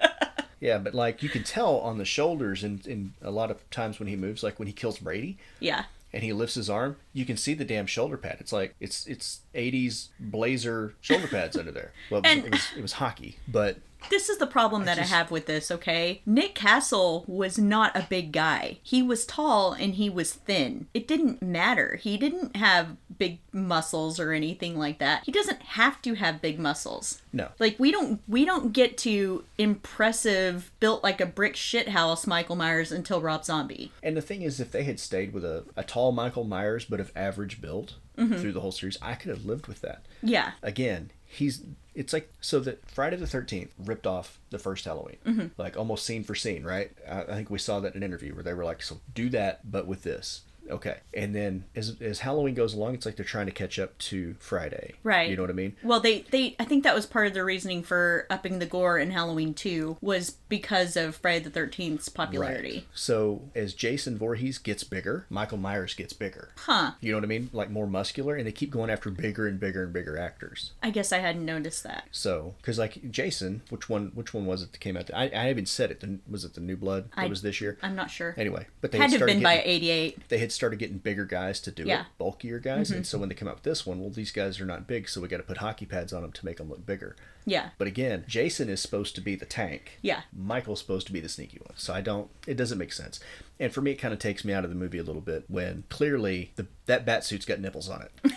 Speaker 4: Yeah, but like you can tell on the shoulders and, and a lot of times when he moves, like when he kills Brady
Speaker 3: Yeah.
Speaker 4: And he lifts his arm, you can see the damn shoulder pad. It's like it's it's eighties blazer shoulder pads under there. Well, it was,
Speaker 3: And-
Speaker 4: it was it was hockey, but
Speaker 3: This is the problem that
Speaker 4: just-
Speaker 3: I have with this, okay? Nick Castle was not a big guy. He was tall and he was thin. It didn't matter. He didn't have big muscles or anything like that. He doesn't have to have big muscles.
Speaker 4: No.
Speaker 3: Like we don't we don't get to impressive built like a brick shithouse Michael Myers until Rob Zombie.
Speaker 4: And the thing is, if they had stayed with a, a tall Michael Myers but of average build
Speaker 3: Mm-hmm.
Speaker 4: through the whole series, I could have lived with that.
Speaker 3: Yeah.
Speaker 4: Again, he's it's like so that Friday the Thirteenth ripped off the first Halloween,
Speaker 3: Mm-hmm.
Speaker 4: like almost scene for scene, right? I, I think we saw that in an interview where they were like, "So do that, but with this." Okay, and then as as Halloween goes along, it's like they're trying to catch up to Friday,
Speaker 3: Right.
Speaker 4: You know what I mean?
Speaker 3: Well, they they I think that was part of the reasoning for upping the gore in Halloween 2 was because of Friday the 13th's popularity.
Speaker 4: Right. So as Jason Voorhees gets bigger, Michael Myers gets bigger.
Speaker 3: Huh.
Speaker 4: You know what I mean? Like more muscular, and they keep going after bigger and bigger and bigger actors.
Speaker 3: I guess I hadn't noticed that.
Speaker 4: So, because like Jason, which one? Which one was it that came out? I, I even said it. The, was it the New Blood that
Speaker 3: I-
Speaker 4: was this year?
Speaker 3: I'm not sure.
Speaker 4: Anyway, but they
Speaker 3: Had to have been by 88.
Speaker 4: they had started getting bigger guys to do
Speaker 3: Yeah.
Speaker 4: it, bulkier guys, and so mm-hmm. when they come out with this one, well, these guys are not big, so we got to put hockey pads on them to make them look bigger.
Speaker 3: Yeah.
Speaker 4: But again, Jason is supposed to be the tank.
Speaker 3: Yeah.
Speaker 4: Michael's supposed to be the sneaky one. So I don't. It doesn't make sense. And for me, it kind of takes me out of the movie a little bit when clearly the that bat suit's got nipples on it.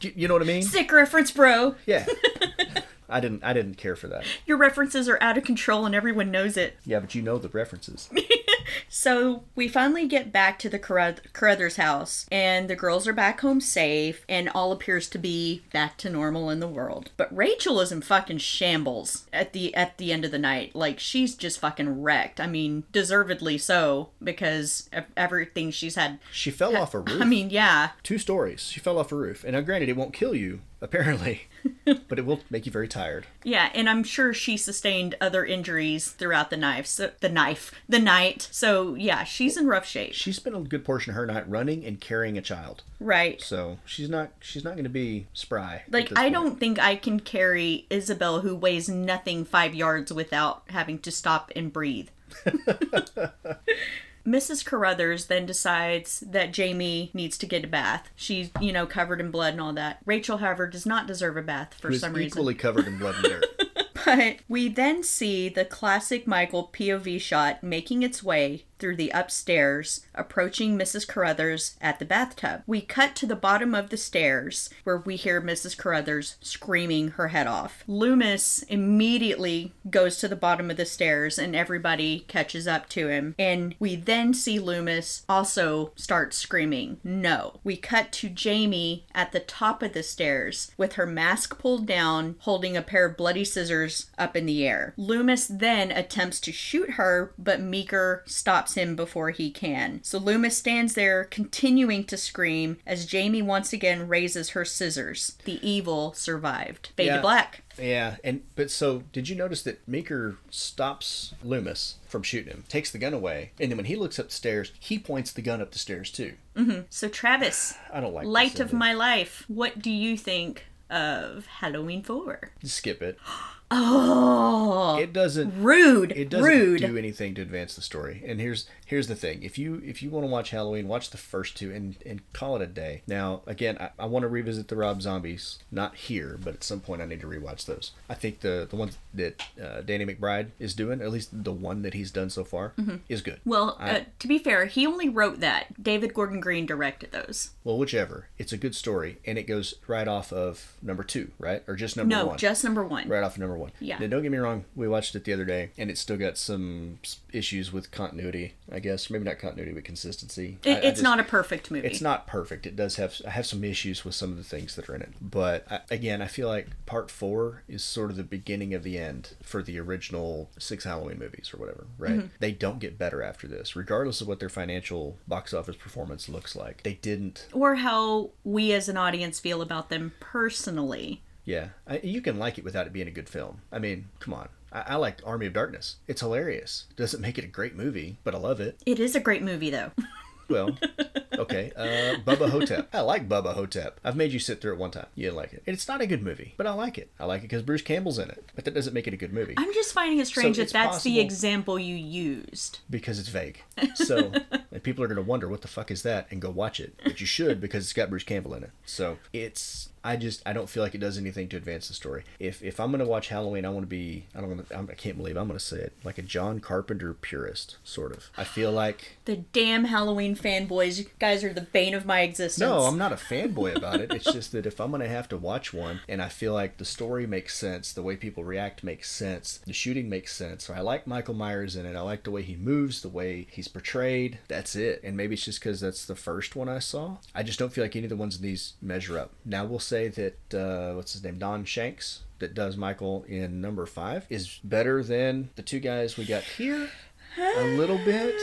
Speaker 4: *laughs* you, you know what I mean?
Speaker 3: Sick reference, bro.
Speaker 4: Yeah. *laughs* I didn't. I didn't care for that.
Speaker 3: Your references are out of control and everyone knows it.
Speaker 4: Yeah, but you know the references. *laughs*
Speaker 3: So we finally get back to the Carruth- Carruthers house, and the girls are back home safe, and all appears to be back to normal in the world. But Rachel is in fucking shambles at the at the end of the night. Like she's just fucking wrecked. I mean, deservedly so because of everything she's had.
Speaker 4: She fell off a *laughs* roof.
Speaker 3: I mean, yeah,
Speaker 4: two stories. She fell off a roof, and now granted, it won't kill you apparently, *laughs* but it will make you very tired.
Speaker 3: yeah, and I'm sure she sustained other injuries throughout the knife. So the knife, the night. So yeah, she's in rough shape.
Speaker 4: She spent a good portion of her night running and carrying a child,
Speaker 3: Right.
Speaker 4: so she's not she's not going to be spry.
Speaker 3: Like I
Speaker 4: point.
Speaker 3: don't think I can carry Isabel who weighs nothing 5 yards without having to stop and breathe. *laughs* *laughs* Mrs. Carruthers then decides that Jamie needs to get a bath. She's, you know, covered in blood and all that. Rachel, however, does not deserve a bath for some reason.
Speaker 4: equally covered in blood and dirt. *laughs*
Speaker 3: But we then see the classic Michael POV shot making its way through the upstairs, approaching Mrs. Carruthers at the bathtub. We cut to the bottom of the stairs where we hear Mrs. Carruthers screaming her head off. Loomis immediately goes to the bottom of the stairs and everybody catches up to him. And we then see Loomis also start screaming, No. We cut to Jamie at the top of the stairs with her mask pulled down, holding a pair of bloody scissors up in the air. Loomis then attempts to shoot her, but Meeker stops him before he can. So Loomis stands there, continuing to scream as Jamie once again raises her scissors. The evil survived. Fade
Speaker 4: Yeah.
Speaker 3: to black.
Speaker 4: Yeah, and but so did you notice that Meeker stops Loomis from shooting him, takes the gun away, and then when he looks up the stairs, he points the gun up the stairs too. Mm-hmm.
Speaker 3: So Travis, *sighs*
Speaker 4: I don't like
Speaker 3: light of my life, what do you think of Halloween 4?
Speaker 4: Skip it. *gasps* *gasps*
Speaker 3: Oh,
Speaker 4: It doesn't.
Speaker 3: rude.
Speaker 4: It doesn't
Speaker 3: rude.
Speaker 4: do anything to advance the story. And here's here's the thing: if you if you want to watch Halloween, watch the first two and and call it a day. Now, again, I, I want to revisit the Rob Zombies, not here, but at some point I need to rewatch those. I think the the ones that uh, Danny McBride is doing, at least the one that he's done so far, is good.
Speaker 3: Mm-hmm. Well,
Speaker 4: I-
Speaker 3: uh, to be fair, he only wrote that. David Gordon Green directed those.
Speaker 4: Well, whichever, it's a good story, and it goes right off of number two, right, or just number
Speaker 3: No,
Speaker 4: one.
Speaker 3: just number one.
Speaker 4: right off of number one.
Speaker 3: Yeah.
Speaker 4: Now, don't get me wrong. We watched it the other day, and it's still got some issues with continuity. I guess maybe not continuity, but consistency.
Speaker 3: It,
Speaker 4: I- I
Speaker 3: it's
Speaker 4: just-
Speaker 3: not a perfect movie.
Speaker 4: It's not perfect. It does have I have some issues with some of the things that are in it. But I, again, I feel like part four is sort of the beginning of the end for the original six Halloween movies or whatever. Right?
Speaker 3: Mm-hmm.
Speaker 4: They don't get better after this, regardless of what their financial box office performance looks like. They didn't.
Speaker 3: Or how we as an audience feel about them personally.
Speaker 4: Yeah, I, you can like it without it being a good film. I mean, come on. I, I liked Army of Darkness. It's hilarious. Doesn't make it a great movie, but I love it.
Speaker 3: It is a great movie, though. *laughs*
Speaker 4: Well, okay. Uh, Bubba Ho-Tep. I like Bubba Ho-Tep. I've made you sit through it one time. You didn't like it. And it's not a good movie, but I like it. I like it because Bruce Campbell's in it. But that doesn't make it a good movie
Speaker 3: I'm just finding it strange
Speaker 4: it's
Speaker 3: that that's the example you used.
Speaker 4: because it's vague. *laughs* So, and people are going to wonder what the fuck is that and go watch it. But you should because it's got Bruce Campbell in it. So it's I just I don't feel like it does anything to advance the story. If if I'm gonna watch Halloween, I want to be I don't wanna, I can't believe I'm gonna say it like a John Carpenter purist sort of. I feel like *sighs*
Speaker 3: The damn Halloween fanboys. You guys are the bane of my existence.
Speaker 4: no, I'm not a fanboy about it. It's just that if I'm gonna have to watch one and I feel like the story makes sense, the way people react makes sense, the shooting makes sense. So I like Michael Myers in it. I like the way he moves, the way he's portrayed. That's it. And maybe it's just because that's the first one I saw. I just don't feel like any of the ones in these measure up. Now we'll say that uh, what's his name, Don Shanks. That does Michael in number five is better than the two guys we got here. A little bit,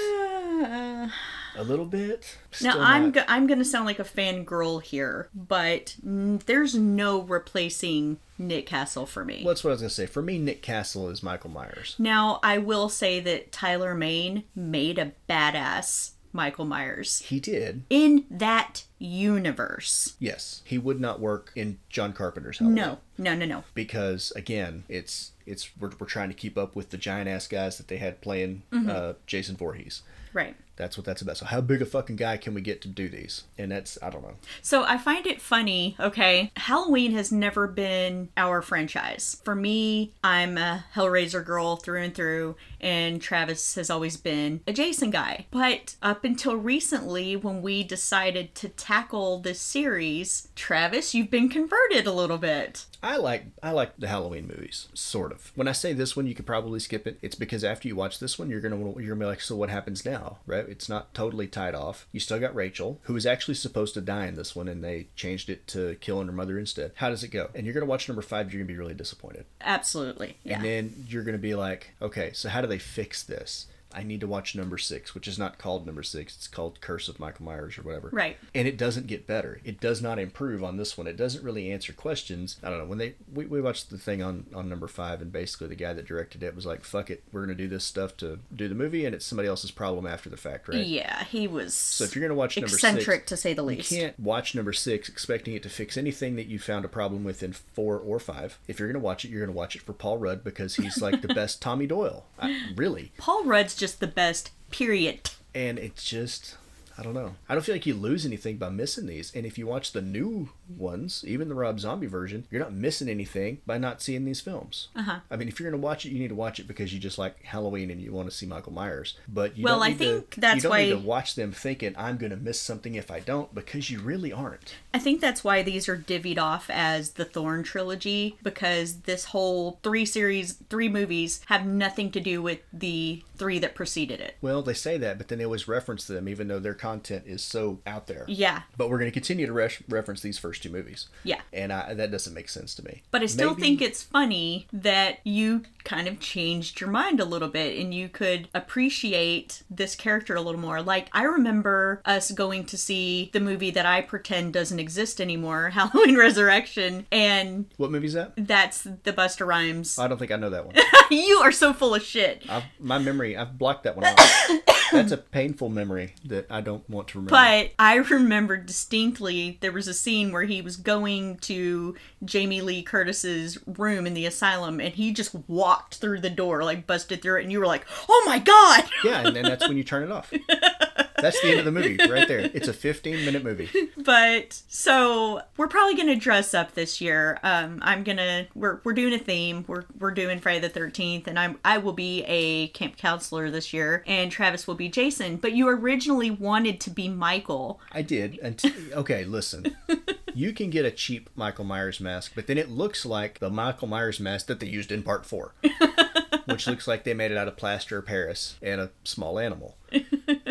Speaker 4: a little bit.
Speaker 3: now I'm
Speaker 4: not-
Speaker 3: go- I'm gonna sound like a fangirl here, but mm, there's no replacing Nick Castle for me.
Speaker 4: Well, that's what I was gonna say. For me, Nick Castle is Michael Myers.
Speaker 3: Now I will say that Tyler Mane made a badass Michael Myers
Speaker 4: He did.
Speaker 3: in that universe.
Speaker 4: Yes, he would not work in John Carpenter's Halloween.
Speaker 3: No, no, no, no.
Speaker 4: because again, it's it's we're, we're trying to keep up with the giant ass guys that they had playing
Speaker 3: Mm-hmm.
Speaker 4: uh, Jason Voorhees.
Speaker 3: Right.
Speaker 4: That's what that's about. So how big a fucking guy can we get to do these? And that's I don't know.
Speaker 3: So I find it funny, okay? Halloween has never been our franchise. For me, I'm a Hellraiser girl through and through, and Travis has always been a Jason guy. But up until recently, when we decided to tackle this series, Travis, you've been converted a little bit.
Speaker 4: I like I like the Halloween movies, sort of. When I say this one, you could probably skip it. It's because after you watch this one, you're gonna you're gonna be like, so what happens now, right? It's not totally tied off. You still got Rachel, who was actually supposed to die in this one, and they changed it to killing her mother instead. How does it go? And you're gonna watch number five, you're gonna be really disappointed.
Speaker 3: Absolutely. Yeah.
Speaker 4: And then you're going to be like, okay, so how do they fix this? I need to watch number six, which is not called number six. It's called Curse of Michael Myers or whatever.
Speaker 3: Right.
Speaker 4: And it doesn't get better. It does not improve on this one. It doesn't really answer questions. I don't know. When they we, we watched the thing on on number five, and basically the guy that directed it was like, "Fuck it, we're going to do this stuff to do the movie, and it's somebody else's problem after the fact, right?"
Speaker 3: Yeah, he was
Speaker 4: So if you're going to watch number
Speaker 3: eccentric
Speaker 4: six,
Speaker 3: to say the least, you
Speaker 4: can't watch number six expecting it to fix anything that you found a problem with in four or five. If you're going to watch it, you're going to watch it for Paul Rudd because he's like the *laughs* best Tommy Doyle. I, really.
Speaker 3: Paul Rudd's just the best, period.
Speaker 4: And it's just, I don't know. I don't feel like you lose anything by missing these. And if you watch the new ones, even the Rob Zombie version, you're not missing anything by not seeing these films.
Speaker 3: Uh-huh.
Speaker 4: I mean, if you're going to watch it, you need to watch it because you just like Halloween and you want to see Michael Myers. But you
Speaker 3: Well,
Speaker 4: don't
Speaker 3: I
Speaker 4: need
Speaker 3: think
Speaker 4: to,
Speaker 3: that's
Speaker 4: you don't
Speaker 3: why-
Speaker 4: need to watch them thinking I'm going to miss something if I don't because you really aren't.
Speaker 3: I think that's why these are divvied off as the Thorn trilogy because this whole three series, three movies have nothing to do with the three that preceded it.
Speaker 4: Well, they say that, but then they always reference them, even though their content is so out there.
Speaker 3: Yeah.
Speaker 4: But we're going to continue to re- reference these first two movies.
Speaker 3: Yeah.
Speaker 4: And I, that doesn't make sense to me.
Speaker 3: But I still
Speaker 4: Maybe-
Speaker 3: think it's funny that you kind of changed your mind a little bit and you could appreciate this character a little more. Like, I remember us going to see the movie that I pretend doesn't exist anymore, *laughs* Halloween Resurrection, and
Speaker 4: What movie is that?
Speaker 3: that's the Busta Rhymes.
Speaker 4: I don't think I know that one. *laughs*
Speaker 3: you are so full of shit.
Speaker 4: I've, my memory, I've blocked that one off. *coughs* That's a painful memory that I don't want to remember.
Speaker 3: But I remember distinctly there was a scene where he was going to Jamie Lee Curtis's room in the asylum and he just walked through the door, like busted through it, and you were like, oh my god!
Speaker 4: yeah, and then that's when you turn it off. *laughs* That's the end of the movie right there. *laughs* It's a 15 minute movie.
Speaker 3: But so we're probably gonna dress up this year. Um, I'm gonna we're we're doing a theme. We're we're doing Friday the Thirteenth, and I'm I will be a camp counselor this year, and Travis will be Jason. But you originally wanted to be Michael.
Speaker 4: I did. And t- okay, listen. *laughs* You can get a cheap Michael Myers mask, but then it looks like the Michael Myers mask that they used in part four, *laughs* which looks like they made it out of plaster of Paris and a small animal.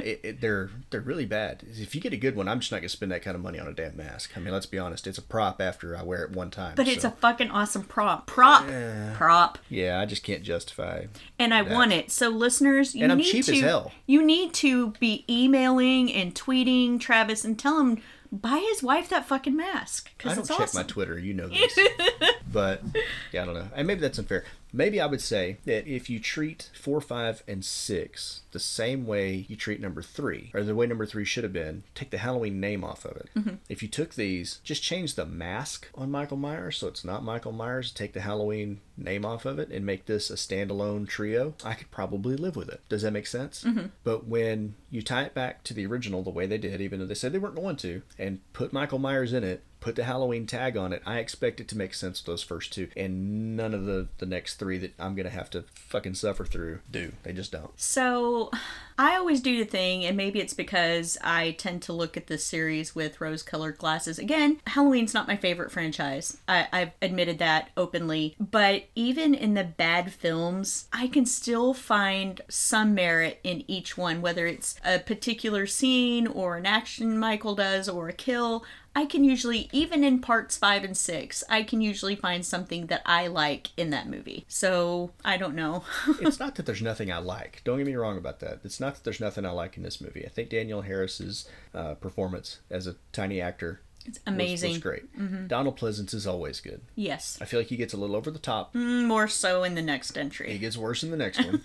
Speaker 4: It, it, they're they're really bad. If you get a good one, I'm just not gonna spend that kind of money on a damn mask. I mean, let's be honest. It's a prop after I wear it one time.
Speaker 3: But it's a fucking awesome prop. Prop. Prop.
Speaker 4: yeah. I just can't justify.
Speaker 3: And I want it. So listeners, you
Speaker 4: And I'm
Speaker 3: need
Speaker 4: cheap
Speaker 3: to
Speaker 4: as hell.
Speaker 3: you need to be emailing and tweeting Travis and tell him buy his wife that fucking mask
Speaker 4: I don't check
Speaker 3: awesome.
Speaker 4: my Twitter. You know *laughs* this. but yeah, I don't know. And maybe that's unfair. Maybe I would say that if you treat four, five, and six the same way you treat number three, or the way number three should have been, take the Halloween name off of it.
Speaker 3: Mm-hmm.
Speaker 4: If you took these, just change the mask on Michael Myers so it's not Michael Myers, take the Halloween name off of it, and make this a standalone trio, I could probably live with it. Does that make sense?
Speaker 3: Mm-hmm.
Speaker 4: But when you tie it back to the original the way they did, even though they said they weren't going to, and put Michael Myers in it, put the Halloween tag on it, I expect it to make sense those first two, and none of the the next three that I'm gonna have to fucking suffer through do. They just don't.
Speaker 3: So I always do the thing, and maybe it's because I tend to look at this series with rose colored glasses. Again, Halloween's not my favorite franchise. I, I've admitted that openly. But even in the bad films, I can still find some merit in each one, whether it's a particular scene or an action Michael does or a kill. I can usually, even in parts five and six, I can usually find something that I like in that movie. So I don't know. *laughs*
Speaker 4: it's not that there's nothing I like. Don't get me wrong about that. It's not that there's nothing I like in this movie. I think Danielle Harris's uh, performance as a tiny actor
Speaker 3: it's amazing.
Speaker 4: was, great. Donald Pleasence is always good.
Speaker 3: Yes.
Speaker 4: I feel like he gets a little over the top.
Speaker 3: More so in the next entry.
Speaker 4: He gets worse in the next *laughs* one,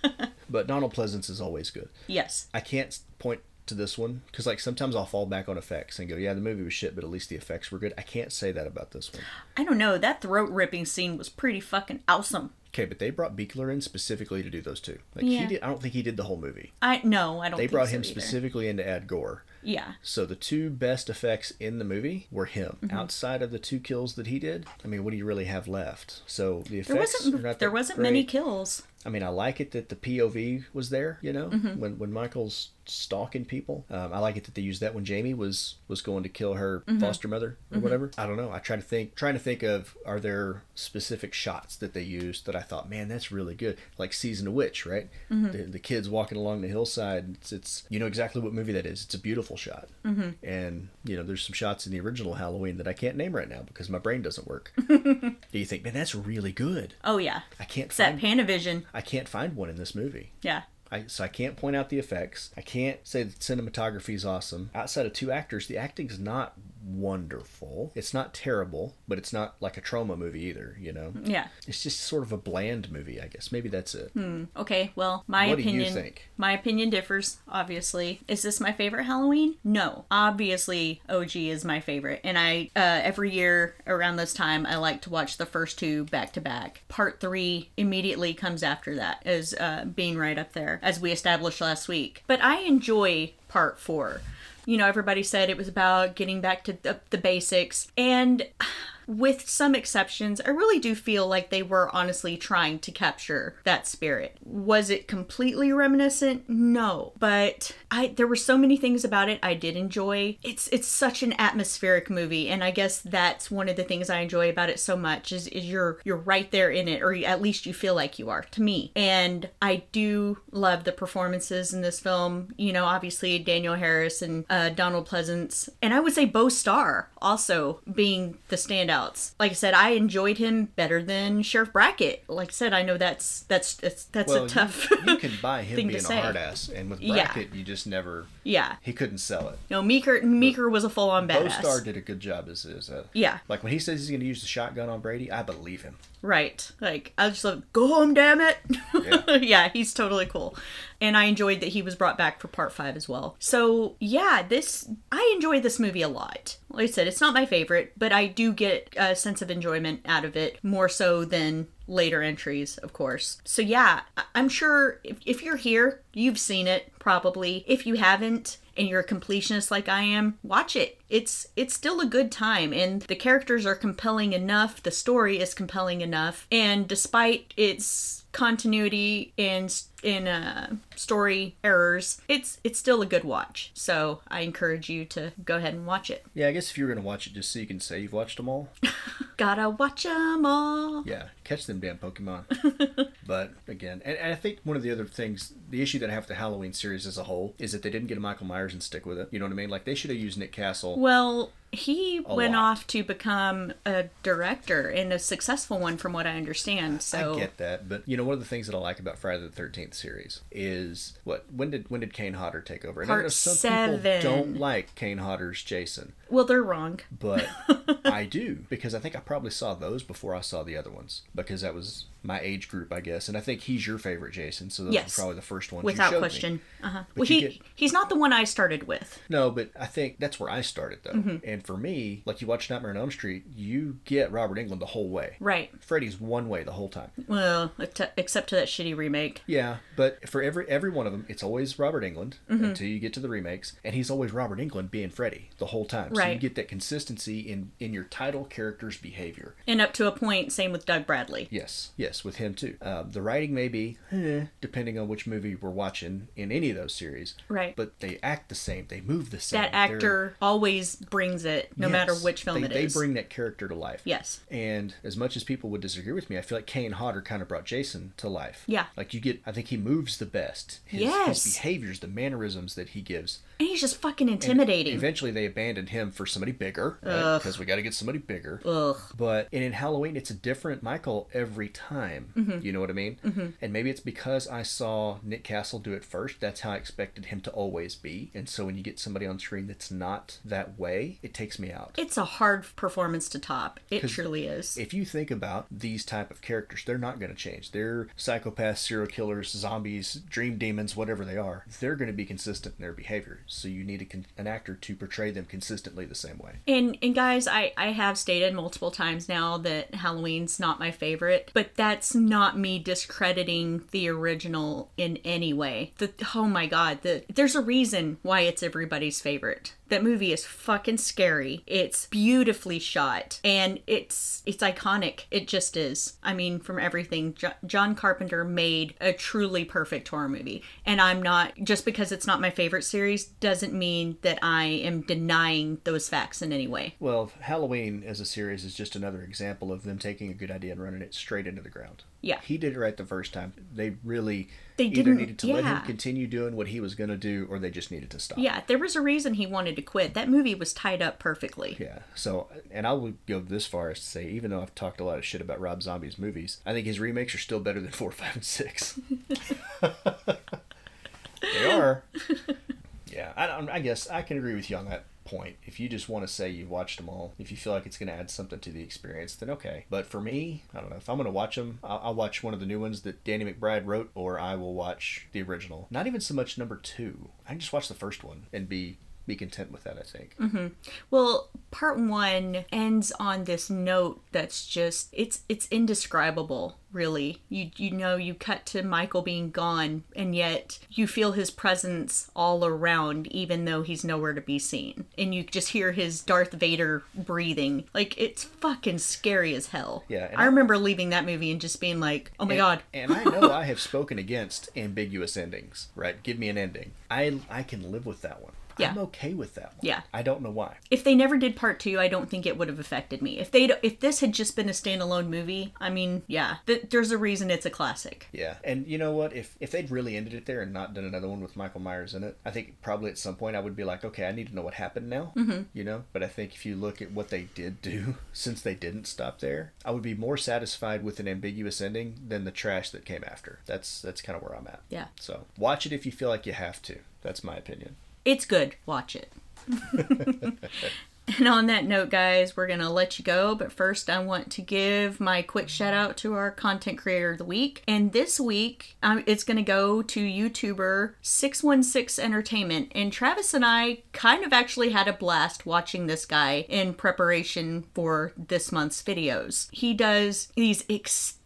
Speaker 4: but Donald Pleasence is always good.
Speaker 3: Yes.
Speaker 4: I can't point to this one because like sometimes I'll fall back on effects and go, yeah, the movie was shit, but at least the effects were good. I can't say that about this one.
Speaker 3: I don't know. That throat ripping scene was pretty fucking awesome.
Speaker 4: Okay, but they brought Buechler in specifically to do those two. Like
Speaker 3: Yeah.
Speaker 4: he did, I don't think he did the whole movie.
Speaker 3: I no, I don't.
Speaker 4: They
Speaker 3: think
Speaker 4: brought
Speaker 3: so
Speaker 4: him
Speaker 3: either.
Speaker 4: specifically in to add gore.
Speaker 3: Yeah.
Speaker 4: So the two best effects in the movie were him.
Speaker 3: Mm-hmm.
Speaker 4: Outside of the two kills that he did, I mean, what do you really have left? So the effects
Speaker 3: There wasn't. There wasn't many kills.
Speaker 4: I mean, I like it that the POV was there. You know,
Speaker 3: Mm-hmm.
Speaker 4: when when Michael's stalking people, um, I like it that they used that when Jamie was was going to kill her
Speaker 3: Mm-hmm.
Speaker 4: foster mother or whatever. I don't know. I try to think, trying to think of are there specific shots that they used that I thought, man, that's really good. Like season of witch, right?
Speaker 3: Mm-hmm.
Speaker 4: The, the kids walking along the hillside. It's, it's you know exactly what movie that is. It's a beautiful shot.
Speaker 3: Mm-hmm.
Speaker 4: And you know, there's some shots in the original Halloween that I can't name right now because my brain doesn't work. *laughs* Do you think, man, that's really good?
Speaker 3: Oh yeah.
Speaker 4: I can't
Speaker 3: It's that Panavision.
Speaker 4: I can't find one in this movie.
Speaker 3: Yeah.
Speaker 4: I, so I can't point out the effects. I can't say that cinematography is awesome. Outside of two actors, the acting is not wonderful. It's not terrible, but it's not like a Troma movie either. You know,
Speaker 3: Yeah.
Speaker 4: it's just sort of a bland movie. I guess maybe that's it.
Speaker 3: Okay. Well, my
Speaker 4: What do you
Speaker 3: opinion.
Speaker 4: think?
Speaker 3: My opinion differs. Obviously, is this my favorite Halloween? No. Obviously, OG is my favorite, and I uh, every year around this time I like to watch the first two back to back. Part three immediately comes after that as uh, being right up there, as we established last week. But I enjoy part four. You know, everybody said it was about getting back to the, the basics, and with some exceptions, I really do feel like they were honestly trying to capture that spirit. Was it completely reminiscent? No, but I there were so many things about it I did enjoy. It's it's such an atmospheric movie, and I guess that's one of the things I enjoy about it so much is, is you're you're right there in it, or at least you feel like you are to me. And I do love the performances in this film. You know, obviously Danielle Harris and uh, Donald Pleasence, and I would say Beau Starr also being the standouts. Like I said, I enjoyed him better than Sheriff Brackett. Like I said, I know that's that's that's, that's
Speaker 4: well,
Speaker 3: a tough.
Speaker 4: you, you can buy *laughs* him being a hard ass, and with
Speaker 3: Yeah.
Speaker 4: Brackett, you just never.
Speaker 3: Yeah.
Speaker 4: He couldn't sell it.
Speaker 3: No, Meeker Meeker was a full on badass.
Speaker 4: Beau. Starr did a good job as a
Speaker 3: Yeah.
Speaker 4: Like when he says he's going to use the shotgun on Brady, I believe him.
Speaker 3: Right. Like I was just love go home, damn it.
Speaker 4: Yeah. *laughs*
Speaker 3: Yeah. he's totally cool. And I enjoyed that he was brought back for part five as well. So yeah, this I enjoy this movie a lot. Like I said, it's not my favorite, but I do get a sense of enjoyment out of it more so than later entries, of course. So yeah, I'm sure if, if you're here, you've seen it probably. If you haven't, and you're a completionist like I am, watch it. It's it's still a good time and the characters are compelling enough, the story is compelling enough, and despite its continuity and in uh, story errors, it's it's still a good watch. So I encourage you to go ahead and watch it.
Speaker 4: Yeah, I guess if you're going to watch it just so you can say you've watched them all, *laughs*
Speaker 3: Gotta watch them all.
Speaker 4: yeah, catch them damn Pokemon. *laughs* but again, and, and I think one of the other things, the issue that I have with the Halloween series as a whole is that they didn't get a Michael Myers and stick with it. You know what I mean? Like they should have used Nick Castle.
Speaker 3: Well, he went
Speaker 4: lot.
Speaker 3: off to become a director and a successful one, from what I understand. So
Speaker 4: I get that, but you know one of the things that I like about Friday the Thirteenth series is what when did when did Kane Hodder take over? And I
Speaker 3: Part
Speaker 4: know some
Speaker 3: seven.
Speaker 4: people don't like Kane Hodder's Jason,
Speaker 3: well, they're wrong.
Speaker 4: but *laughs* I do because I think I probably saw those before I saw the other ones because that was my age group, I guess, and I think he's your favorite Jason, so those
Speaker 3: Yes.
Speaker 4: were probably the first ones you
Speaker 3: Without question. Uh-huh. Well, he
Speaker 4: get-
Speaker 3: he's not the one I started with.
Speaker 4: No, but I think that's where I started though.
Speaker 3: Mm-hmm.
Speaker 4: And for me, like you watch Nightmare on Elm Street, you get Robert Englund the whole way.
Speaker 3: Right.
Speaker 4: Freddy's one way the whole time.
Speaker 3: Well, except to that shitty remake.
Speaker 4: Yeah, but for every every one of them, it's always Robert Englund
Speaker 3: Mm-hmm.
Speaker 4: until you get to the remakes, and he's always Robert Englund being Freddy the whole time. So you get that consistency in in your title character's behavior.
Speaker 3: And up to a point, same with Doug Bradley.
Speaker 4: Yes, yes, with him too. Uh, the writing may be, eh, depending on which movie we're watching in any of those series.
Speaker 3: Right.
Speaker 4: But they act the same. They move the same.
Speaker 3: that
Speaker 4: They're-
Speaker 3: actor always brings it, no matter which film
Speaker 4: they,
Speaker 3: it
Speaker 4: they
Speaker 3: is.
Speaker 4: bring that character to life.
Speaker 3: Yes.
Speaker 4: And as much as people would disagree with me, I feel like Kane Hodder kind of brought Jason to life.
Speaker 3: Yeah.
Speaker 4: Like you get, I think he moves the best. His,
Speaker 3: Yes.
Speaker 4: His behaviors, the mannerisms that he gives.
Speaker 3: And he's just fucking intimidating.
Speaker 4: Eventually, they abandoned him for somebody bigger
Speaker 3: Ugh.
Speaker 4: because we got to get somebody bigger.
Speaker 3: Ugh.
Speaker 4: But and in Halloween, it's a different Michael every time.
Speaker 3: Mm-hmm.
Speaker 4: You know what I mean? Mm-hmm. And maybe it's because I saw Nick Castle do it first. That's how I expected him to always be. And so when you get somebody on screen that's not that way, it takes me out.
Speaker 3: It's a hard performance to top. It truly is.
Speaker 4: If you think about these type of characters, they're not going to change. They're psychopaths, serial killers, zombies, dream demons, whatever they are. They're going to be consistent in their behavior. So you need a an actor to portray them consistently the same way.
Speaker 3: And and guys, I I have stated multiple times now that Halloween's not my favorite, but that's not me discrediting the original in any way. The oh my god, the there's a reason why it's everybody's favorite. That movie is fucking scary. It's beautifully shot and it's it's iconic. It just is. I mean, from everything jo- John Carpenter made a truly perfect horror movie. And I'm not just because it's not my favorite series doesn't mean that I am denying those facts in any way.
Speaker 4: Well, Halloween as a series is just another example of them taking a good idea and running it straight into the ground.
Speaker 3: Yeah.
Speaker 4: He did it right the first time. They really
Speaker 3: They
Speaker 4: either
Speaker 3: didn't-
Speaker 4: needed to let him continue doing what he was going to do or they just needed to stop.
Speaker 3: Yeah, there was a reason he wanted to quit. That movie was tied up perfectly.
Speaker 4: Yeah. So, and I would go this far as to say, even though I've talked a lot of shit about Rob Zombie's movies, I think his remakes are still better than four, five, and six. *laughs* they are. Yeah. I, I guess I can agree with you on that point. If you just want to say you've watched them all, if you feel like it's going to add something to the experience, then okay. But for me, I don't know. If I'm going to watch them, I'll, I'll watch one of the new ones that Danny McBride wrote, or I will watch the original. Not even so much number two. I can just watch the first one and be be content with that. I think. Mm-hmm.
Speaker 3: Well, part 1 ends on this note that's just it's it's indescribable, really. You you know you cut to Michael being gone and yet you feel his presence all around even though he's nowhere to be seen. And you just hear his Darth Vader breathing. Like it's fucking scary as hell.
Speaker 4: Yeah,
Speaker 3: I
Speaker 4: I-
Speaker 3: remember leaving that movie and just being like, "Oh my
Speaker 4: and,
Speaker 3: god."
Speaker 4: and I know *laughs* I have spoken against ambiguous endings, right? Give me an ending. I I can live with that one.
Speaker 3: Yeah.
Speaker 4: I'm okay with that one.
Speaker 3: Yeah.
Speaker 4: I don't know why.
Speaker 3: if they never did part two, I don't think it would have affected me. If they if this had just been a standalone movie, I mean, yeah, th- there's a reason it's a classic.
Speaker 4: Yeah. And you know what? If if they'd really ended it there and not done another one with Michael Myers in it, I think probably at some point I would be like, okay, I need to know what happened now. Mm-hmm. You know. But I think if you look at what they did do *laughs* since they didn't stop there, I would be more satisfied with an ambiguous ending than the trash that came after. That's that's kind of where I'm at.
Speaker 3: Yeah,
Speaker 4: So watch it if you feel like you have to. That's my opinion.
Speaker 3: It's good. Watch it. And on that note, guys, we're going to let you go. But first, I want to give my quick shout out to our content creator of the week. And this week, um, it's going to go to YouTuber 616 Entertainment. And Travis and I kind of actually had a blast watching this guy in preparation for this month's videos. He does these extensive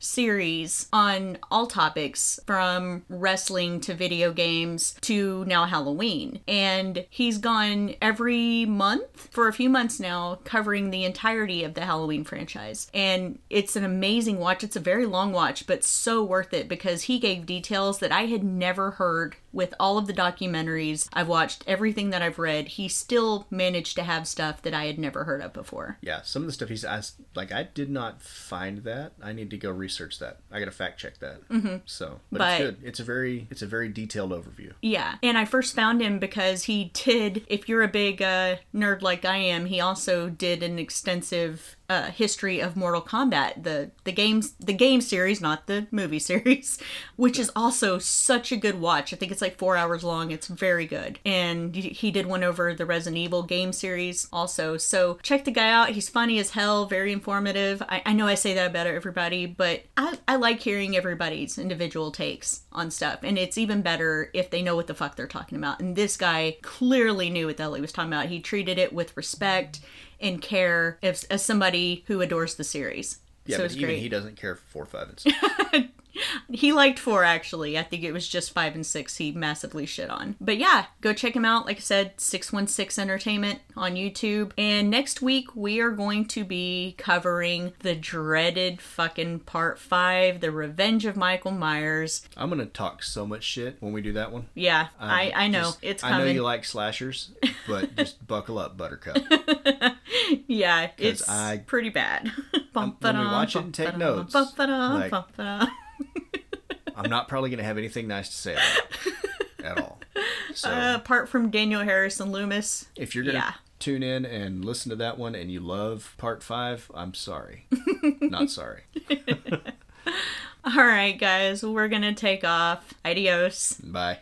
Speaker 3: series on all topics from wrestling to video games to now Halloween. And he's gone every month for a few months now covering the entirety of the Halloween franchise. And it's an amazing watch. It's a very long watch, but so worth it because he gave details that I had never heard with all of the documentaries I've watched, everything that I've read. He still managed to have stuff that I had never heard of before.
Speaker 4: Yeah, some of the stuff he's asked, like I did not find that. I need to go research that. I got to fact check that. Mm-hmm. So, but,
Speaker 3: But-
Speaker 4: it's good. It's a very, it's a very detailed overview.
Speaker 3: Yeah, and I first found him because he did. If you're a big uh, nerd like I am, he also did an extensive uh, history of Mortal Kombat, the the games, the game series, not the movie *laughs* series, which is also such a good watch. I think it's like four hours long. It's very good, and he did one over the Resident Evil game series also. So check the guy out. He's funny as hell, very informative. I, I know I say that about everybody, but I, I like hearing everybody's individual takes on stuff, and it's even better if they know what the fuck they're talking about. And this guy clearly knew what the hell he was talking about. He treated it with respect and care as, as somebody who adores the series.
Speaker 4: Yeah,
Speaker 3: so
Speaker 4: but even
Speaker 3: great.
Speaker 4: he doesn't care for four, five, and *laughs* six.
Speaker 3: He liked four actually. I think it was just five and six he massively shit on. But yeah, go check him out. Like I said, 616 Entertainment on YouTube. And next week we are going to be covering the dreaded fucking part five, The Revenge of Michael Myers.
Speaker 4: I'm gonna talk so much shit when we do that one.
Speaker 3: Yeah,
Speaker 4: Um,
Speaker 3: I, I know.
Speaker 4: just-
Speaker 3: it's
Speaker 4: I know you like slashers, *laughs* but just buckle up, Buttercup. *laughs*
Speaker 3: yeah, it's
Speaker 4: I-
Speaker 3: pretty bad. *laughs*
Speaker 4: when we watch it and take notes, like- I'm not probably gonna have anything nice to say about it at all. So
Speaker 3: Uh, apart from Danielle Harris and Loomis,
Speaker 4: if you're gonna
Speaker 3: yeah.
Speaker 4: tune in and listen to that one and you love part five, I'm sorry. *laughs* not sorry. *laughs*
Speaker 3: All right, guys, we're gonna take off. Adios.
Speaker 4: Bye.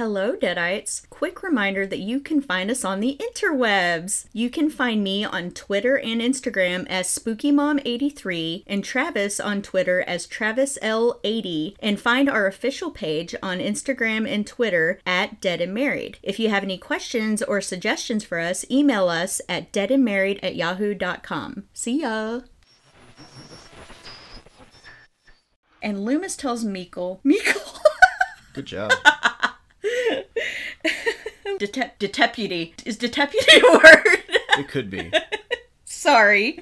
Speaker 3: Hello, Deadites. Quick reminder that you can find us on the interwebs. You can find me on Twitter and Instagram as SpookyMom83 and Travis on Twitter as TravisL80 and find our official page on Instagram and Twitter at Dead and Married. If you have any questions or suggestions for us, email us at deadandmarried at yahoo.com. See ya! And Loomis tells Meekle, Meekle! *laughs*
Speaker 4: Good job. *laughs* *laughs*
Speaker 3: Detep- deputy. Is deputy a *laughs* word?
Speaker 4: It could be.
Speaker 3: Sorry.